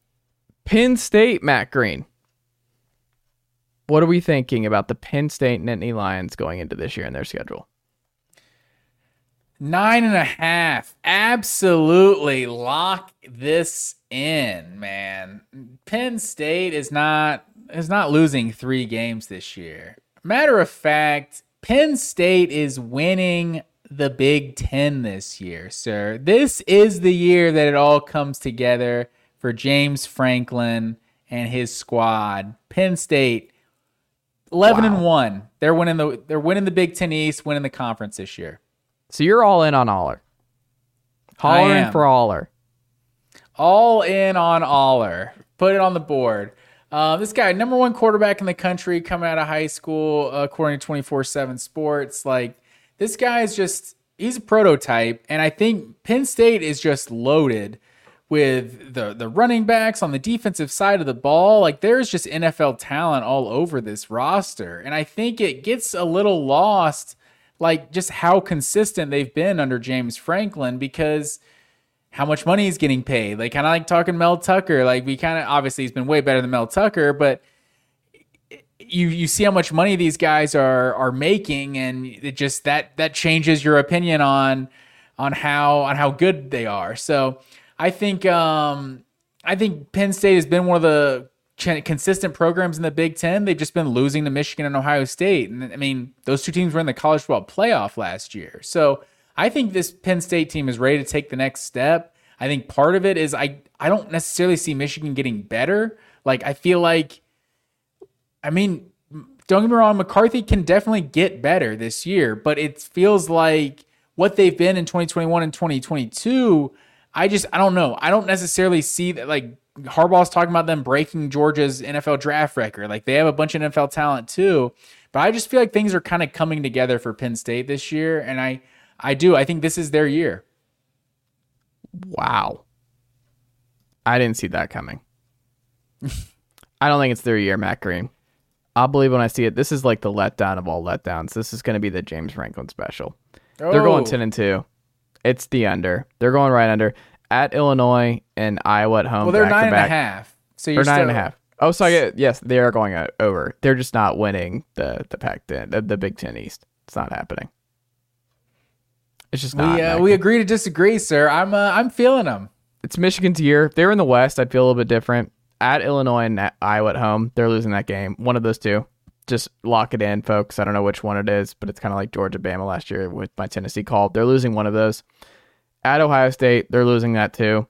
[SPEAKER 2] Penn State, Matt Green. What are we thinking about the Penn State Nittany Lions going into this year in their schedule?
[SPEAKER 4] Nine and a half. Absolutely lock this in, man. Penn State is not is not losing three games this year. Matter of fact, Penn State is winning the Big Ten this year, sir. This is the year that it all comes together for James Franklin and his squad. Penn State, eleven and one. They're winning the they're winning the Big Ten East, winning the conference this year.
[SPEAKER 2] So you're all in on Allar. Holler in for Allar.
[SPEAKER 4] All in on Allar. Put it on the board. Uh, this guy, number one quarterback in the country, coming out of high school, uh, according to twenty four seven Sports. Like this guy is just he's a prototype, and I think Penn State is just loaded with the the running backs on the defensive side of the ball. Like there's just NFL talent all over this roster, and I think it gets a little lost, like just how consistent they've been under James Franklin because how much money he's getting paid. Like kind of like talking Mel Tucker. Like we kind of obviously he's been way better than Mel Tucker, but you you see how much money these guys are are making, and it just that that changes your opinion on on how on how good they are. So I think um I think Penn State has been one of the consistent programs in the Big Ten. They've just been losing to Michigan and Ohio State, and I mean those two teams were in the college football playoff last year. So I think this Penn State team is ready to take the next step. I think part of it is I I don't necessarily see Michigan getting better. Like I feel like I mean, don't get me wrong, McCarthy can definitely get better this year, but it feels like what they've been in 2021 and 2022. I just I don't know. I don't necessarily see that like Harbaugh's talking about them breaking Georgia's NFL draft record. Like they have a bunch of NFL talent too, but I just feel like things are kind of coming together for Penn State this year, and I I do. I think this is their year.
[SPEAKER 2] Wow. I didn't see that coming. I don't think it's their year, Matt Green. I'll believe when I see it. This is like the letdown of all letdowns. This is going to be the James Franklin special. They're going
[SPEAKER 4] Oh.
[SPEAKER 2] 10 and 2. It's the under. They're going right under. At Illinois and Iowa at home.
[SPEAKER 4] Well, they're nine and a half. So
[SPEAKER 2] They're
[SPEAKER 4] you're
[SPEAKER 2] nine and a half. Oh, so I get yes, they are going over. They're just not winning the the Pac the, the Big Ten East. It's not happening. It's just not.
[SPEAKER 4] We uh, we agree to disagree, sir. I'm uh, I'm feeling them.
[SPEAKER 2] it's Michigan's year. If they're in the West, I'd feel a little bit different. At Illinois and at Iowa at home, they're losing that game. One of those two. Just lock it in, folks. I don't know which one it is, but it's kind of like Georgia Bama last year with my Tennessee call. They're losing one of those. At Ohio State, they're losing that too.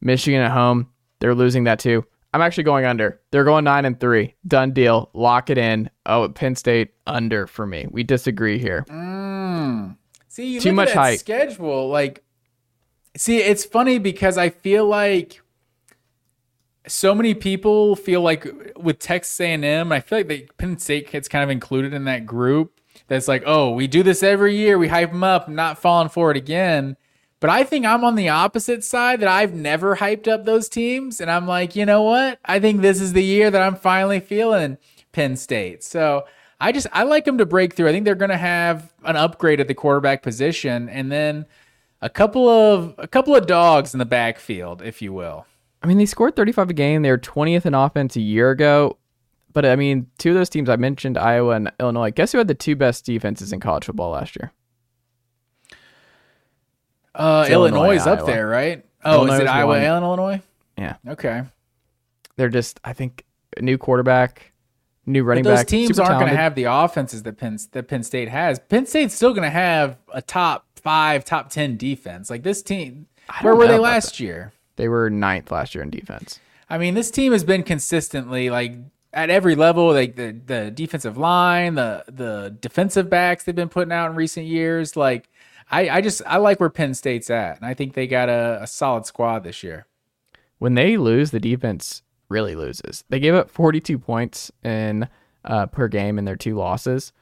[SPEAKER 2] Michigan at home, they're losing that too. I'm actually going under. They're going nine and three. Done deal. Lock it in. Oh, Penn State under for me. We disagree here. Mm.
[SPEAKER 4] See, you
[SPEAKER 2] Too
[SPEAKER 4] look
[SPEAKER 2] much hype.
[SPEAKER 4] schedule. Like, see, it's funny because I feel like so many people feel like with Texas A&M, I feel like they, Penn State gets kind of included in that group. That's like, oh, we do this every year. We hype them up, not falling for it again. But I think I'm on the opposite side that I've never hyped up those teams, and I'm like, you know what? I think this is the year that I'm finally feeling Penn State. So I just I like them to break through. I think they're going to have an upgrade at the quarterback position, and then a couple of a couple of dogs in the backfield, if you will.
[SPEAKER 2] I mean, they scored 35 a game. They were 20th in offense a year ago. But I mean, two of those teams I mentioned, Iowa and Illinois. Guess who had the two best defenses in college football last year?
[SPEAKER 4] Uh,
[SPEAKER 2] Illinois,
[SPEAKER 4] Illinois is up
[SPEAKER 2] Iowa.
[SPEAKER 4] there, right? Oh,
[SPEAKER 2] Illinois
[SPEAKER 4] is it Iowa
[SPEAKER 2] one.
[SPEAKER 4] and Illinois?
[SPEAKER 2] Yeah,
[SPEAKER 4] Okay.
[SPEAKER 2] they're just. I think a new quarterback, new running
[SPEAKER 4] But those
[SPEAKER 2] back.
[SPEAKER 4] teams aren't going to have the offenses that Penn that Penn State has. Penn State's still going to have a top five, top ten defense. Like this team, where were they last year?
[SPEAKER 2] They were ninth last year in defense.
[SPEAKER 4] I mean, this team has been consistently like at every level, like the the defensive line, the the defensive backs they've been putting out in recent years. Like I, I just I like where Penn State's at, and I think they got a, a solid squad this year.
[SPEAKER 2] When they lose, the defense really loses. They gave up 42 points in uh, per game in their two losses.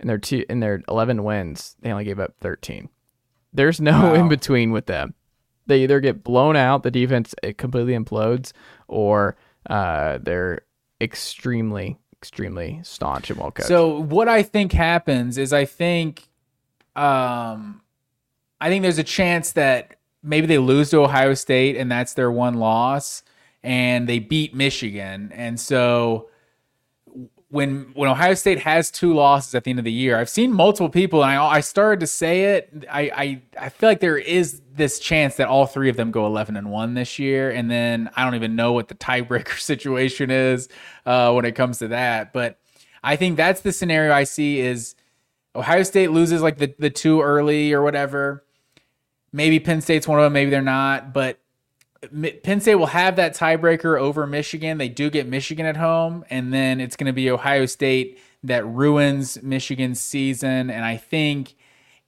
[SPEAKER 2] In their two in their 11 wins, they only gave up 13. There's no
[SPEAKER 4] Wow.
[SPEAKER 2] in between with them. They either get blown out, the defense completely implodes, or uh, they're extremely, extremely staunch and well coached.
[SPEAKER 4] So what I think happens is I think um I think there's a chance that maybe they lose to Ohio State and that's their one loss and they beat Michigan. And so when when Ohio State has two losses at the end of the year, I've seen multiple people, and I I started to say it. I I, I feel like there is this chance that all three of them go eleven and one this year, and then I don't even know what the tiebreaker situation is uh, when it comes to that. But I think that's the scenario I see is Ohio State loses like the the two early or whatever. Maybe Penn State's one of them, maybe they're not, but Penn State will have that tiebreaker over Michigan. They do get Michigan at home, and then it's going to be Ohio State that ruins Michigan's season. And I think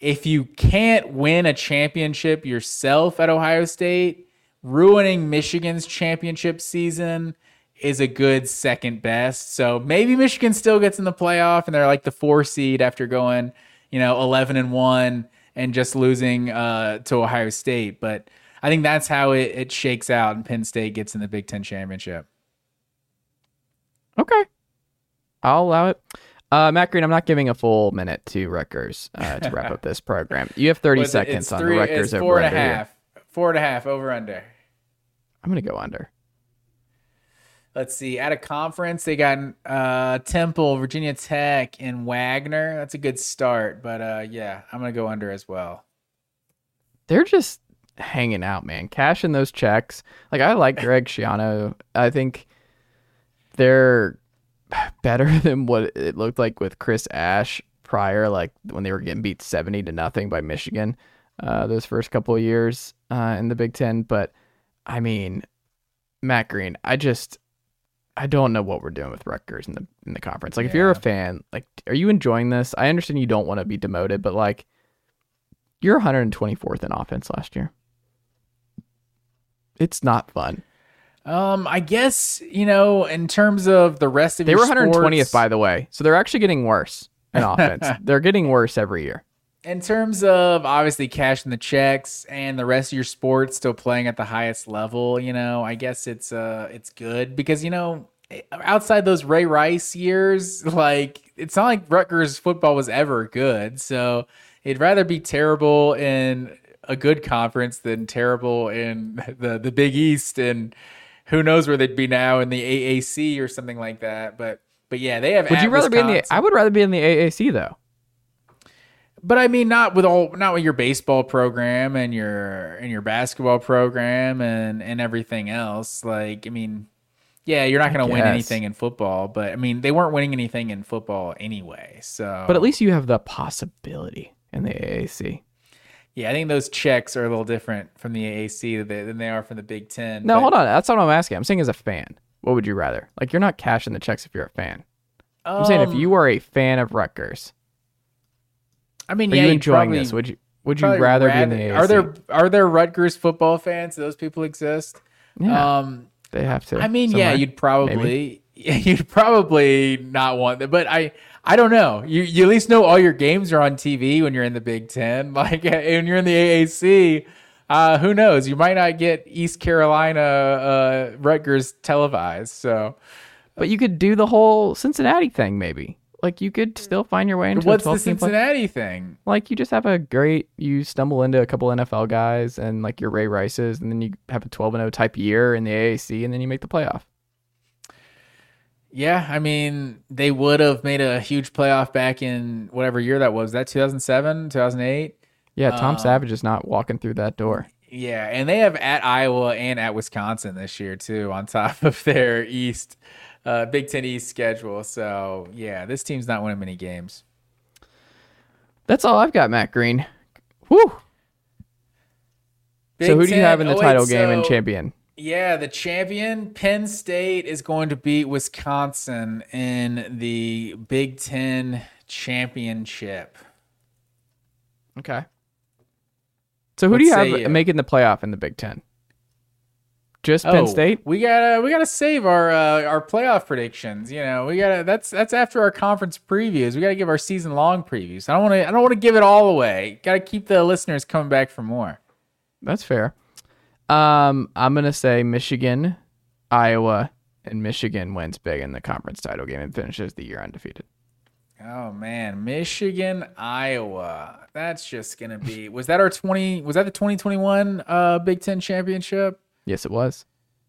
[SPEAKER 4] if you can't win a championship yourself at Ohio State, ruining Michigan's championship season is a good second best. So maybe Michigan still gets in the playoff and they're like the four seed after going, you know, 11 and 1 and just losing uh, to Ohio State. But I think that's how it, it shakes out and Penn State gets in the Big Ten championship.
[SPEAKER 2] Okay. I'll allow it. Uh, Matt Green, I'm not giving a full minute to Rutgers uh, to wrap up this program. You have 30 seconds on
[SPEAKER 4] three,
[SPEAKER 2] Rutgers
[SPEAKER 4] it's four
[SPEAKER 2] over
[SPEAKER 4] and a half. Four and a half over under.
[SPEAKER 2] I'm going to go under.
[SPEAKER 4] Let's see. At a conference, they got uh, Temple, Virginia Tech, and Wagner. That's a good start. But uh, yeah, I'm gonna go under as well.
[SPEAKER 2] They're just hanging out, man. Cashing those checks. Like, I like Greg Schiano. I think they're better than what it looked like with Chris Ash prior, like when they were getting beat 70 to nothing by Michigan uh, those first couple of years uh, in the Big Ten. But I mean, Matt Green, I just I don't know what we're doing with Rutgers in the in the conference. Like, if you're a fan, like, are you enjoying this? I understand you don't want to be demoted, but like, you're 124th in offense last year. It's not fun.
[SPEAKER 4] Um, I guess you know, in terms of the rest of
[SPEAKER 2] They were 120th,
[SPEAKER 4] sports-
[SPEAKER 2] by the way, so they're actually getting worse in offense. they're getting worse every year.
[SPEAKER 4] in terms of obviously cashing the checks and the rest of your sports still playing at the highest level, you know, I guess it's uh it's good because you know outside those Ray Rice years, like it's not like Rutgers football was ever good. So it'd rather be terrible in a good conference than terrible in the the Big East and who knows where they'd be now in the AAC or something like that. But but yeah, they have.
[SPEAKER 2] Would you
[SPEAKER 4] at
[SPEAKER 2] rather be in the? I would rather be in the AAC though.
[SPEAKER 4] But I mean, not with all, not with your baseball program and your and your basketball program and and everything else. Like, I mean, yeah, you're not going to win anything in football, but I mean, they weren't winning anything in football anyway. So,
[SPEAKER 2] But at least you have the possibility in the AAC.
[SPEAKER 4] Yeah, I think those checks are a little different from the AAC than they, are from the Big Ten.
[SPEAKER 2] No,
[SPEAKER 4] But,
[SPEAKER 2] hold on. That's not what I'm asking. I'm saying as a fan, what would you rather? Like, you're not cashing the checks if you're a fan. I'm saying if
[SPEAKER 4] um,
[SPEAKER 2] you are a fan of Rutgers,
[SPEAKER 4] I mean,
[SPEAKER 2] are
[SPEAKER 4] yeah,
[SPEAKER 2] you enjoying
[SPEAKER 4] probably-
[SPEAKER 2] this? Would you? Would you
[SPEAKER 4] probably
[SPEAKER 2] rather, be in the AAC?
[SPEAKER 4] Are there are there Rutgers football fans? Do those people exist?
[SPEAKER 2] Yeah,
[SPEAKER 4] Um,
[SPEAKER 2] they have to.
[SPEAKER 4] I mean, yeah, you'd probably you'd probably not want that, but I I don't know. You you at least know all your games are on TV when you're in the Big Ten. Like when you're in the AAC, uh, who knows? You might not get East Carolina uh, Rutgers televised. So
[SPEAKER 2] But you could do the whole Cincinnati thing, maybe. Like you could still find your way into
[SPEAKER 4] what's the
[SPEAKER 2] 12 team play.
[SPEAKER 4] Cincinnati thing?
[SPEAKER 2] Like you just have a great, you stumble into a couple NFL guys and like your Ray Rices, and then you have a 12 and 0 type year in the AAC, and then you make the playoff.
[SPEAKER 4] Yeah, I mean, they would have made a huge playoff back in whatever year that was. That 2007, 2008.
[SPEAKER 2] Yeah, Tom
[SPEAKER 4] Um,
[SPEAKER 2] Savage is not walking through that door.
[SPEAKER 4] Yeah, and they have at Iowa and at Wisconsin this year too, on top of their East uh, Big Ten East schedule. So yeah, this team's not winning many games.
[SPEAKER 2] That's all I've got, Matt Green. Whew.
[SPEAKER 4] Big
[SPEAKER 2] so who do you have in the
[SPEAKER 4] oh, wait,
[SPEAKER 2] title game and champion?
[SPEAKER 4] Yeah, the champion Penn State is going to beat Wisconsin in the Big Ten championship.
[SPEAKER 2] Okay. So who
[SPEAKER 4] What
[SPEAKER 2] do you have
[SPEAKER 4] you?
[SPEAKER 2] making the playoff in the Big Ten? Just Penn
[SPEAKER 4] Oh,
[SPEAKER 2] State?
[SPEAKER 4] We gotta we gotta save our uh, our playoff predictions. You know, we gotta that's that's after our conference previews. We gotta give our season long previews. I don't want to I don't want to give it all away. Got to keep the listeners coming back for more.
[SPEAKER 2] That's fair. Um, I'm gonna say Michigan, Iowa, and Michigan wins big in the conference title game and finishes the year undefeated.
[SPEAKER 4] Oh man, Michigan, Iowa. That's just gonna be. Was that our twenty? Was that the twenty twenty one uh Big Ten championship?
[SPEAKER 2] Yes, it was.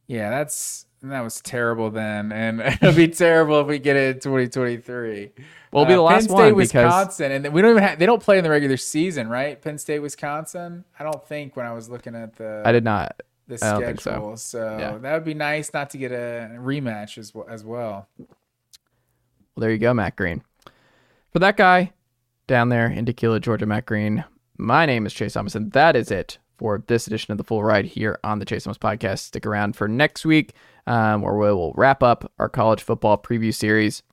[SPEAKER 4] Yeah, that's that was terrible then, and it'll be terrible if we get it in twenty twenty three.
[SPEAKER 2] Well, it'll be the uh, last
[SPEAKER 4] Penn State,
[SPEAKER 2] one because-
[SPEAKER 4] Wisconsin, and we don't even have, they don't play in the regular season, right? Penn State, Wisconsin. I don't think when I was looking at the
[SPEAKER 2] I did not.
[SPEAKER 4] the
[SPEAKER 2] I don't think
[SPEAKER 4] schedule,
[SPEAKER 2] so.
[SPEAKER 4] so,
[SPEAKER 2] Yeah.
[SPEAKER 4] that would be nice not to get a rematch as well. As well.
[SPEAKER 2] Well, there you go, Matt Green. For that guy down there in Tequila, Georgia, Matt Green. My name is Chase Thomason. That is it for this edition of the Full Ride here on the Chase Thomas podcast. Stick around for next week, um, where we will wrap up our college football preview series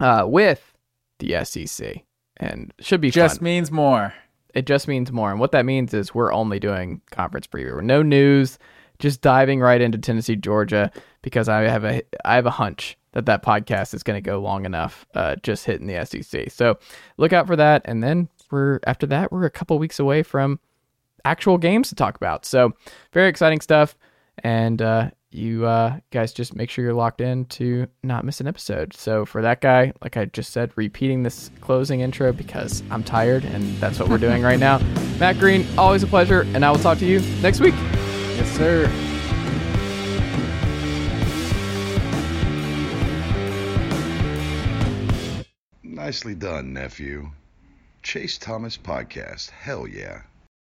[SPEAKER 2] uh, with the SEC, and should be
[SPEAKER 4] Just
[SPEAKER 2] fun.
[SPEAKER 4] means more.
[SPEAKER 2] It just means more, and what that means is we're only doing conference preview, no news, just diving right into Tennessee, Georgia, because I have a I have a hunch that that podcast is going to go long enough, uh, just hitting the SEC. So look out for that, and then we're after that we're a couple weeks away from actual games to talk about. So very exciting stuff, and uh, you uh, guys just make sure you're locked in to not miss an episode. So for that guy, like I just said, repeating this closing intro because I'm tired, and that's what we're doing right now. Matt Green, always a pleasure, and I will talk to you next week.
[SPEAKER 4] Yes, sir.
[SPEAKER 5] Nicely done, nephew. Chase Thomas Podcast. Hell yeah.